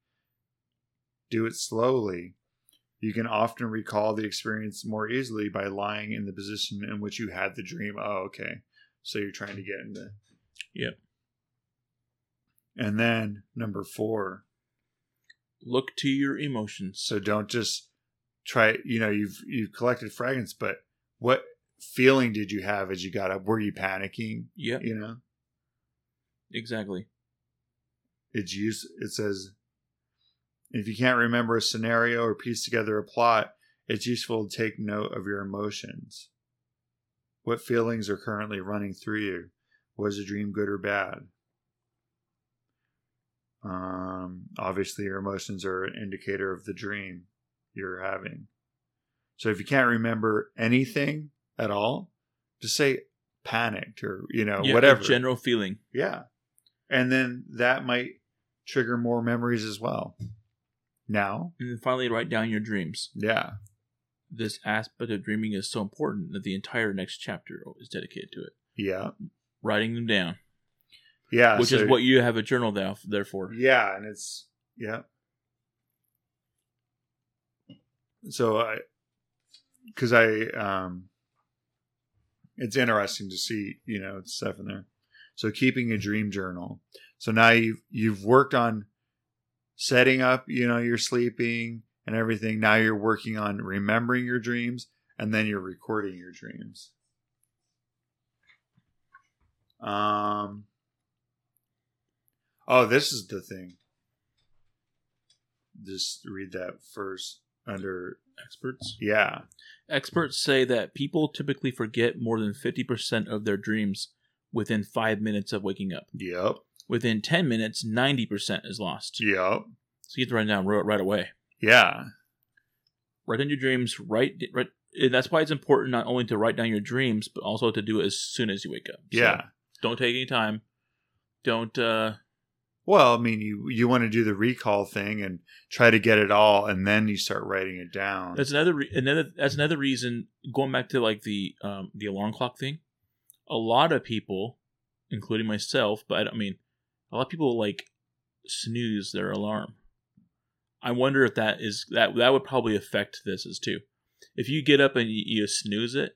Do it slowly. You can often recall the experience more easily by lying in the position in which you had the dream. Oh, okay. So you're trying to get into. Yep. And then number four. Look to your emotions. So don't just try. You know, you've you've collected fragments, but what feeling did you have as you got up? Were you panicking? Yeah. You know. Exactly. it's use it says if you can't remember a scenario or piece together a plot it's useful to take note of your emotions what feelings are currently running through you was the dream good or bad um, obviously your emotions are an indicator of the dream you're having so if you can't remember anything at all just say panicked or you know Yeah, a whatever general feeling. yeah. And then that might trigger more memories as well. Now, And then finally, write down your dreams. yeah. This aspect of dreaming is so important that the entire next chapter is dedicated to it. Yeah. Writing them down, Yeah. which so- is what you have a journal there, there for. Yeah, and it's yeah. So I cuz I um it's interesting to see, you know, stuff in there. So keeping a dream journal. So now you've you've worked on setting up, you know, your sleeping and everything. Now you're working on remembering your dreams and then you're recording your dreams. Um Oh, this is the thing. Just read that first under Experts. yeah. Experts say that people typically forget more than 50% of their dreams within five minutes of waking up. Yep. Within 10 minutes, 90% is lost. Yep. So you have to write it down right, right away. Yeah. Write down your dreams. Write, write. And that's why it's important not only to write down your dreams, but also to do it as soon as you wake up. So Yeah. don't take any time. Don't. uh Well, I mean, you you want to do the recall thing and try to get it all, and then you start writing it down. That's another re- another that's another reason going back to like the um the alarm clock thing. A lot of people, including myself, but I don't I mean, a lot of people like snooze their alarm. I wonder if that is that that would probably affect this as too. If you get up and you, you snooze it,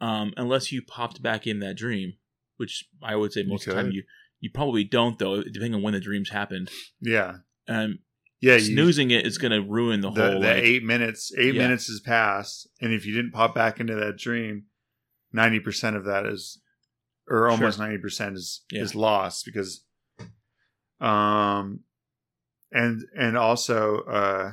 um, unless you popped back in that dream, which I would say most of the time you you probably don't though, depending on when the dreams happened. yeah. Um, Yeah. You, snoozing it is going to ruin the, the whole. the like- eight minutes eight Yeah. minutes has passed, and if you didn't pop back into that dream, ninety percent of that is, or almost ninety percent is Yeah. is lost because, um, and and also uh,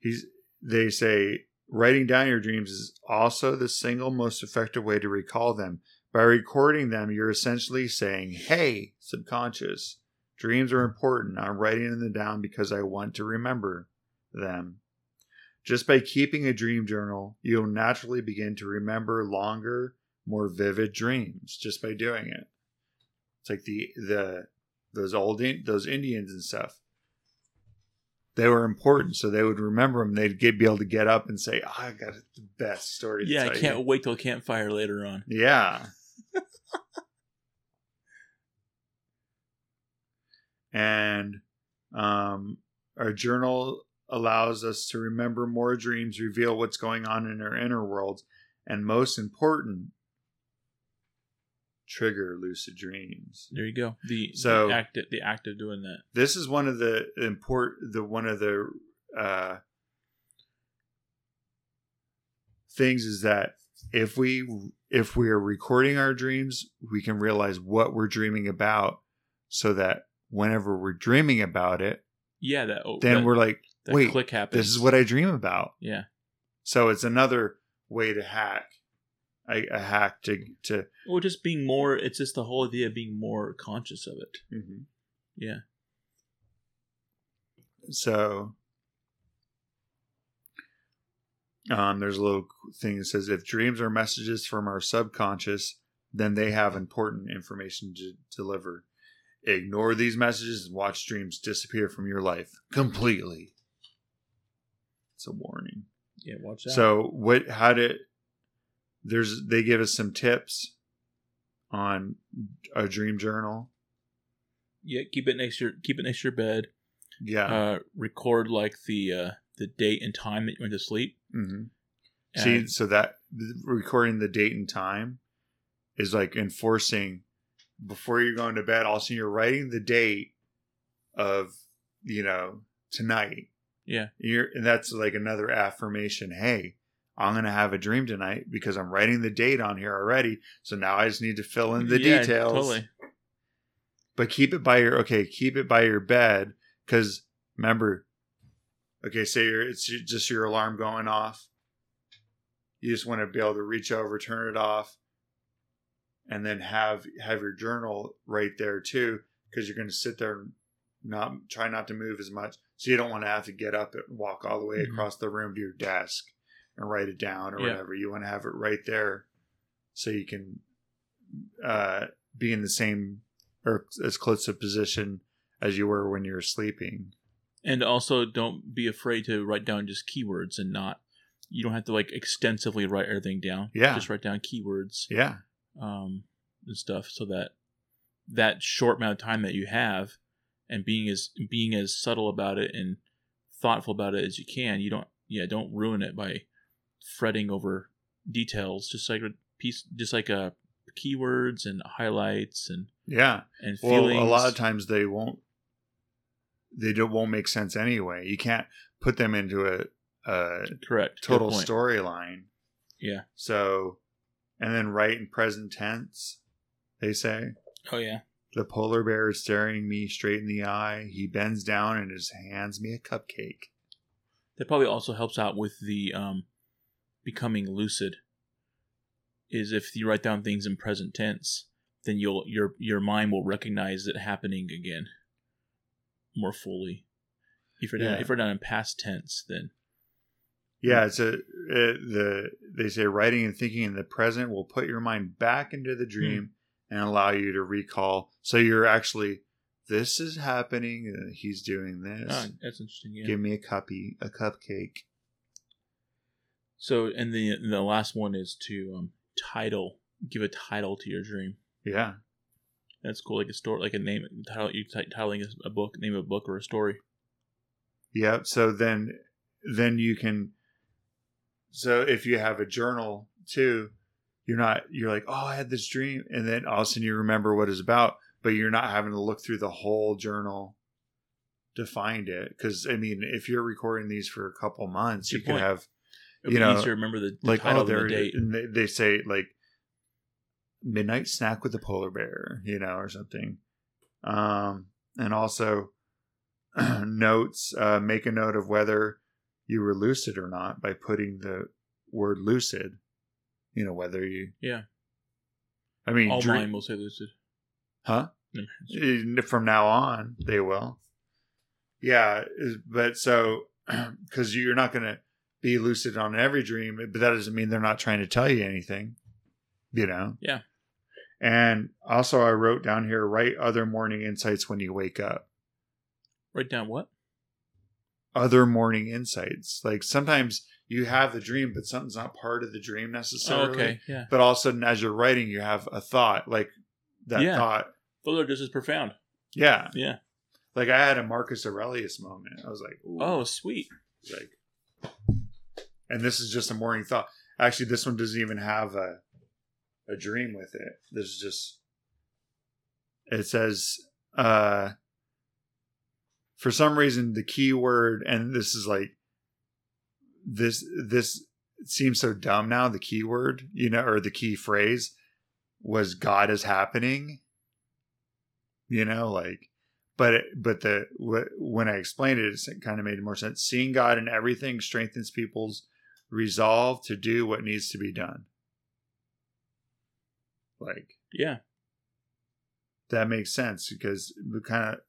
he's they say writing down your dreams is also the single most effective way to recall them. By recording them, you're essentially saying, "Hey, subconscious, dreams are important. I'm writing them down because I want to remember them." Just by keeping a dream journal, you'll naturally begin to remember longer, more vivid dreams just by doing it. It's like the the those old In- those Indians and stuff. They were important, so they would remember them. They'd get, be able to get up and say, oh, "I got the best story." to Yeah, I can't you." wait till campfire later on. Yeah. [LAUGHS] and um, our journal allows us to remember more dreams, reveal what's going on in our inner world, and most important, trigger lucid dreams. There you go. The So- the act the act of doing that. This is one of the import the one of the uh, things is that if we if we are recording our dreams, we can realize what we're dreaming about, so that whenever we're dreaming about it, Yeah, that oh, then that, we're like, that wait, click happens. this is what I dream about. Yeah. So it's another way to hack, a, a hack to to. Well, just being more. It's just the whole idea of being more conscious of it. Yeah. So um, there's a little thing that says if dreams are messages from our subconscious, then they have important information to deliver. Ignore these messages and watch dreams disappear from your life completely. It's a warning. Yeah. Watch that. So what? How did? There's they give us some tips on a dream journal. yeah, keep it next to your keep it next to your bed. Yeah. Uh, record like the uh, the date and time that you went to sleep. Mm-hmm. See, so that recording the date and time is like enforcing before you're going to bed. Also, you're writing the date of you know tonight. Yeah. You're and that's like another affirmation. Hey, I'm gonna have a dream tonight because I'm writing the date on here already. So now I just need to fill in the Yeah, details. Totally. But keep it by your okay. Keep it by your bed because remember. Okay, say you're, it's just your alarm going off. You just want to be able to reach over, turn it off, and then have have your journal right there too, because you're going to sit there, and not try not to move as much, so you don't want to have to get up and walk all the way Mhm. across the room to your desk and write it down or Yeah. whatever. You want to have it right there, so you can uh, be in the same or as close a position as you were when you were sleeping. And also, don't be afraid to write down just keywords and not. You don't have to like extensively write everything down. Yeah. Just write down keywords Yeah, um, and stuff, so that that short amount of time that you have, and being as being as subtle about it and thoughtful about it as you can, you don't yeah don't ruin it by fretting over details. Just like a piece, just like a keywords and highlights and yeah. and Well, a lot of times they won't. They don't won't make sense anyway. You can't put them into a, a correct total storyline. Yeah. So, and then write in present tense. They say Oh yeah. the polar bear is staring me straight in the eye. He bends down and just hands me a cupcake. That probably also helps out with the um, becoming lucid. Is if you write down things in present tense, then you'll your your mind will recognize it happening again more fully. If you're down, Yeah. if you're down in past tense, then Yeah, it's a it, the they say writing and thinking in the present will put your mind back into the dream and allow you to recall. So you're actually this is happening. he's doing this. ah, that's interesting. Yeah. Give me a cuppy a cupcake. So and the the last one is to um, title, give a title to your dream. Yeah, That's cool, like a story, like a name title. You t- titling a book, name of a book or a story. Yep. So then, then you can. So if you have a journal too, you're not. You're like, oh, I had this dream, and then all of a sudden you remember what it's about, but you're not having to look through the whole journal to find it. Because I mean, if you're recording these for a couple months, Good you can point. have It'd You know, easier to remember the, the like title oh there the date. and they, they say like midnight snack with the polar bear you know or something um and also [CLEARS THROAT] notes uh make a note of whether you were lucid or not by putting the word lucid you know whether you Yeah. i mean All dream- mine will say lucid. huh. Eh, from now on they will yeah but so [CLEARS THROAT] because you're not going to be lucid on every dream but that doesn't mean they're not trying to tell you anything you know Yeah. and also i wrote down here write other morning insights when you wake up Write down what? other morning insights like sometimes you have the dream but something's not part of the dream Oh, necessarily okay. Yeah. but all of a sudden as you're writing you have a thought like that Yeah. thought Those are just as profound. yeah Yeah. like i had a marcus aurelius moment i was like Ooh. Oh, sweet. like and this is just a morning thought actually this one doesn't even have a a dream with it this is just it says uh for some reason the key word and this is like this this seems so dumb now the key word you know or the key phrase was god is happening you know like but it, but the wh- when I explained it, it kind of made more sense. Seeing God in everything strengthens people's resolve to do what needs to be done. Like Yeah. that makes sense because we kind of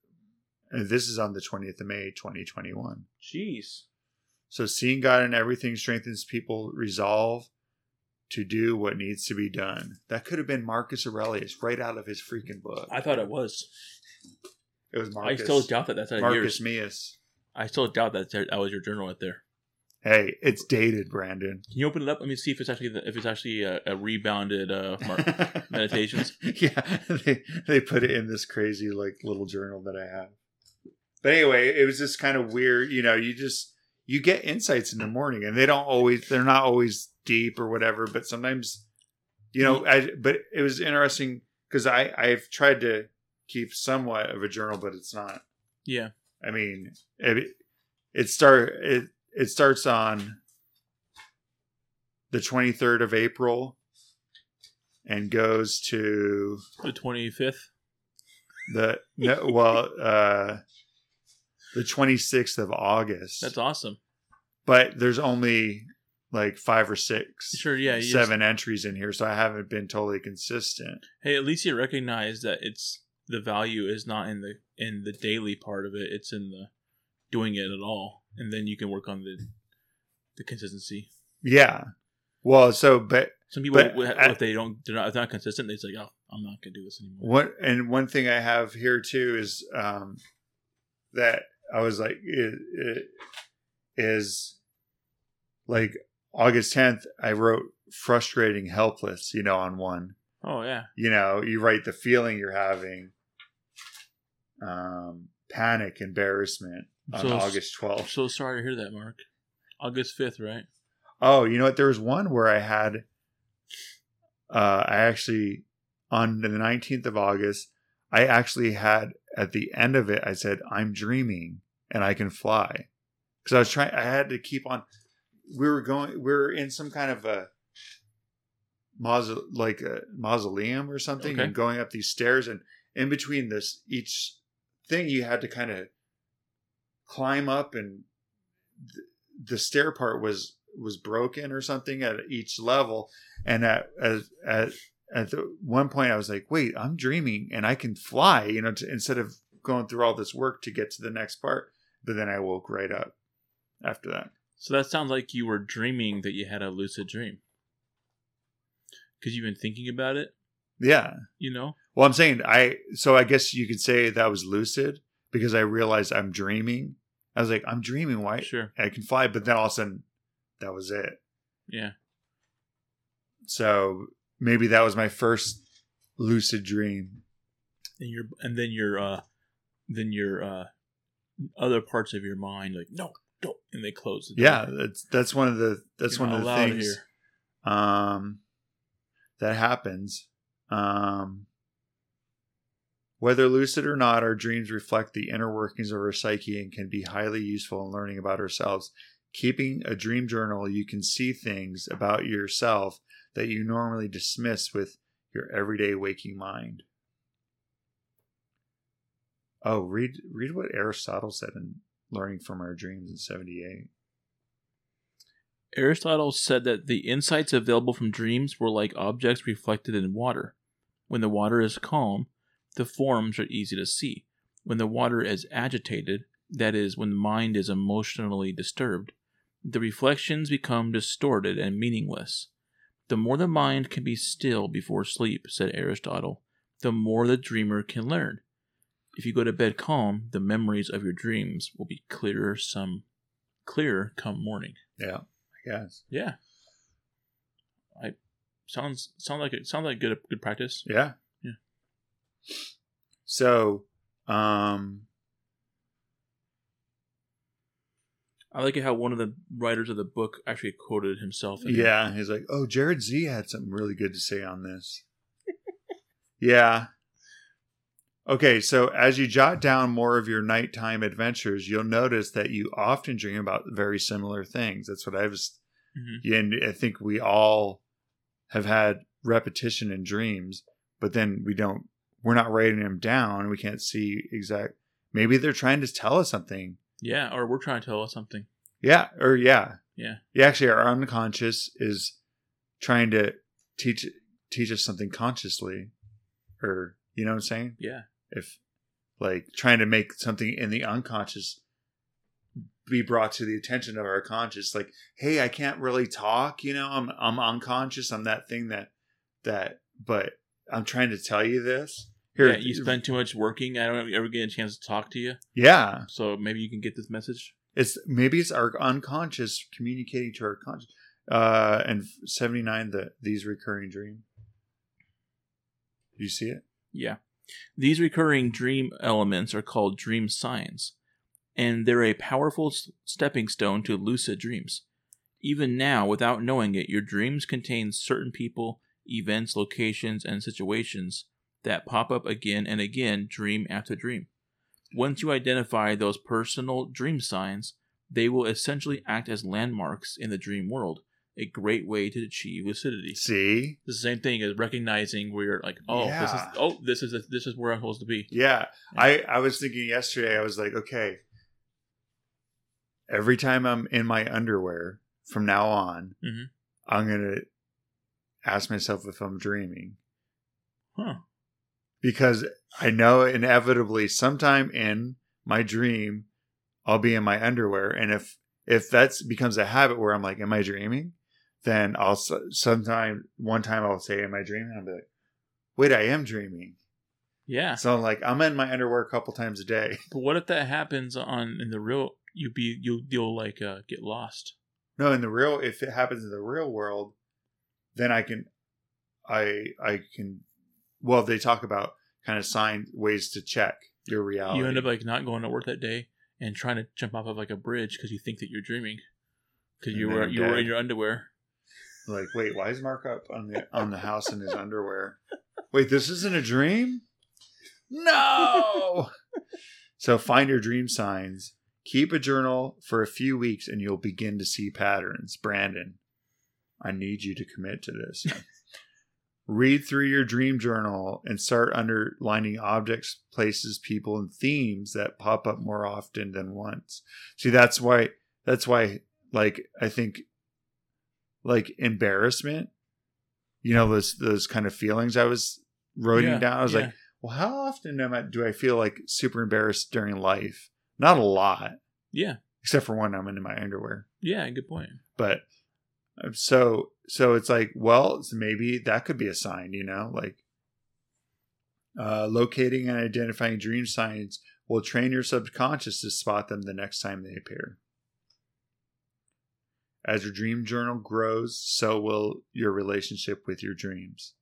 and this is on the twentieth of May, twenty twenty one. Jeez. So seeing God in everything strengthens people resolve to do what needs to be done. That could have been Marcus Aurelius right out of his freaking book. I thought it was. it was Marcus. I still doubt that that's out Marcus. Meus. I still doubt that that was your journal right there. Hey, it's dated, Brandon. Can you open it up? Let me see if it's actually if it's actually a, a rebounded uh, [LAUGHS] meditations. yeah, they they put it in this crazy like little journal that I have. But anyway, it was just kind of weird. You know, you just you get insights in the morning, and they don't always they're not always deep or whatever. But sometimes, you know, I but it was interesting because I I've tried to keep somewhat of a journal, but it's not. Yeah. I mean, it it start it it starts on the 23rd of April and goes to The twenty fifth. the no, well uh the 26th of August. That's awesome. but there's only like 5 or 6 Sure. Yeah. you just- seven entries in here so I haven't been totally consistent. hey, at least you recognize that it's the value is not in the in the daily part of it. It's in the doing it at all, and then you can work on the the consistency. Yeah. Well, so but Some people, But I- if they don't, they're not, if they're not consistent. They say, "Oh, I'm not gonna do this anymore." What and one thing I have here too is um, that I was like it, it is like August tenth. I wrote frustrating, helpless. You know, on one. Oh yeah, You know, you write the feeling you're having, um, panic, embarrassment on So- August I'm twelfth. so sorry to hear that, Mark. August fifth, right? Oh, you know what? There was one where I had, uh, I actually, on the 19th of August, I actually had at the end of it, I said, I'm dreaming and I can fly. Because I was trying, I had to keep on, we were going, we were in some kind of a, mauso- like a mausoleum or something Okay. and going up these stairs and in between this each thing you had to kind of climb up and th- the stair part was was broken or something at each level. And at as at at the one point i was like wait i'm dreaming and i can fly you know to, instead of going through all this work to get to the next part. But then i woke right up after that. So that sounds like you were dreaming that you had a lucid dream. Because you've been thinking about it. yeah. You know, well i'm saying i so i guess you could say that was lucid because i realized i'm dreaming i was like i'm dreaming why sure, i can fly but then all of a sudden that was it yeah. so maybe that was my first lucid dream And your and then your uh, then your uh, other parts of your mind like no, don't, and they close. The door. yeah that's that's one of the that's You're one of the things um that happens um whether lucid or not our dreams reflect the inner workings of our psyche and can be highly useful in learning about ourselves Keeping a dream journal, you can see things about yourself that you normally dismiss with your everyday waking mind. Oh, read read what Aristotle said in Learning from Our Dreams in 78. Aristotle said that the insights available from dreams were like objects reflected in water. When the water is calm, the forms are easy to see. When the water is agitated, that is, when the mind is emotionally disturbed, the reflections become distorted and meaningless. The more the mind can be still before sleep, said Aristotle, the more the dreamer can learn. If you go to bed calm, the memories of your dreams will be clearer some clearer come morning. Yeah, I guess. Yeah. I sounds sounds like it sounds like good good practice. Yeah. Yeah. So, um, I like it how one of the writers of the book actually quoted himself. in it. yeah, he's like, oh, Jared Z had something really good to say on this. [LAUGHS] yeah. Okay, so as you jot down more of your nighttime adventures, you'll notice that you often dream about very similar things. That's what I was, Mhm. and I think we all have had repetition in dreams, but then we don't, we're not writing them down. We can't see exact. Maybe they're trying to tell us something. Yeah, or we're trying to tell us something. Yeah, or yeah, Yeah. yeah. Actually, our unconscious is trying to teach teach us something consciously, or you know what I'm saying? Yeah. If like trying to make something in the unconscious be brought to the attention of our conscious, like, hey, I can't really talk. You know, I'm I'm unconscious. I'm that thing that that, but I'm trying to tell you this. Here, yeah, you spend too much working. I don't ever get a chance to talk to you. yeah. So maybe you can get this message. It's maybe it's our unconscious communicating to our conscious. Uh, and seventy nine, the these recurring dream. Do you see it? Yeah. These recurring dream elements are called dream signs, and they're a powerful stepping stone to lucid dreams. Even now, without knowing it, your dreams contain certain people, events, locations, and situations that pop up again and again, dream after dream. Once you identify those personal dream signs, they will essentially act as landmarks in the dream world, a great way to achieve lucidity. See, It's the same thing as recognizing where you're like, oh, this is oh, this is this is where I'm supposed to be. yeah. I I was thinking yesterday. I was like, okay. Every time I'm in my underwear from now on, Mhm. I'm gonna ask myself if I'm dreaming. Huh. Because I know inevitably sometime in my dream I'll be in my underwear and if if that becomes a habit where I'm like am I dreaming then I'll sometime one time I'll say am I dreaming and I'll be like wait I am dreaming Yeah. so I'm like I'm in my underwear a couple times a day [LAUGHS] But what if that happens on in the real? You be you you'll like uh, get lost. no in the real if it happens in the real world then I can I I can well they talk about kind of sign ways to check your reality You end up like not going to work that day and trying to jump off of like a bridge because you think that you're dreaming because you were you were in your underwear. Like, wait, why is Mark up on the on the house in his underwear? Wait, this isn't a dream? No. [LAUGHS] so find your dream signs. Keep a journal for a few weeks and you'll begin to see patterns. Brandon, I need you to commit to this. [LAUGHS] Read through your dream journal and start underlining objects, places, people, and themes that pop up more often than once. See, that's why that's why like I think like embarrassment, you know, those those kind of feelings I was writing Yeah, down. I was yeah. like, well, how often am I do I feel like super embarrassed during life? Not a lot, Yeah, except for when I'm in my underwear. yeah, good point. But uh, so so it's like, well, maybe that could be a sign, you know, like uh, locating and identifying dream signs will train your subconscious to spot them the next time they appear. As your dream journal grows, so will your relationship with your dreams.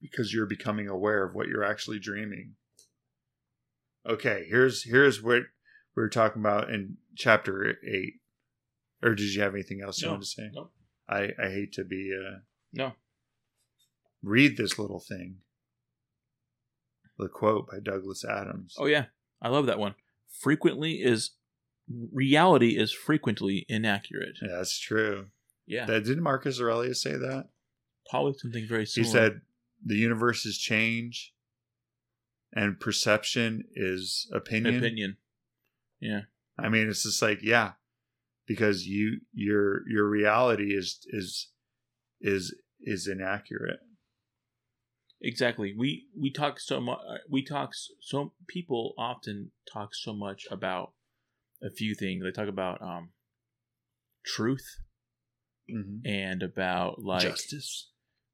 Because you're becoming aware of what you're actually dreaming. Okay, here's here's what we were talking about in chapter eight. Or did you have anything else you No, wanted to say? nope. I, I hate to be uh No, read this little thing. The quote by Douglas Adams. oh yeah, I love that one. Frequently is reality is frequently inaccurate. Yeah, that's true. Yeah, That didn't Marcus Aurelius say that? probably something very similar. He said the universe is change and perception is opinion. opinion. Yeah, I mean, it's just like, yeah, because you your your reality is is is is inaccurate. exactly. We we talk so much. We talk so people often talk so much about a few things. They talk about um truth Mm-hmm. and about like Justice.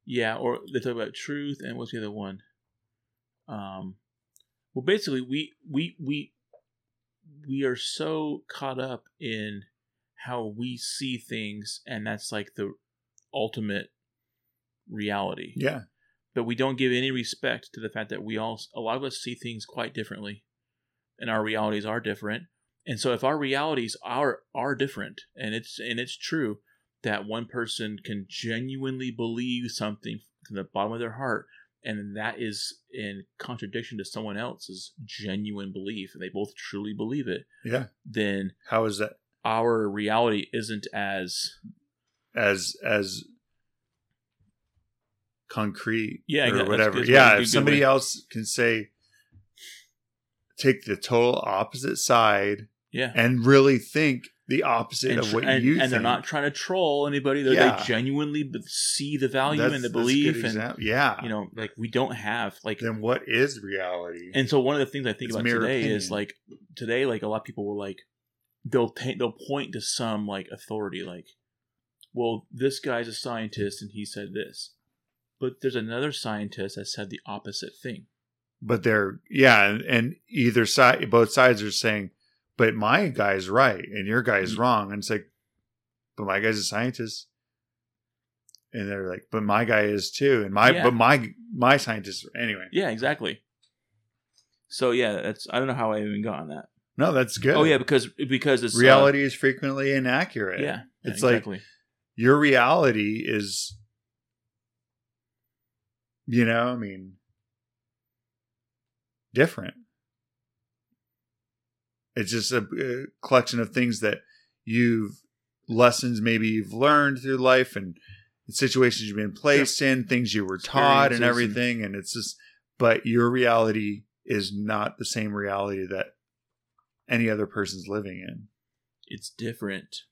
Yeah, or they talk about truth and what's the other one? Um, well, basically, we we we we are so caught up in how we see things, and that's like the ultimate reality. Yeah. But we don't give any respect to the fact that we all a lot of us see things quite differently, and our realities are different. And so, if our realities are are different, and it's and it's true that one person can genuinely believe something from the bottom of their heart, and that is in contradiction to someone else's genuine belief, and they both truly believe it, Yeah. then How is that our reality isn't as as as concrete Yeah, yeah, or that's whatever? good. Yeah. good- If good somebody way. else can say take the total opposite side yeah. and really think the opposite And, of what and, you and think. they're not trying to troll anybody. They're, Yeah. They genuinely b- see the value That's- and the that's a good belief, and yeah. you know, like we don't have like then what is reality? And so one of the things I think It's about today opinion. is like today, like a lot of people will like they'll they'll point to some like authority, like, well, this guy's a scientist and he said this, but there's another scientist that said the opposite thing. but they're yeah, and, and either side, both sides are saying, "But my guy's right and your guy's Mm. wrong," and it's like, "But my guy's a scientist," and they're like, "But my guy is too," and my Yeah. but my my scientist anyway. Yeah, exactly. So yeah, that's I don't know how I even got on that. No, that's good. Oh yeah, because because it's uh, reality is frequently inaccurate. yeah, yeah, It's like- exactly. your reality is, you know, I mean, different. It's just a, a collection of things that you've lessons maybe you've learned through life and situations you've been placed in, things you were taught, and- everything. And it's just, but your reality is not the same reality that any other person's living in. it's different.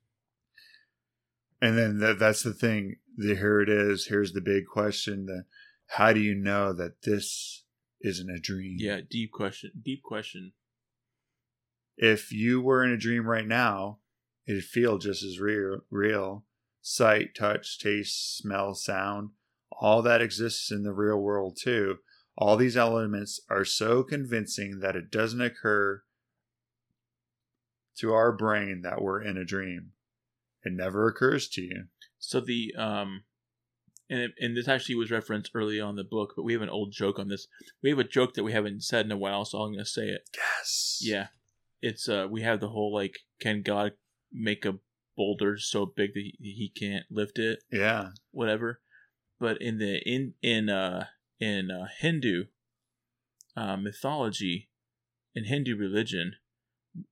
And then that, that's the thing. The, here it is. Here's the big question. The, how do you know that this isn't a dream? Yeah, deep question. Deep question. If you were in a dream right now, it'd feel just as real. Real sight, touch, taste, smell, sound. All that exists in the real world too. All these elements are so convincing that it doesn't occur to our brain that we're in a dream. It never occurs to you. So the um, and it, and this actually was referenced early on in the book, but we have an old joke on this. We have a joke that we haven't said in a while, so I'm gonna say it. Yes. Yeah, it's uh, we have the whole like, can God make a boulder so big that he, he can't lift it, Yeah. whatever. But in the in in uh in uh, Hindu uh, mythology, in Hindu religion,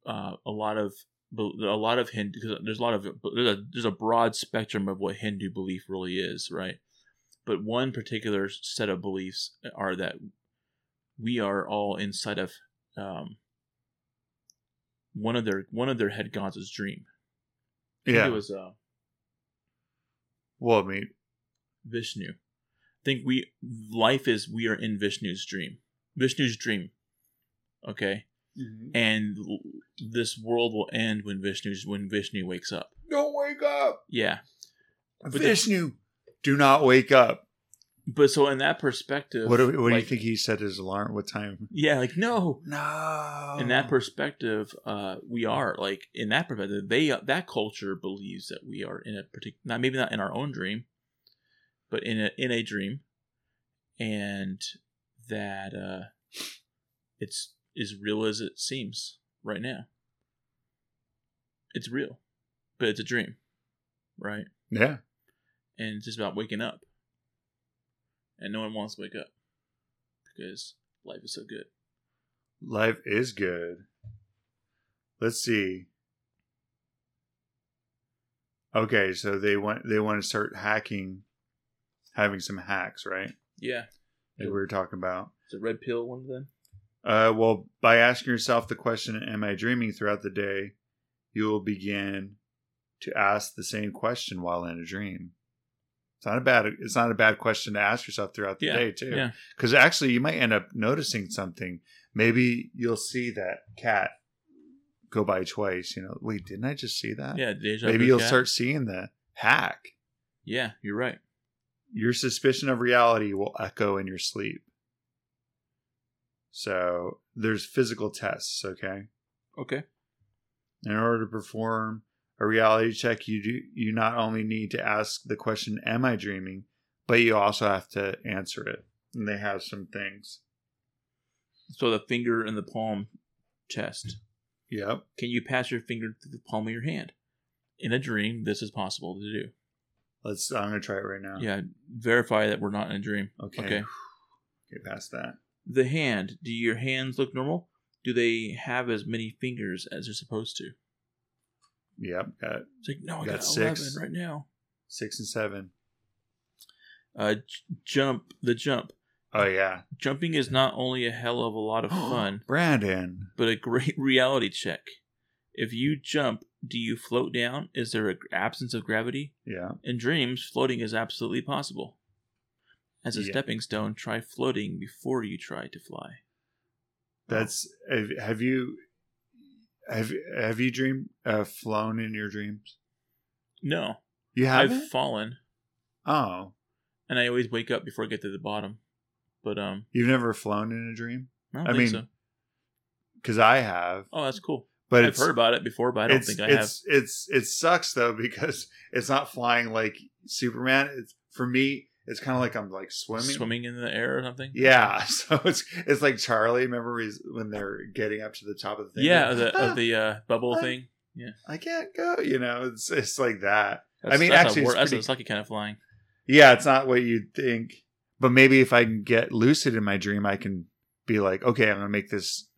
uh, a lot of a lot of Hindu because there's a lot of there's a there's a broad spectrum of what Hindu belief really is, right? But one particular set of beliefs are that we are all inside of um, one of their one of their head gods' is dream. Yeah. it was uh, well, I mean, Vishnu. I think we life is we are in Vishnu's dream. Vishnu's dream. Okay, and this world will end when Vishnu's when Vishnu wakes up. don't wake up. Yeah, the- Vishnu, do not wake up. but so in that perspective, What do, what do you think he set his alarm? What time? Yeah, like no. No. In that perspective, uh, we are like in that perspective. They that culture believes that we are in a particular, not maybe not in our own dream, but in a in a dream, and that uh, it's as real as it seems right now. It's real, but it's a dream, right? yeah. And it's just about waking up, and no one wants to wake up because life is so good. Life is good. Let's see. Okay, so they want they want to start hacking, having some hacks, right? Yeah. That we were talking about. Is it red pill one of them? Uh, well, by asking yourself the question, "Am I dreaming?" throughout the day, you will begin to ask the same question while in a dream. It's not a bad. It's not a bad question to ask yourself throughout the Yeah, day too. yeah. Because actually, you might end up noticing something. Maybe you'll see that cat go by twice. You know, wait, didn't I just see that? Yeah. Maybe you'll cat. start seeing the hack. Yeah, you're right. Your suspicion of reality will echo in your sleep. So there's physical tests. Okay. Okay. In order to perform a reality check, you do you not only need to ask the question, "Am I dreaming?" but you also have to answer it. And they have some things. So the finger and the palm test. Yep. Can you pass your finger through the palm of your hand? In a dream, this is possible to do. Let's. I'm gonna try it right now. Yeah, verify that we're not in a dream. Okay. Okay. [SIGHS] Get past that. The hand. Do your hands look normal? Do they have as many fingers as they're supposed to? Yep. Got It's like, no, I Got got, six. 11 right now. six and seven. Uh, j- jump. The jump. Oh yeah. Jumping is not only a hell of a lot of [GASPS] fun, Brandon. but a great [LAUGHS] reality check. If you jump, do you float down? Is there an absence of gravity? Yeah. In dreams, floating is absolutely possible. As a Yeah. stepping stone, try floating before you try to fly. That's. Have, have you? Have Have you dreamed? Uh, flown in your dreams? No, You have. I've fallen, oh, and I always wake up before I get to the bottom. But um, you've never flown in a dream? I don't I think mean, so. Because I have. Oh, that's cool. But I've heard about it before, but I don't think I have. it's, It's it sucks though [LAUGHS] because it's not flying like Superman. It's for me. It's kind of like I'm like swimming. Swimming in the air or something. Yeah, [LAUGHS] so it's it's like Charlie. Remember when they're getting up to the top of the thing? Yeah, Like, the, "Ah, of [LAUGHS] the uh, bubble I- thing. Yeah, I can't go. You know, it's it's like that. That's, I mean, actually, a, it's that's a pretty- sucky kind of flying. Yeah, it's not what you'd think. But maybe if I can get lucid in my dream, I can be like, okay, I'm gonna make this.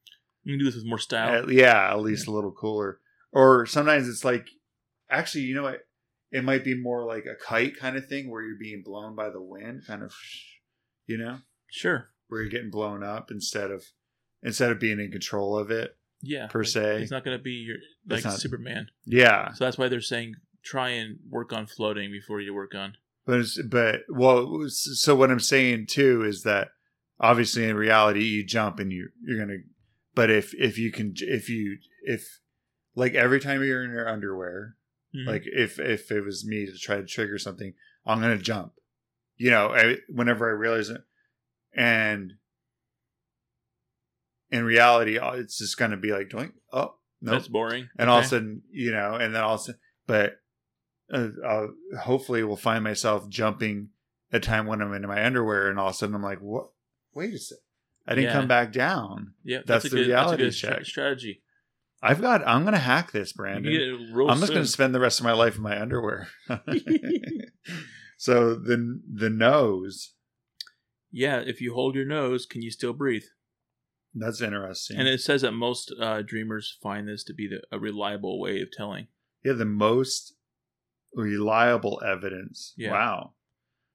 You can do this with more style. Yeah, at least a little cooler. Or sometimes it's like, actually, you know what? It might be more like a kite kind of thing where you're being blown by the wind, kind of, you know, sure. where you're getting blown up instead of instead of being in control of it Yeah. per like, se. It's not going to be your like not- Superman. Yeah, So that's why they're saying try and work on floating before you work on. but it's, but well, so what I'm saying too is that obviously in reality you jump and you you're gonna. But if if you can if you if like every time you're in your underwear, Mhm. like if if it was me to try to trigger something, I'm gonna jump. You know, I, whenever I realize it, and in reality, uh, it's just gonna be like doing oh no, that's boring. and all of a sudden you know and then all of a sudden but uh, I'll, hopefully will find myself jumping a time when i'm in my underwear and all of a sudden i'm like what wait a sec i didn't Yeah. come back down yeah, that's a the good, reality that's a good check. strategy. I've got i'm gonna hack this brandon i'm just gonna spend the rest of my life in my underwear [LAUGHS] [LAUGHS] so the the nose yeah, if you hold your nose, can you still breathe? that's interesting And it says that most uh, dreamers find this to be the, a reliable way of telling. yeah the most reliable evidence Yeah. wow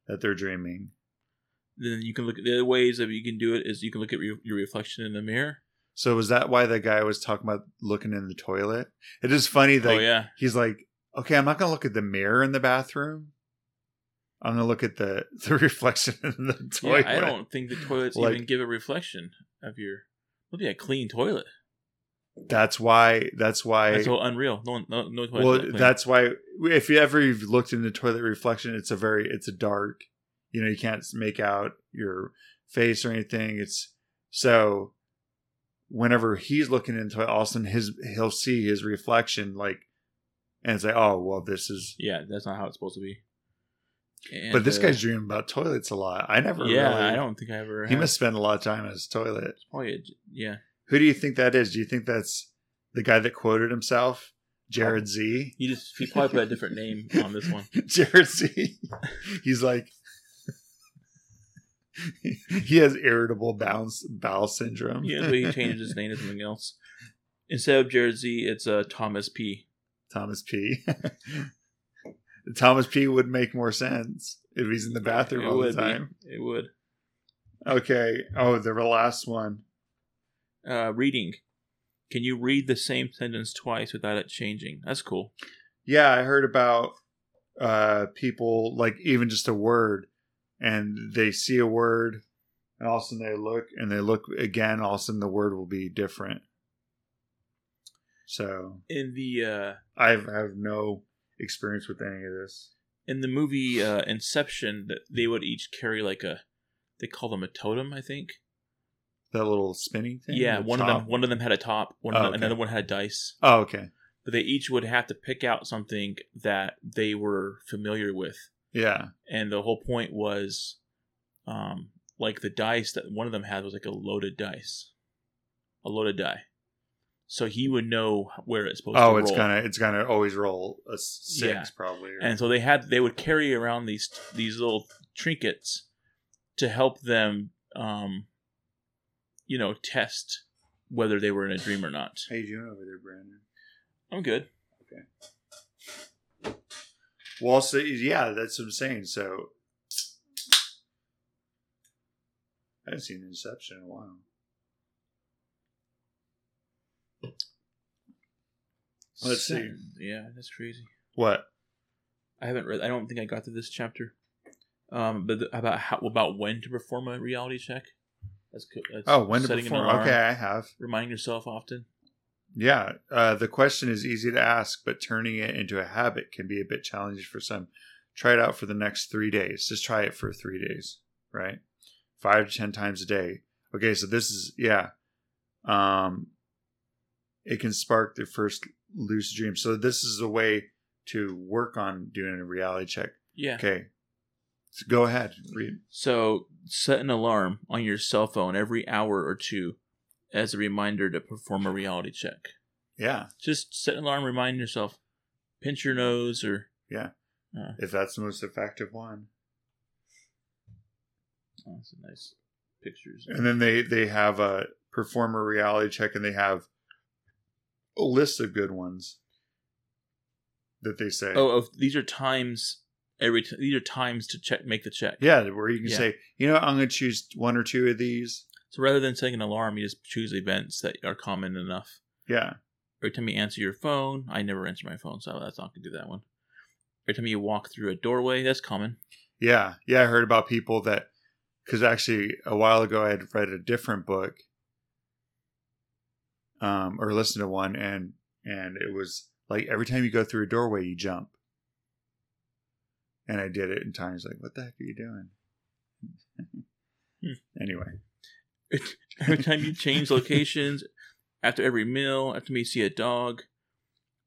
that they're dreaming Then you can look at the other ways that you can do it is you can look at your, your reflection in the mirror. So was that why that guy was talking about looking in the toilet? It is funny that oh yeah, he's like, okay, I'm not gonna look at the mirror in the bathroom. I'm gonna look at the [LAUGHS] the reflection in the yeah. toilet. I don't think the toilets Like- even give a reflection of your. Maybe a clean toilet. That's why. That's why. That's so unreal. No no, no toilet. well, that's why. If you ever you've looked in the toilet reflection, it's a very it's a dark. You know, you can't make out your face or anything. It's so. Whenever he's looking into it, all of a sudden his he'll see his reflection like, and it's like, oh well, this is yeah, that's not how it's supposed to be. And, but this uh, guy's dreaming about toilets a lot. I never yeah, really. I don't think I ever. He have. must spend a lot of time in his toilet. Probably, a- yeah. Who do you think that is? Do you think that's the guy that quoted himself, Jared Z? He just he probably put a different name on this one. [LAUGHS] Jared Z. [LAUGHS] He's like, [LAUGHS] he has irritable bowel, bowel syndrome. Yeah, but he changed his [LAUGHS] name to something else. Instead of Jared Z, it's uh, Thomas P. Thomas P. [LAUGHS] Thomas P would make more sense if he's in the bathroom It all the would be. time. It would. Okay. Oh, the last one. Uh, reading. Can you read the same sentence twice without it changing? That's cool. Yeah, I heard about uh people like even just a word and they see a word and all of a sudden they look and they look again, all of a sudden the word will be different. So In the uh, I have, I have no experience with any of this. in the movie uh, Inception, that they would each carry like a, they call them a totem, I think. That little spinning thing? Yeah, one of them. One of them had a top. One of Oh, them, okay. another one had dice. Oh, okay. But they each would have to pick out something that they were familiar with, Yeah. and the whole point was, um, like the dice that one of them had was like a loaded dice, a loaded die. So he would know where it's supposed to Oh, it's gonna it's gonna always roll a six Yeah. probably. or- and so they had they would carry around these these little trinkets to help them um you know test whether they were in a dream or not How you doing over there, Brandon? i'm good Well, so yeah, that's what I'm saying. So I haven't seen Inception in a while. Let's see. yeah that's crazy What? i haven't read i don't think i got to this chapter um but the, about how about when to perform a reality check that's, that's Oh, when to perform? Okay, I have. reminding yourself often Yeah, uh, the question is easy to ask, but turning it into a habit can be a bit challenging for some. Try it out for the next three days. Just try it for three days, right? Five to ten times a day. Okay, so this is yeah. Um, it can spark the first lucid dream. So this is a way to work on doing a reality check. yeah Okay, so go ahead, read. So set an alarm on your cell phone every hour or two as a reminder to perform a reality check. Yeah, Just set an alarm, remind yourself, pinch your nose, or yeah. Uh. If that's the most effective one. oh, that's a nice pictures. and then they they have a performer reality check and they have a list of good ones that they say Oh, oh, these are times every. T- these are times to check, make the check. yeah where you can Yeah. say you know i'm going to choose one or two of these So rather than setting an alarm, you just choose events that are common enough. yeah Every time you answer your phone, I never answer my phone, so that's not gonna do that one. Every time you walk through a doorway, that's common. yeah yeah i heard about people that because actually a while ago i had read a different book um or listened to one and and it was like every time you go through a doorway you jump and i did it in times like what the heck are you doing Hmm. [LAUGHS] anyway [LAUGHS] every time you change locations, after every meal, after you see a dog,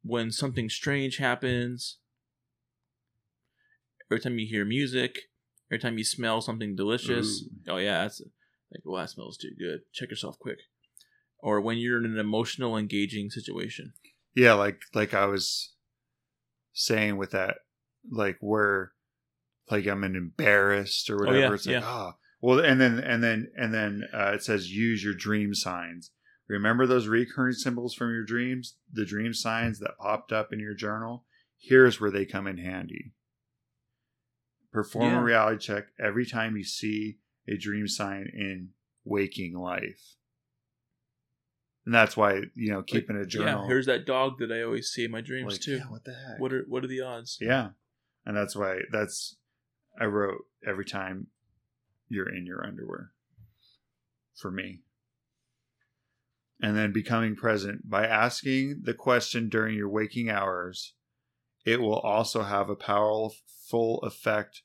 when something strange happens, every time you hear music, every time you smell something delicious. Ooh. Oh yeah, that's like, well, that smells too good. Check yourself quick. Or when you're in an emotional, engaging situation. Yeah, like like I was saying with that, like where like I'm an embarrassed or Oh, whatever. yeah, it's like yeah. ah, well, and then and then and then uh, it says use your dream signs. Remember those recurring symbols from your dreams, the dream signs that popped up in your journal. Here's where they come in handy. Perform Yeah. a reality check every time you see a dream sign in waking life. And that's why you know keeping a journal. Yeah, here's that dog that I always see in my dreams like, too. Yeah, what the heck? What are what are the odds? Yeah. And that's why that's I wrote every time you're in your underwear for me. And then becoming present by asking the question during your waking hours, it will also have a powerful effect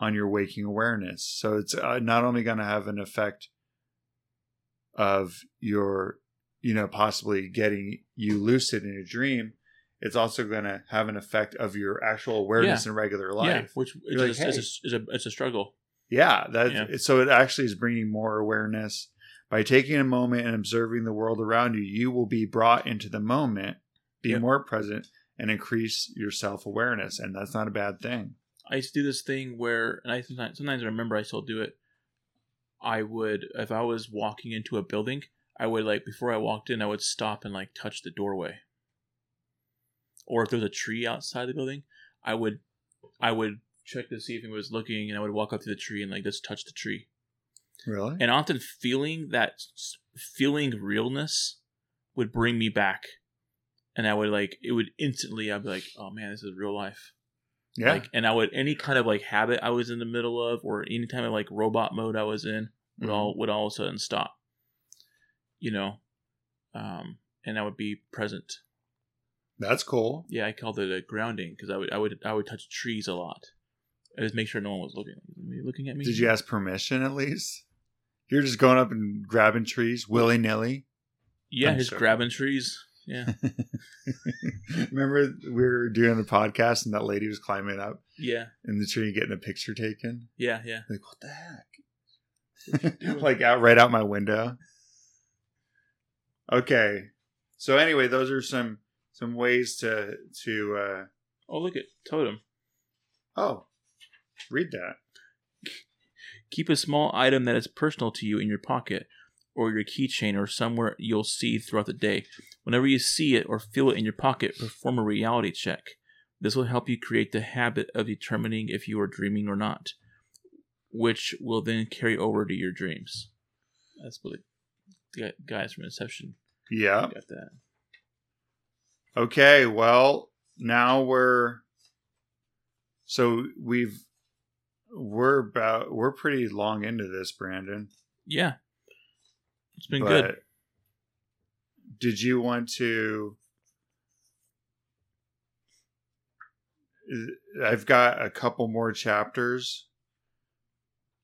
on your waking awareness. So it's uh, not only going to have an effect of your, you know, possibly getting you lucid in a dream, it's also going to have an effect of your actual awareness in regular life. Yeah, which is, like, is, a, is, a, it's a struggle. Yeah, that Yeah. so it actually is bringing more awareness by taking a moment and observing the world around you. You will be brought into the moment, be Yep. more present, and increase your self awareness, and that's not a bad thing. I used to do this thing where, and I sometimes, sometimes I remember I still do it. I would, if I was walking into a building, I would like before I walked in, I would stop and like touch the doorway. Or if there's a tree outside the building, I would I would check to see if it was looking, and I would walk up to the tree and like just touch the tree. Really? And often feeling that feeling realness would bring me back, and I would like it would instantly. I'd be like, oh man, this is real life. yeah. Like, and I would any kind of like habit I was in the middle of, or any kind of like robot mode I was in, would Mhm. all would all of a sudden stop. You know, um, and I would be present. That's cool. Yeah, I called it a grounding because I would I would I would touch trees a lot. I just make sure no one was looking. Are you looking at me? Did you ask permission at least? You're just going up and grabbing trees willy nilly. Yeah, I'm just sure. grabbing trees. Yeah, [LAUGHS] Remember we were doing the podcast and that lady was climbing up yeah, in the tree getting a picture taken. yeah, yeah. Like what the heck? [LAUGHS] like out right out my window. Okay. So anyway, those are some some ways to to uh Oh, look at totem. oh read that. Keep a small item that is personal to you in your pocket or your keychain or somewhere you'll see throughout the day. Whenever you see it or feel it in your pocket, perform a reality check. This will help you create the habit of determining if you are dreaming or not, which will then carry over to your dreams. That's what the guys from Inception Yeah. got that. Okay, well, now we're so we've we're about we're pretty long into this, Brandon. Yeah. It's been but good. Did you want to I've got a couple more chapters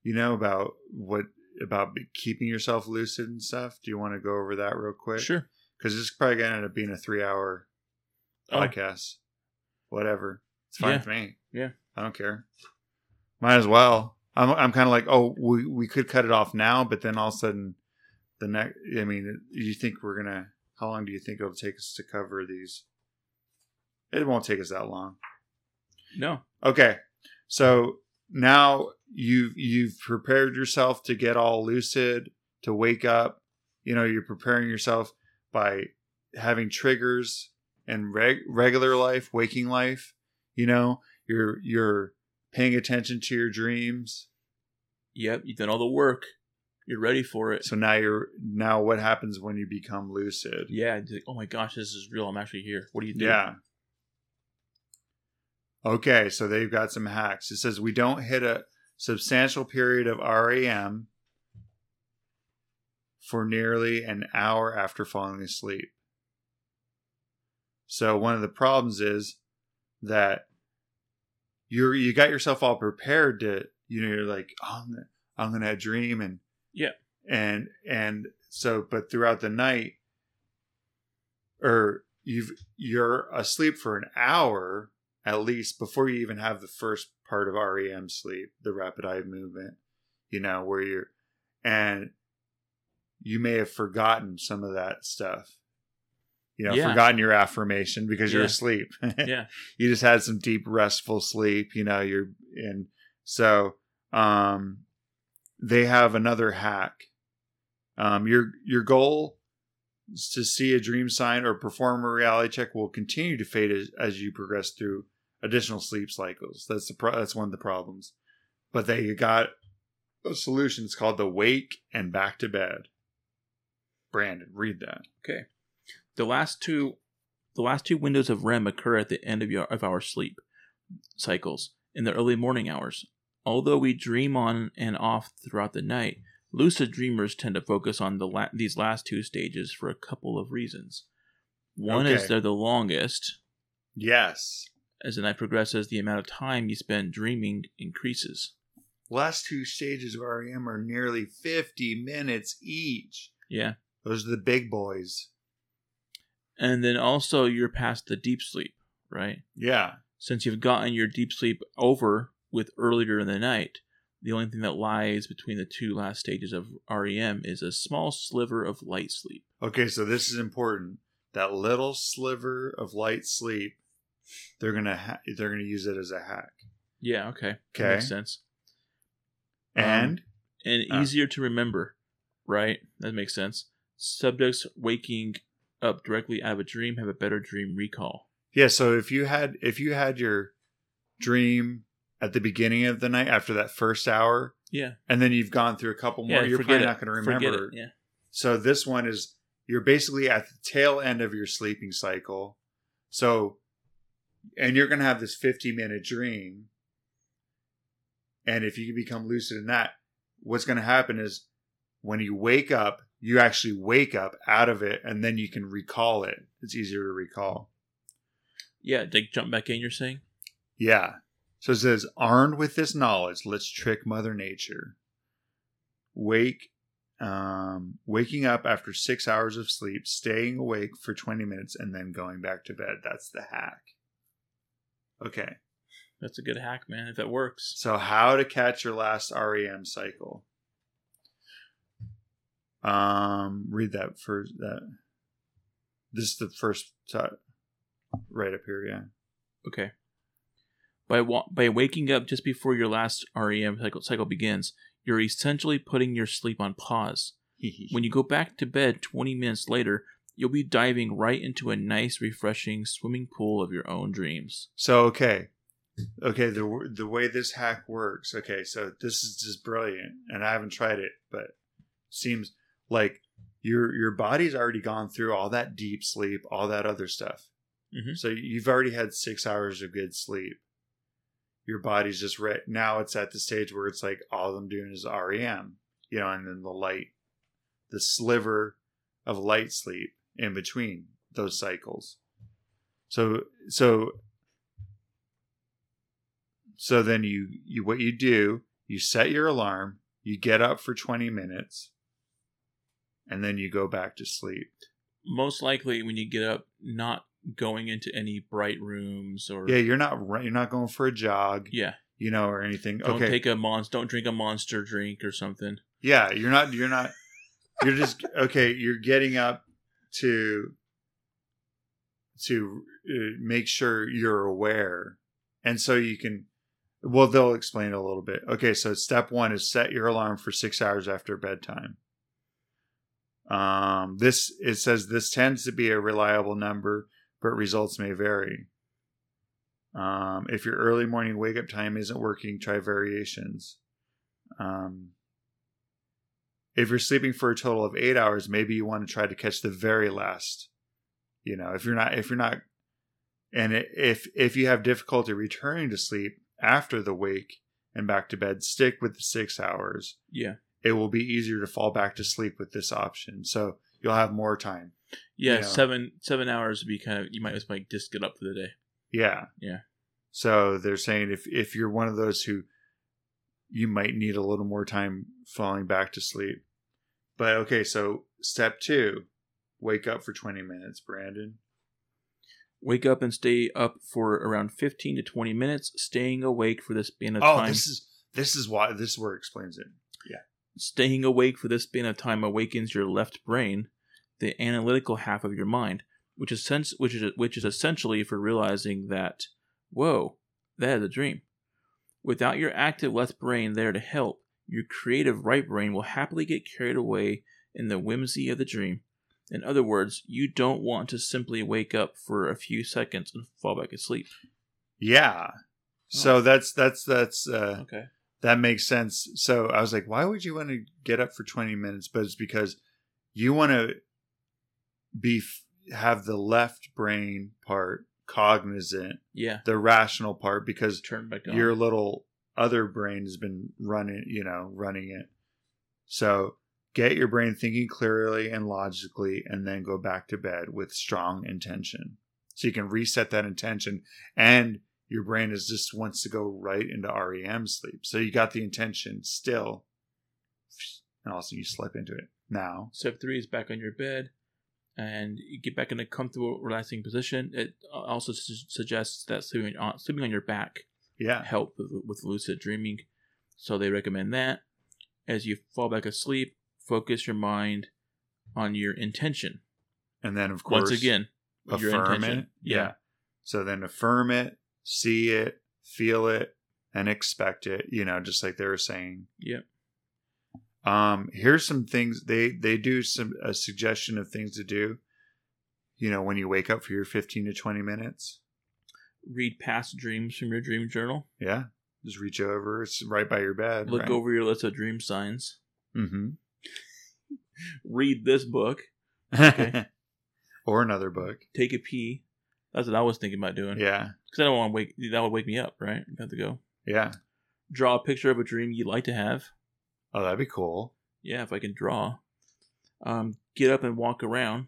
you know about what about keeping yourself lucid and stuff. Do you want to go over that real quick? Sure. Because this is probably going to end up being a three hour Oh, podcast. Whatever. It's fine Yeah. with me. Yeah. I don't care. Might as well. I'm I'm kind of like, oh, we we could cut it off now, but then all of a sudden, the next. I mean, you think we're gonna? How long do you think it'll take us to cover these? It won't take us that long. no. Okay, so now you've you've prepared yourself to get all lucid, to wake up. You know, you're preparing yourself by having triggers in reg- regular life, waking life. You know, you're you're paying attention to your dreams. Yep. You've done all the work. You're ready for it. So now you're now what happens when you become lucid? Yeah. like, oh my gosh, this is real. I'm actually here. What do you do? Yeah. Okay, so they've got some hacks. It says we don't hit a substantial period of REM for nearly an hour after falling asleep. So one of the problems is that you're you got yourself all prepared to you know you're like oh, I'm gonna, I'm gonna dream and Yeah. and and so but throughout the night or you've you're asleep for an hour at least before you even have the first part of REM sleep, the rapid eye movement, you know, where you're and you may have forgotten some of that stuff. You know, Yeah. forgotten your affirmation because you're Yeah. asleep. [LAUGHS] Yeah. you just had some deep restful sleep, you know, you're in so um they have another hack. Um your your goal is to see a dream sign or perform a reality check will continue to fade as, as you progress through additional sleep cycles. That's the pro- that's one of the problems. But they got a solution. It's called the wake and back to bed. Brandon, read that. Okay. The last two, the last two windows of REM occur at the end of your of our sleep cycles in the early morning hours. Although we dream on and off throughout the night, lucid dreamers tend to focus on the la- these last two stages for a couple of reasons. One is they're the longest. Yes. As the night progresses, the amount of time you spend dreaming increases. Last two stages of REM are nearly 50 minutes each. Yeah. Those are the big boys. And then also you're past the deep sleep, right? Yeah. Since you've gotten your deep sleep over with earlier in the night, the only thing that lies between the two last stages of REM is a small sliver of light sleep. Okay, so this is important. That little sliver of light sleep, they're gonna ha- they're gonna use it as a hack. Yeah, okay. That Okay. makes sense. Um, And And Ah. easier to remember, right? That makes sense. Subjects waking up directly out of a dream have a better dream recall. yeah, so if you had if you had your dream at the beginning of the night after that first hour, Yeah. and then you've gone through a couple more, Yeah, you're probably it. not going to remember. it. Yeah. So this one is you're basically at the tail end of your sleeping cycle. So and you're going to have this 50 minute dream. And if you become lucid in that, what's going to happen is when you wake up, you actually wake up out of it and then you can recall it. It's easier to recall. Yeah. Like jump back in. You're saying. Yeah. So it says, armed with this knowledge, let's trick Mother Nature. Wake, um, waking up after six hours of sleep, staying awake for 20 minutes, and then going back to bed. That's the hack. Okay. That's a good hack, man. If it works. So, how to catch your last REM cycle? Um, read that first. That this is the first ti- right up here. Yeah. Okay. By wa- by waking up just before your last REM cycle, cycle begins, you're essentially putting your sleep on pause. [LAUGHS] When you go back to bed 20 minutes later, you'll be diving right into a nice, refreshing swimming pool of your own dreams. So okay, okay. The the way this hack works. Okay, so this is just brilliant, and I haven't tried it, but seems like your your body's already gone through all that deep sleep, all that other stuff. Mhm. So you've already had six hours of good sleep. Your body's just re- now. It's at the stage where it's like all I'm doing is REM, you know, and then the light, the sliver of light sleep in between those cycles. So so so then you you what you do, you set your alarm, you get up for 20 minutes and then you go back to sleep. Most likely, when you get up, not going into any bright rooms or Yeah, you're not you're not going for a jog, yeah. you know, or anything. Don't okay. take a monster. Don't drink a monster drink or something. yeah, you're not you're not you're just [LAUGHS] okay, you're getting up to to uh, make sure you're aware. And so you can well they'll explain it a little bit. Okay, so step 1 is set your alarm for 6 hours after bedtime. Um this it says this tends to be a reliable number, but results may vary. Um, if your early morning wake up time isn't working, try variations. Um, if you're sleeping for a total of eight hours, maybe you want to try to catch the very last. You know, if you're not, if you're not, and if if you have difficulty returning to sleep after the wake and back to bed, stick with the six hours. Yeah. It will be easier to fall back to sleep with this option, so you'll have more time. Yeah, Yeah. seven seven hours would be kind of you might just like just get up for the day. Yeah. Yeah. So they're saying if if you're one of those who you might need a little more time falling back to sleep. But okay, so step 2, wake up for 20 minutes, Brandon. Wake up and stay up for around fifteen to twenty minutes, staying awake for this span of Oh, time. this is this is why this is where it explains it. Staying awake for this span of time awakens your left brain, the analytical half of your mind, which is sens- which is which is essentially for realizing that, whoa, that is a dream. Without your active left brain there to help, your creative right brain will happily get carried away in the whimsy of the dream. In other words, you don't want to simply wake up for a few seconds and fall back asleep. Yeah. So that's that's that's uh Okay. That makes sense. So I was like, why would you want to get up for 20 minutes? But it's because you want to be have the left brain part cognizant, Yeah. the rational part because Turn back on. your little other brain has been running, you know, running it. So get your brain thinking clearly and logically and then go back to bed with strong intention. So you can reset that intention and your brain is just wants to go right into REM sleep. So you got the intention still and also you slip into it. Now, Step three is back on your bed, and you get back in a comfortable, relaxing position. It uh, also su- suggests that sleeping on sleeping on your back yeah. help with, with lucid dreaming, so they recommend that. As you fall back asleep, focus your mind on your intention. And then of course Once again, your affirm intention. it. Yeah. So then affirm it, see it, feel it, and expect it. You know, just like they were saying. yeah. Um, here's some things they they do some a suggestion of things to do. You know, when you wake up for your 15 to 20 minutes. read past dreams from your dream journal. Yeah. Just reach over. It's right by your bed. Look right? over your list of dream signs. Mm-hmm. [LAUGHS] Read this book. [LAUGHS] Okay. or another book. Take a pee. That's what I was thinking about doing. Yeah. Because I don't want to wake. That would wake me up, right? I have to go. Yeah. Draw a picture of a dream you'd like to have. Oh, that'd be cool. Yeah, if I can draw. Um, get up and walk around.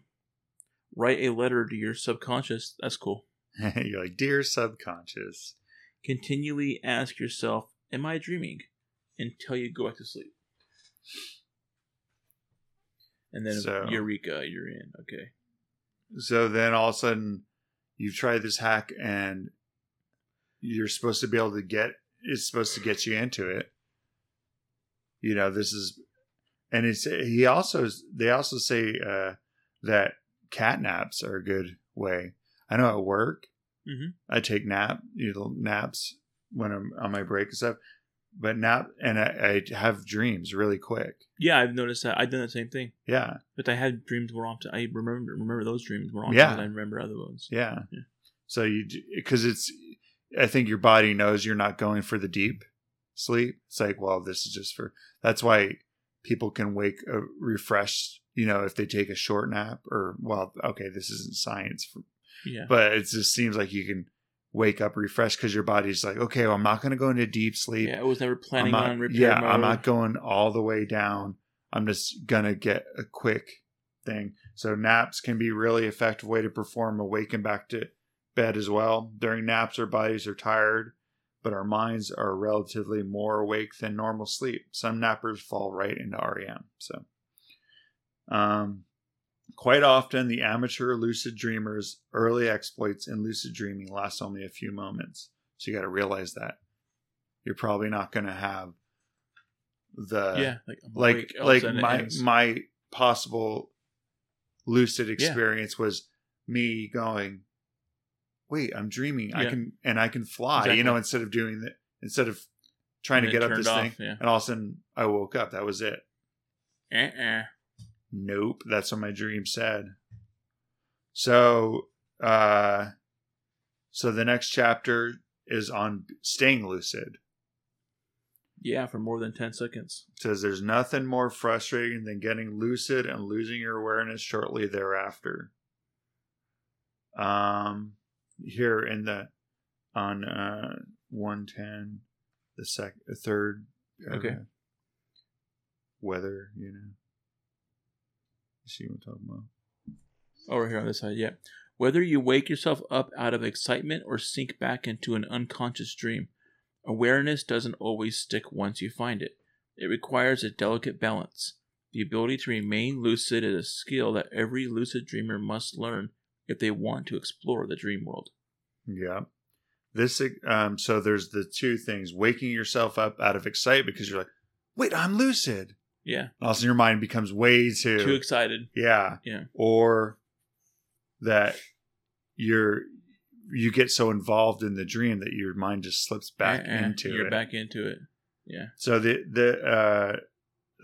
Write a letter to your subconscious. That's cool. [LAUGHS] You're like, dear subconscious. Continually ask yourself, "Am I dreaming?" Until you go back to sleep. And then, So- eureka, you're in. Okay. So then all of a sudden you've tried this hack and you're supposed to be able to get it's supposed to get you into it. You know, this is and it's he also they also say uh that cat naps are a good way. I know at work Mhm. I take nap, you know, naps when I'm on my break and stuff. But nap and I, I have dreams really quick. Yeah, I've noticed that. I've done the same thing. Yeah. But I had dreams more often. I remember remember those dreams more often Yeah. than I remember other ones. Yeah. Yeah. So you because it's I think your body knows you're not going for the deep sleep. It's like, well, this is just for that's why people can wake uh, refreshed, you know, if they take a short nap or well, okay, this isn't science, for, Yeah. but it just seems like you can wake up refreshed because your body's like, okay, well, I'm not going to go into deep sleep. yeah, I was never planning not, on repair yeah, mode. I'm not going all the way down. I'm just gonna get a quick thing. So naps can be really effective way to perform awaken back to bed as well. During naps, our bodies are tired, but our minds are relatively more awake than normal sleep. Some nappers fall right into REM. So, um, quite often, the amateur lucid dreamer's early exploits in lucid dreaming last only a few moments. So you got to realize that you're probably not going to have the yeah, like like awake, all of a like my my possible lucid experience was me going wait i'm dreaming i can and i can fly Exactly. you know instead of doing that instead of trying And to get up this off, thing yeah. and all of a sudden i woke up that was it Uh-uh. Nope that's what my dream said so uh so the next chapter is on staying lucid Yeah, for more than ten seconds. says there's nothing more frustrating than getting lucid and losing your awareness shortly thereafter. Um, here in the on uh 110, the sec, the third. Okay. paragraph. Weather, you know. See what I'm talking about? Over here on this side, yeah. Whether you wake yourself up out of excitement or sink back into an unconscious dream, awareness doesn't always stick once you find it. It requires a delicate balance. The ability to remain lucid is a skill that every lucid dreamer must learn if they want to explore the dream world. Yeah. This um so there's the two things: waking yourself up out of excitement because you're like, wait, I'm lucid. Yeah, Also, your mind becomes way too too excited. Yeah. Yeah. Or that you're you get so involved in the dream that your mind just slips back Uh-uh, into You're it. back into it. Yeah. So the the uh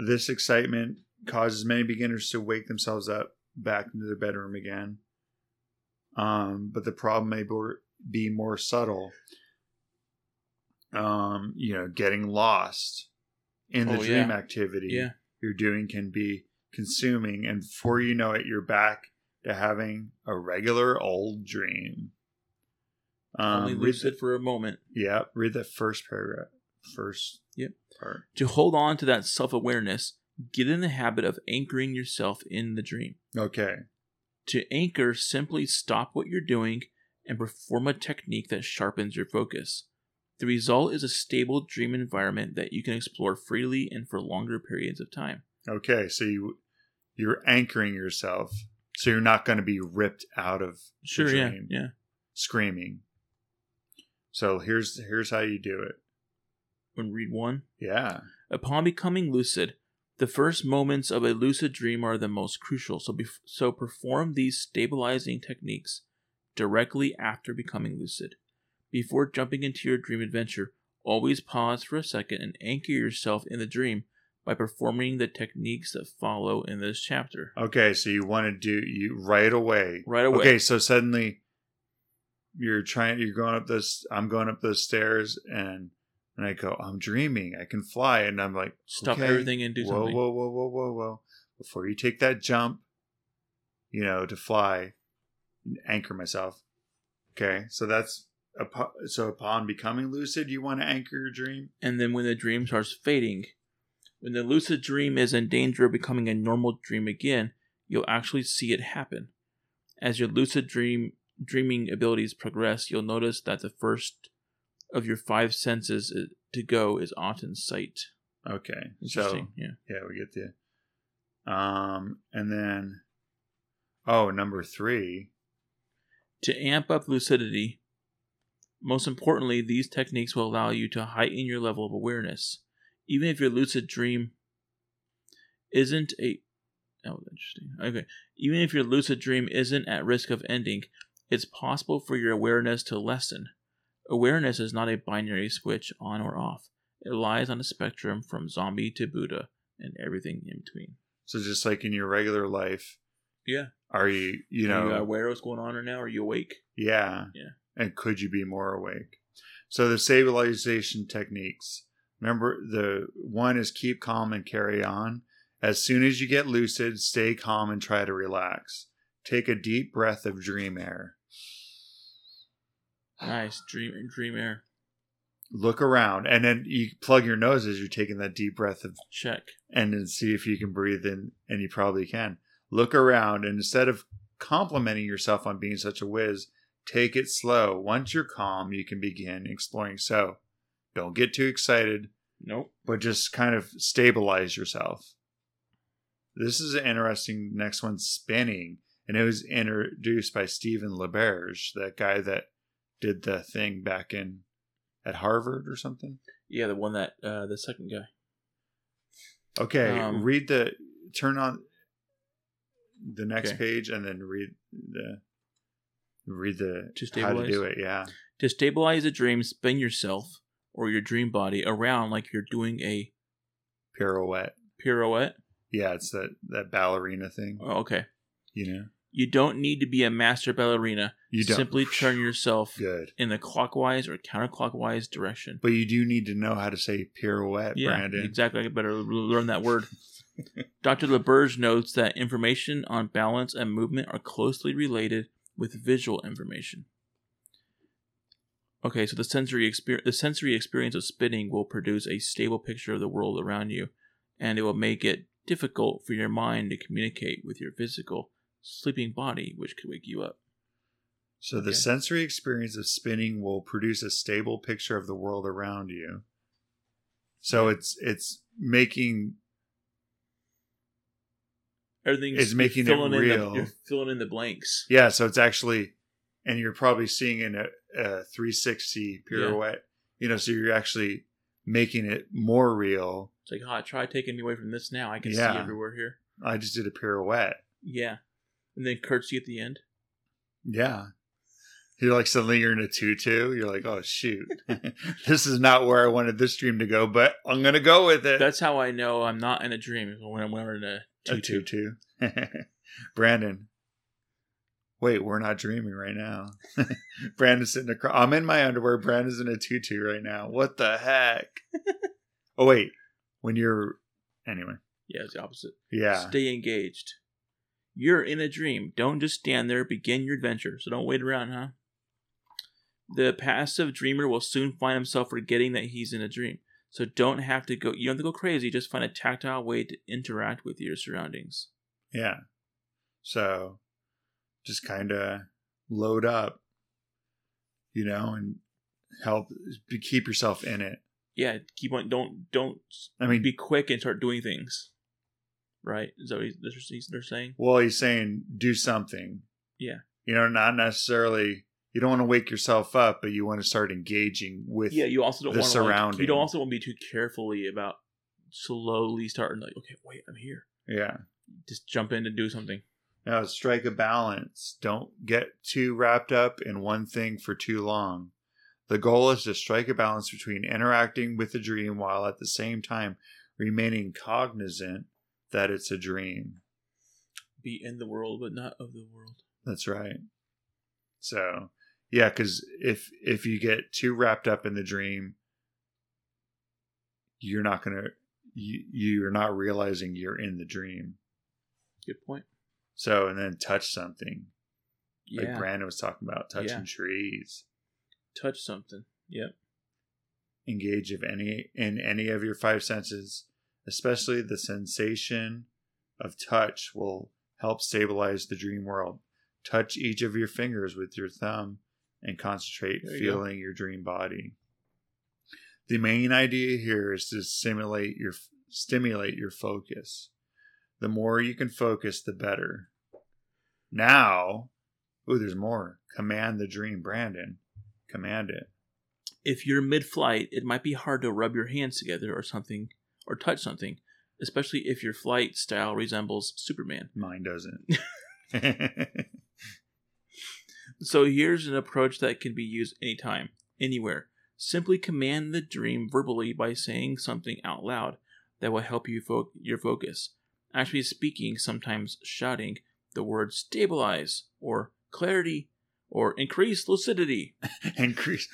this excitement causes many beginners to wake themselves up back into their bedroom again. Um, but the problem may be- be more subtle. Um, you know, getting lost in the Oh, dream yeah. activity Yeah. you're doing can be consuming, and before you know it, you're back to having a regular old dream. Um, Only read lucid the- for a moment. yeah, read the first paragraph, first Yep. part. To hold on to that self awareness, get in the habit of anchoring yourself in the dream. Okay, To anchor, simply stop what you're doing and perform a technique that sharpens your focus. The result is a stable dream environment that you can explore freely and for longer periods of time. okay. So you you're anchoring yourself, so you're not going to be ripped out of the Sure, yeah, dream, yeah. screaming. So here's here's how you do it. When read one, Yeah. upon becoming lucid, the first moments of a lucid dream are the most crucial. So, bef- so perform these stabilizing techniques directly after becoming lucid. Before jumping into your dream adventure, always pause for a second and anchor yourself in the dream by performing the techniques that follow in this chapter. Okay. So you want to do you right away. Right away. Okay. So suddenly you're trying you're going up this i'm going up those stairs and and i go i'm dreaming i can fly and i'm like Stop okay, everything and do whoa something. whoa whoa whoa whoa whoa before you take that jump you know to fly anchor myself okay so that's so upon becoming lucid you want to anchor your dream And then when the dream starts fading, when the lucid dream is in danger of becoming a normal dream again, you'll actually see it happen. As your lucid dream dreaming abilities progress, you'll notice that the first of your five senses to go is often sight. okay Interesting. so yeah. yeah we get the um and then oh number three To amp up lucidity, most importantly, these techniques will allow you to heighten your level of awareness. Even if your lucid dream isn't a that was interesting. Okay. Even if your lucid dream isn't at risk of ending, it's possible for your awareness to lessen. Awareness is not a binary switch on or off. It lies on a spectrum from zombie to Buddha and everything in between. So just like in your regular life, Yeah. are you you Are know you aware of what's going on right now? Are you awake? yeah Yeah. And could you be more awake? So the stabilization techniques. Remember the one is keep calm and carry on. As soon as you get lucid, stay calm and try to relax. Take a deep breath of dream air. Nice. Dream dream air. Look around and then you plug your nose as you're taking that deep breath of Check. and then see if you can breathe in and you probably can look around and instead of complimenting yourself on being such a whiz take it slow once you're calm you can begin exploring so don't get too excited Nope. but just kind of stabilize yourself this is an interesting next one spinning and it was introduced by stephen LaBerge that guy that did the thing back in at harvard or something Yeah, the one that uh the second guy. Okay, Um, read the turn on the next Okay. page and then read the read the To how to do it. Yeah. To stabilize a dream, spin yourself or your dream body around like you're doing a Pirouette. pirouette. Yeah, it's that that ballerina thing, Oh, okay. you know. You don't need to be a master ballerina. You don't Simply turn yourself good. in the clockwise or counterclockwise direction. But you do need to know how to say pirouette, Yeah, Brandon. exactly. I better learn that word. [LAUGHS] Dr. LaBerge notes that information on balance and movement are closely related with visual information. Okay, so the sensory experience, the sensory experience of spinning will produce a stable picture of the world around you, and it will make it difficult for your mind to communicate with your physical sleeping body, which could wake you up. So the sensory experience of spinning will produce a stable picture of the world around you. So it's it's making Everything's It's you're making it filling in real. The, you're filling in the blanks. yeah, so it's actually and you're probably seeing in a, a 360 pirouette. You know, so you're actually making it more real. It's like, oh, try taking me away from this now. I can see everywhere here. I just did a pirouette. Yeah. And then curtsy at the end. Yeah. You're like suddenly you're in a tutu. You're like, oh shoot, [LAUGHS] this is not where I wanted this dream to go, but I'm gonna go with it. That's how I know I'm not in a dream when I'm wearing a a tutu. tutu. [LAUGHS] Brandon, wait, we're not dreaming right now. [LAUGHS] Brandon's sitting across. I'm in my underwear. Brandon's in a tutu right now. What the heck? oh wait, when you're anyway, Yeah, it's the opposite. yeah, Stay engaged. You're in a dream. Don't just stand there. Begin your adventure. So don't wait around, huh? The passive dreamer will soon find himself forgetting that he's in a dream. So don't have to go. You don't have to go crazy. Just find a tactile way to interact with your surroundings. yeah. So just kind of load up, you know, and help keep yourself in it. Yeah, keep on. Don't don't I mean, be quick and start doing things. Right? Is that what he's- they're, they're saying? well, he's saying do something. Yeah. You know, not necessarily. You don't want to wake yourself up, but you want to start engaging with. Yeah, you also don't the want to. Like, you don't also want to be too carefully about slowly starting. Like, okay, wait, I'm here. Yeah. Just jump in and do something. Now strike a balance. Don't get too wrapped up in one thing for too long. The goal is to strike a balance between interacting with the dream while at the same time remaining cognizant that it's a dream. Be in the world, but not of the world. That's right. So, Yeah, because if if you get too wrapped up in the dream, you're not gonna you you're not realizing you're in the dream. Good point. So and then touch something like Brandon was talking about touching Yeah. trees. Touch something. Yep. Engage of any in any of your five senses, especially the sensation of touch will help stabilize the dream world. Touch each of your fingers with your thumb and concentrate There you go. feeling your dream body. The main idea here is to simulate your stimulate your focus. The more you can focus, the better. Now, ooh, there's more. Command the dream, Brandon. Command it. If you're mid-flight, it might be hard to rub your hands together or something, or touch something, especially if your flight style resembles Superman. Mine doesn't. [LAUGHS] [LAUGHS] So here's an approach that can be used anytime, anywhere. Simply command the dream verbally by saying something out loud that will help you fo- your focus. Actually speaking, sometimes shouting the word stabilize or clarity or increase lucidity. [LAUGHS] Increase.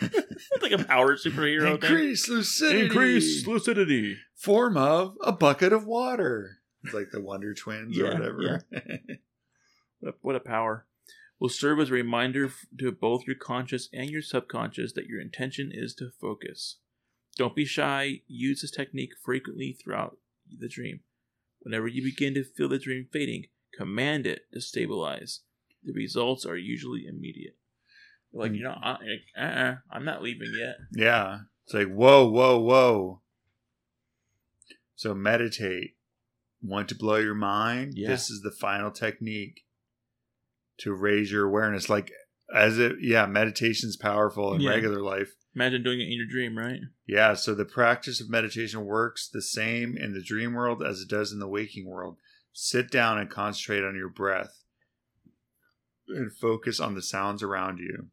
[LAUGHS] like a power superhero thing. Increase lucidity. Increase lucidity. Form of a bucket of water. It's like the Wonder Twins or Yeah, whatever. [LAUGHS] What a, what a power. Will serve as a reminder to both your conscious and your subconscious that your intention is to focus. Don't be shy. Use this technique frequently throughout the dream. Whenever you begin to feel the dream fading, command it to stabilize. The results are usually immediate. Like, you know, uh, uh, I'm not leaving yet. yeah. It's like, whoa, whoa, whoa. So meditate. Want to blow your mind? Yeah. This is the final technique to raise your awareness. Like, as it, yeah, meditation's powerful in Yeah. regular life. Imagine doing it in your dream, right? Yeah, so the practice of meditation works the same in the dream world as it does in the waking world. Sit down and concentrate on your breath and focus on the sounds around you.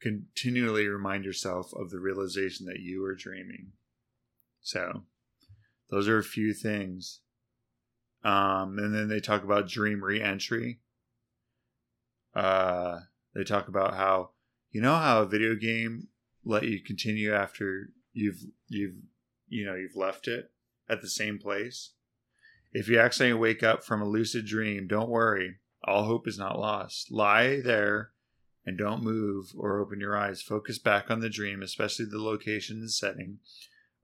Continually remind yourself of the realization that you are dreaming. So, those are a few things. Um, and then they talk about dream reentry. Uh, they talk about how you know how a video game let you continue after you've you've you know you've left it at the same place. If you accidentally wake up from a lucid dream, don't worry. All hope is not lost. Lie there and don't move or open your eyes. Focus back on the dream, especially the location and setting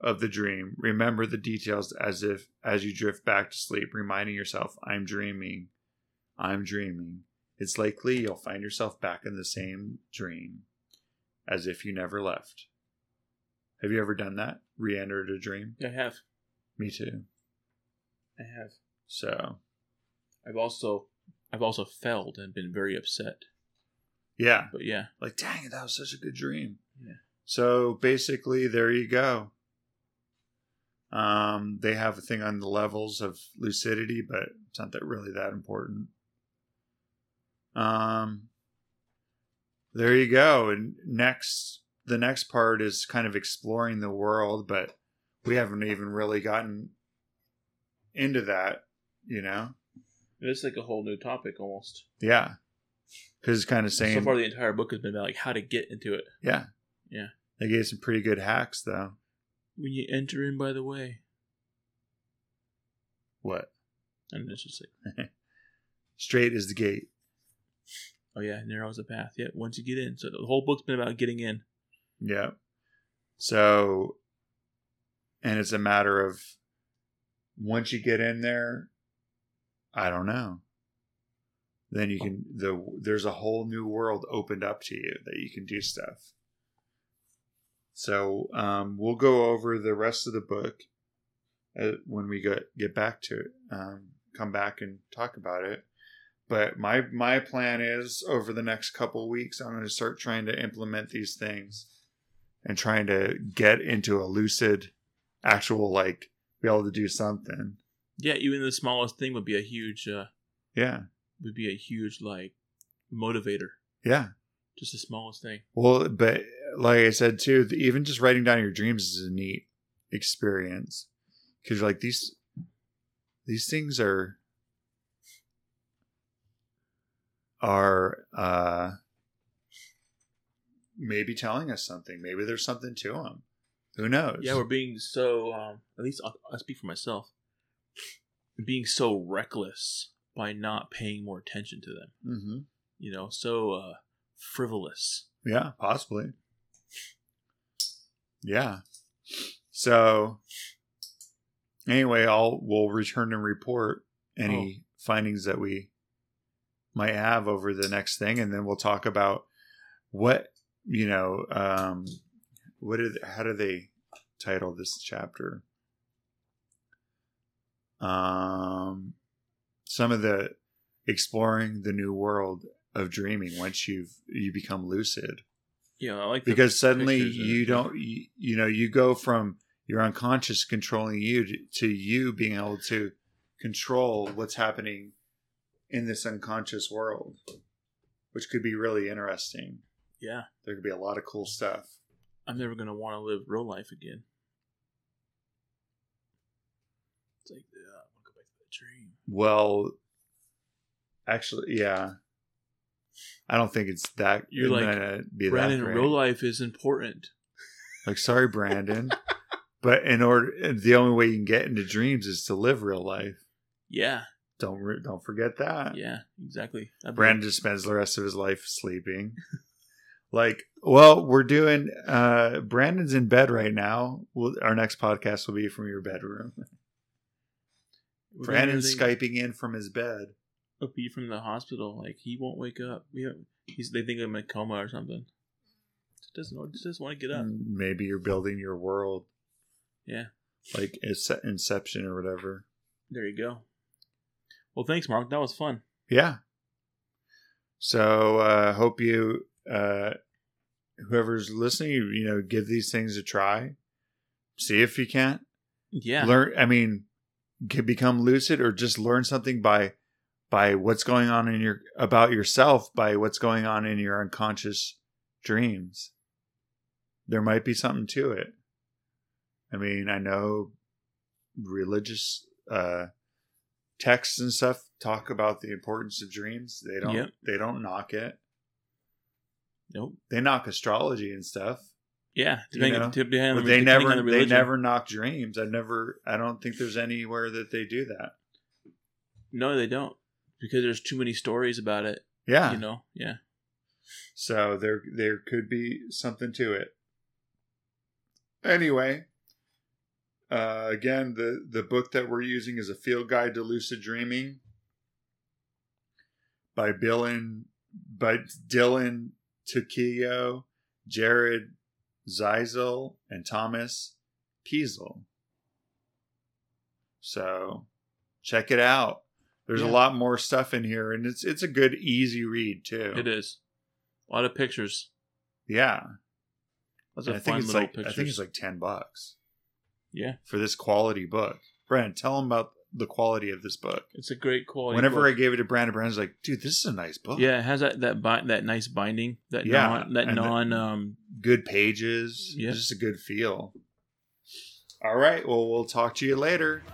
of the dream. Remember the details as if as you drift back to sleep, reminding yourself, I'm dreaming. I'm dreaming. It's likely you'll find yourself back in the same dream as if you never left. Have you ever done that? Re entered a dream? I have. Me too. I have. So, I've also I've also failed and been very upset. yeah. But yeah. Like, dang it, that was such a good dream. Yeah. So, basically, there you go. Um, they have a thing on the levels of lucidity, but it's not that really that important. Um, there you go. And next, the next part is kind of exploring the world, but we haven't even really gotten into that, you know? It's like a whole new topic almost. Yeah. Because it's kind of saying, so far, the entire book has been about like how to get into it. yeah. Yeah. They gave some pretty good hacks, though. When you enter in, by the way, What? and it's just like, [LAUGHS] Straight is the gate. Oh yeah, narrows the path. Yeah, once you get in, so the whole book's been about getting in. Yeah. So, and it's a matter of once you get in there, I don't know. Then you can the there's a whole new world opened up to you that you can do stuff. So um, we'll go over the rest of the book uh, when we get get back to it. Um, come back and talk about it. But my my plan is over the next couple weeks, I'm going to start trying to implement these things and trying to get into a lucid, actual like be able to do something. Yeah, even the smallest thing would be a huge, uh, Yeah, would be a huge like motivator. yeah. Just the smallest thing. Well, but like I said too, even just writing down your dreams is a neat experience because you're like these these things are are uh maybe telling us something. Maybe there's something to them. Who knows? Yeah, we're being so. Um, at least I'll, I'll speak for myself. Being so reckless by not paying more attention to them. hmm You know, so uh, frivolous. Yeah, possibly. Yeah. So anyway, I'll we'll return and report any findings that we might have over the next thing, and then we'll talk about what you know. Um, what did how do they title this chapter? Um, some of the exploring the new world of dreaming once you've you become lucid Yeah, I like because suddenly you don't you, you know you go from your unconscious controlling you to, to you being able to control what's happening in this unconscious world which could be really interesting. Yeah, there could be a lot of cool stuff. I'm never gonna want to live real life again. It's like, yeah, I want to go back to that dream. well actually yeah. I don't think it's that You're like, be Brandon, real life is important. [LAUGHS] like sorry brandon but in order the only way you can get into dreams is to live real life. Yeah, don't re- don't forget that yeah, exactly. That'd Brandon just spends the rest of his life sleeping. [LAUGHS] like, well, we're doing. uh Brandon's in bed right now. We'll, our next podcast will be from your bedroom. [LAUGHS] we're Brandon's skyping in from his bed. Up be from the hospital. Like he won't wake up. We have, he's they think I'm in a coma or something. Just doesn't. Just doesn't want to get up. Maybe you're building your world, Yeah, like it's Inception or whatever. there you go. Well, thanks, Mark. That was fun. Yeah. So uh hope you uh whoever's listening, you, you know, give these things a try. See if you can't. Yeah, learn i mean can become lucid or just learn something by by what's going on in your about yourself by what's going on in your unconscious dreams there might be something to it i mean i know religious uh texts and stuff talk about the importance of dreams they don't Yep. they don't knock it nope. they knock astrology and stuff Yeah, You depending, know, depending but they depending never the they never knock dreams i've never i don't think there's anywhere that they do that No, they don't because there's too many stories about it. yeah You know. Yeah. so there there could be something to it anyway uh again the the book that we're using is a field guide to lucid dreaming by bill and by dylan Tuccillo, jared Zeizel, and thomas Peisel. so check it out there's Yeah. a lot more stuff in here and it's it's a good easy read too It is. A lot of pictures. yeah I think fun it's little like pictures. I think it's like ten bucks yeah, for this quality book. Brandon, tell them about the quality of this book. it's a great quality. Whenever I gave it to Brandon, Brandon's like, "Dude, this is a nice book. yeah, it has that that bi- that nice binding. That Yeah, non that and the- non um good pages. Yeah. just a good feel." All right, well, we'll talk to you later.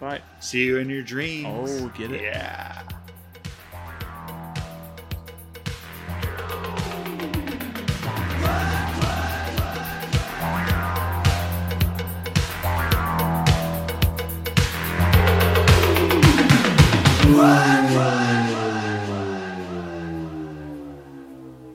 Bye. See you in your dreams. Oh, get it? Yeah. What?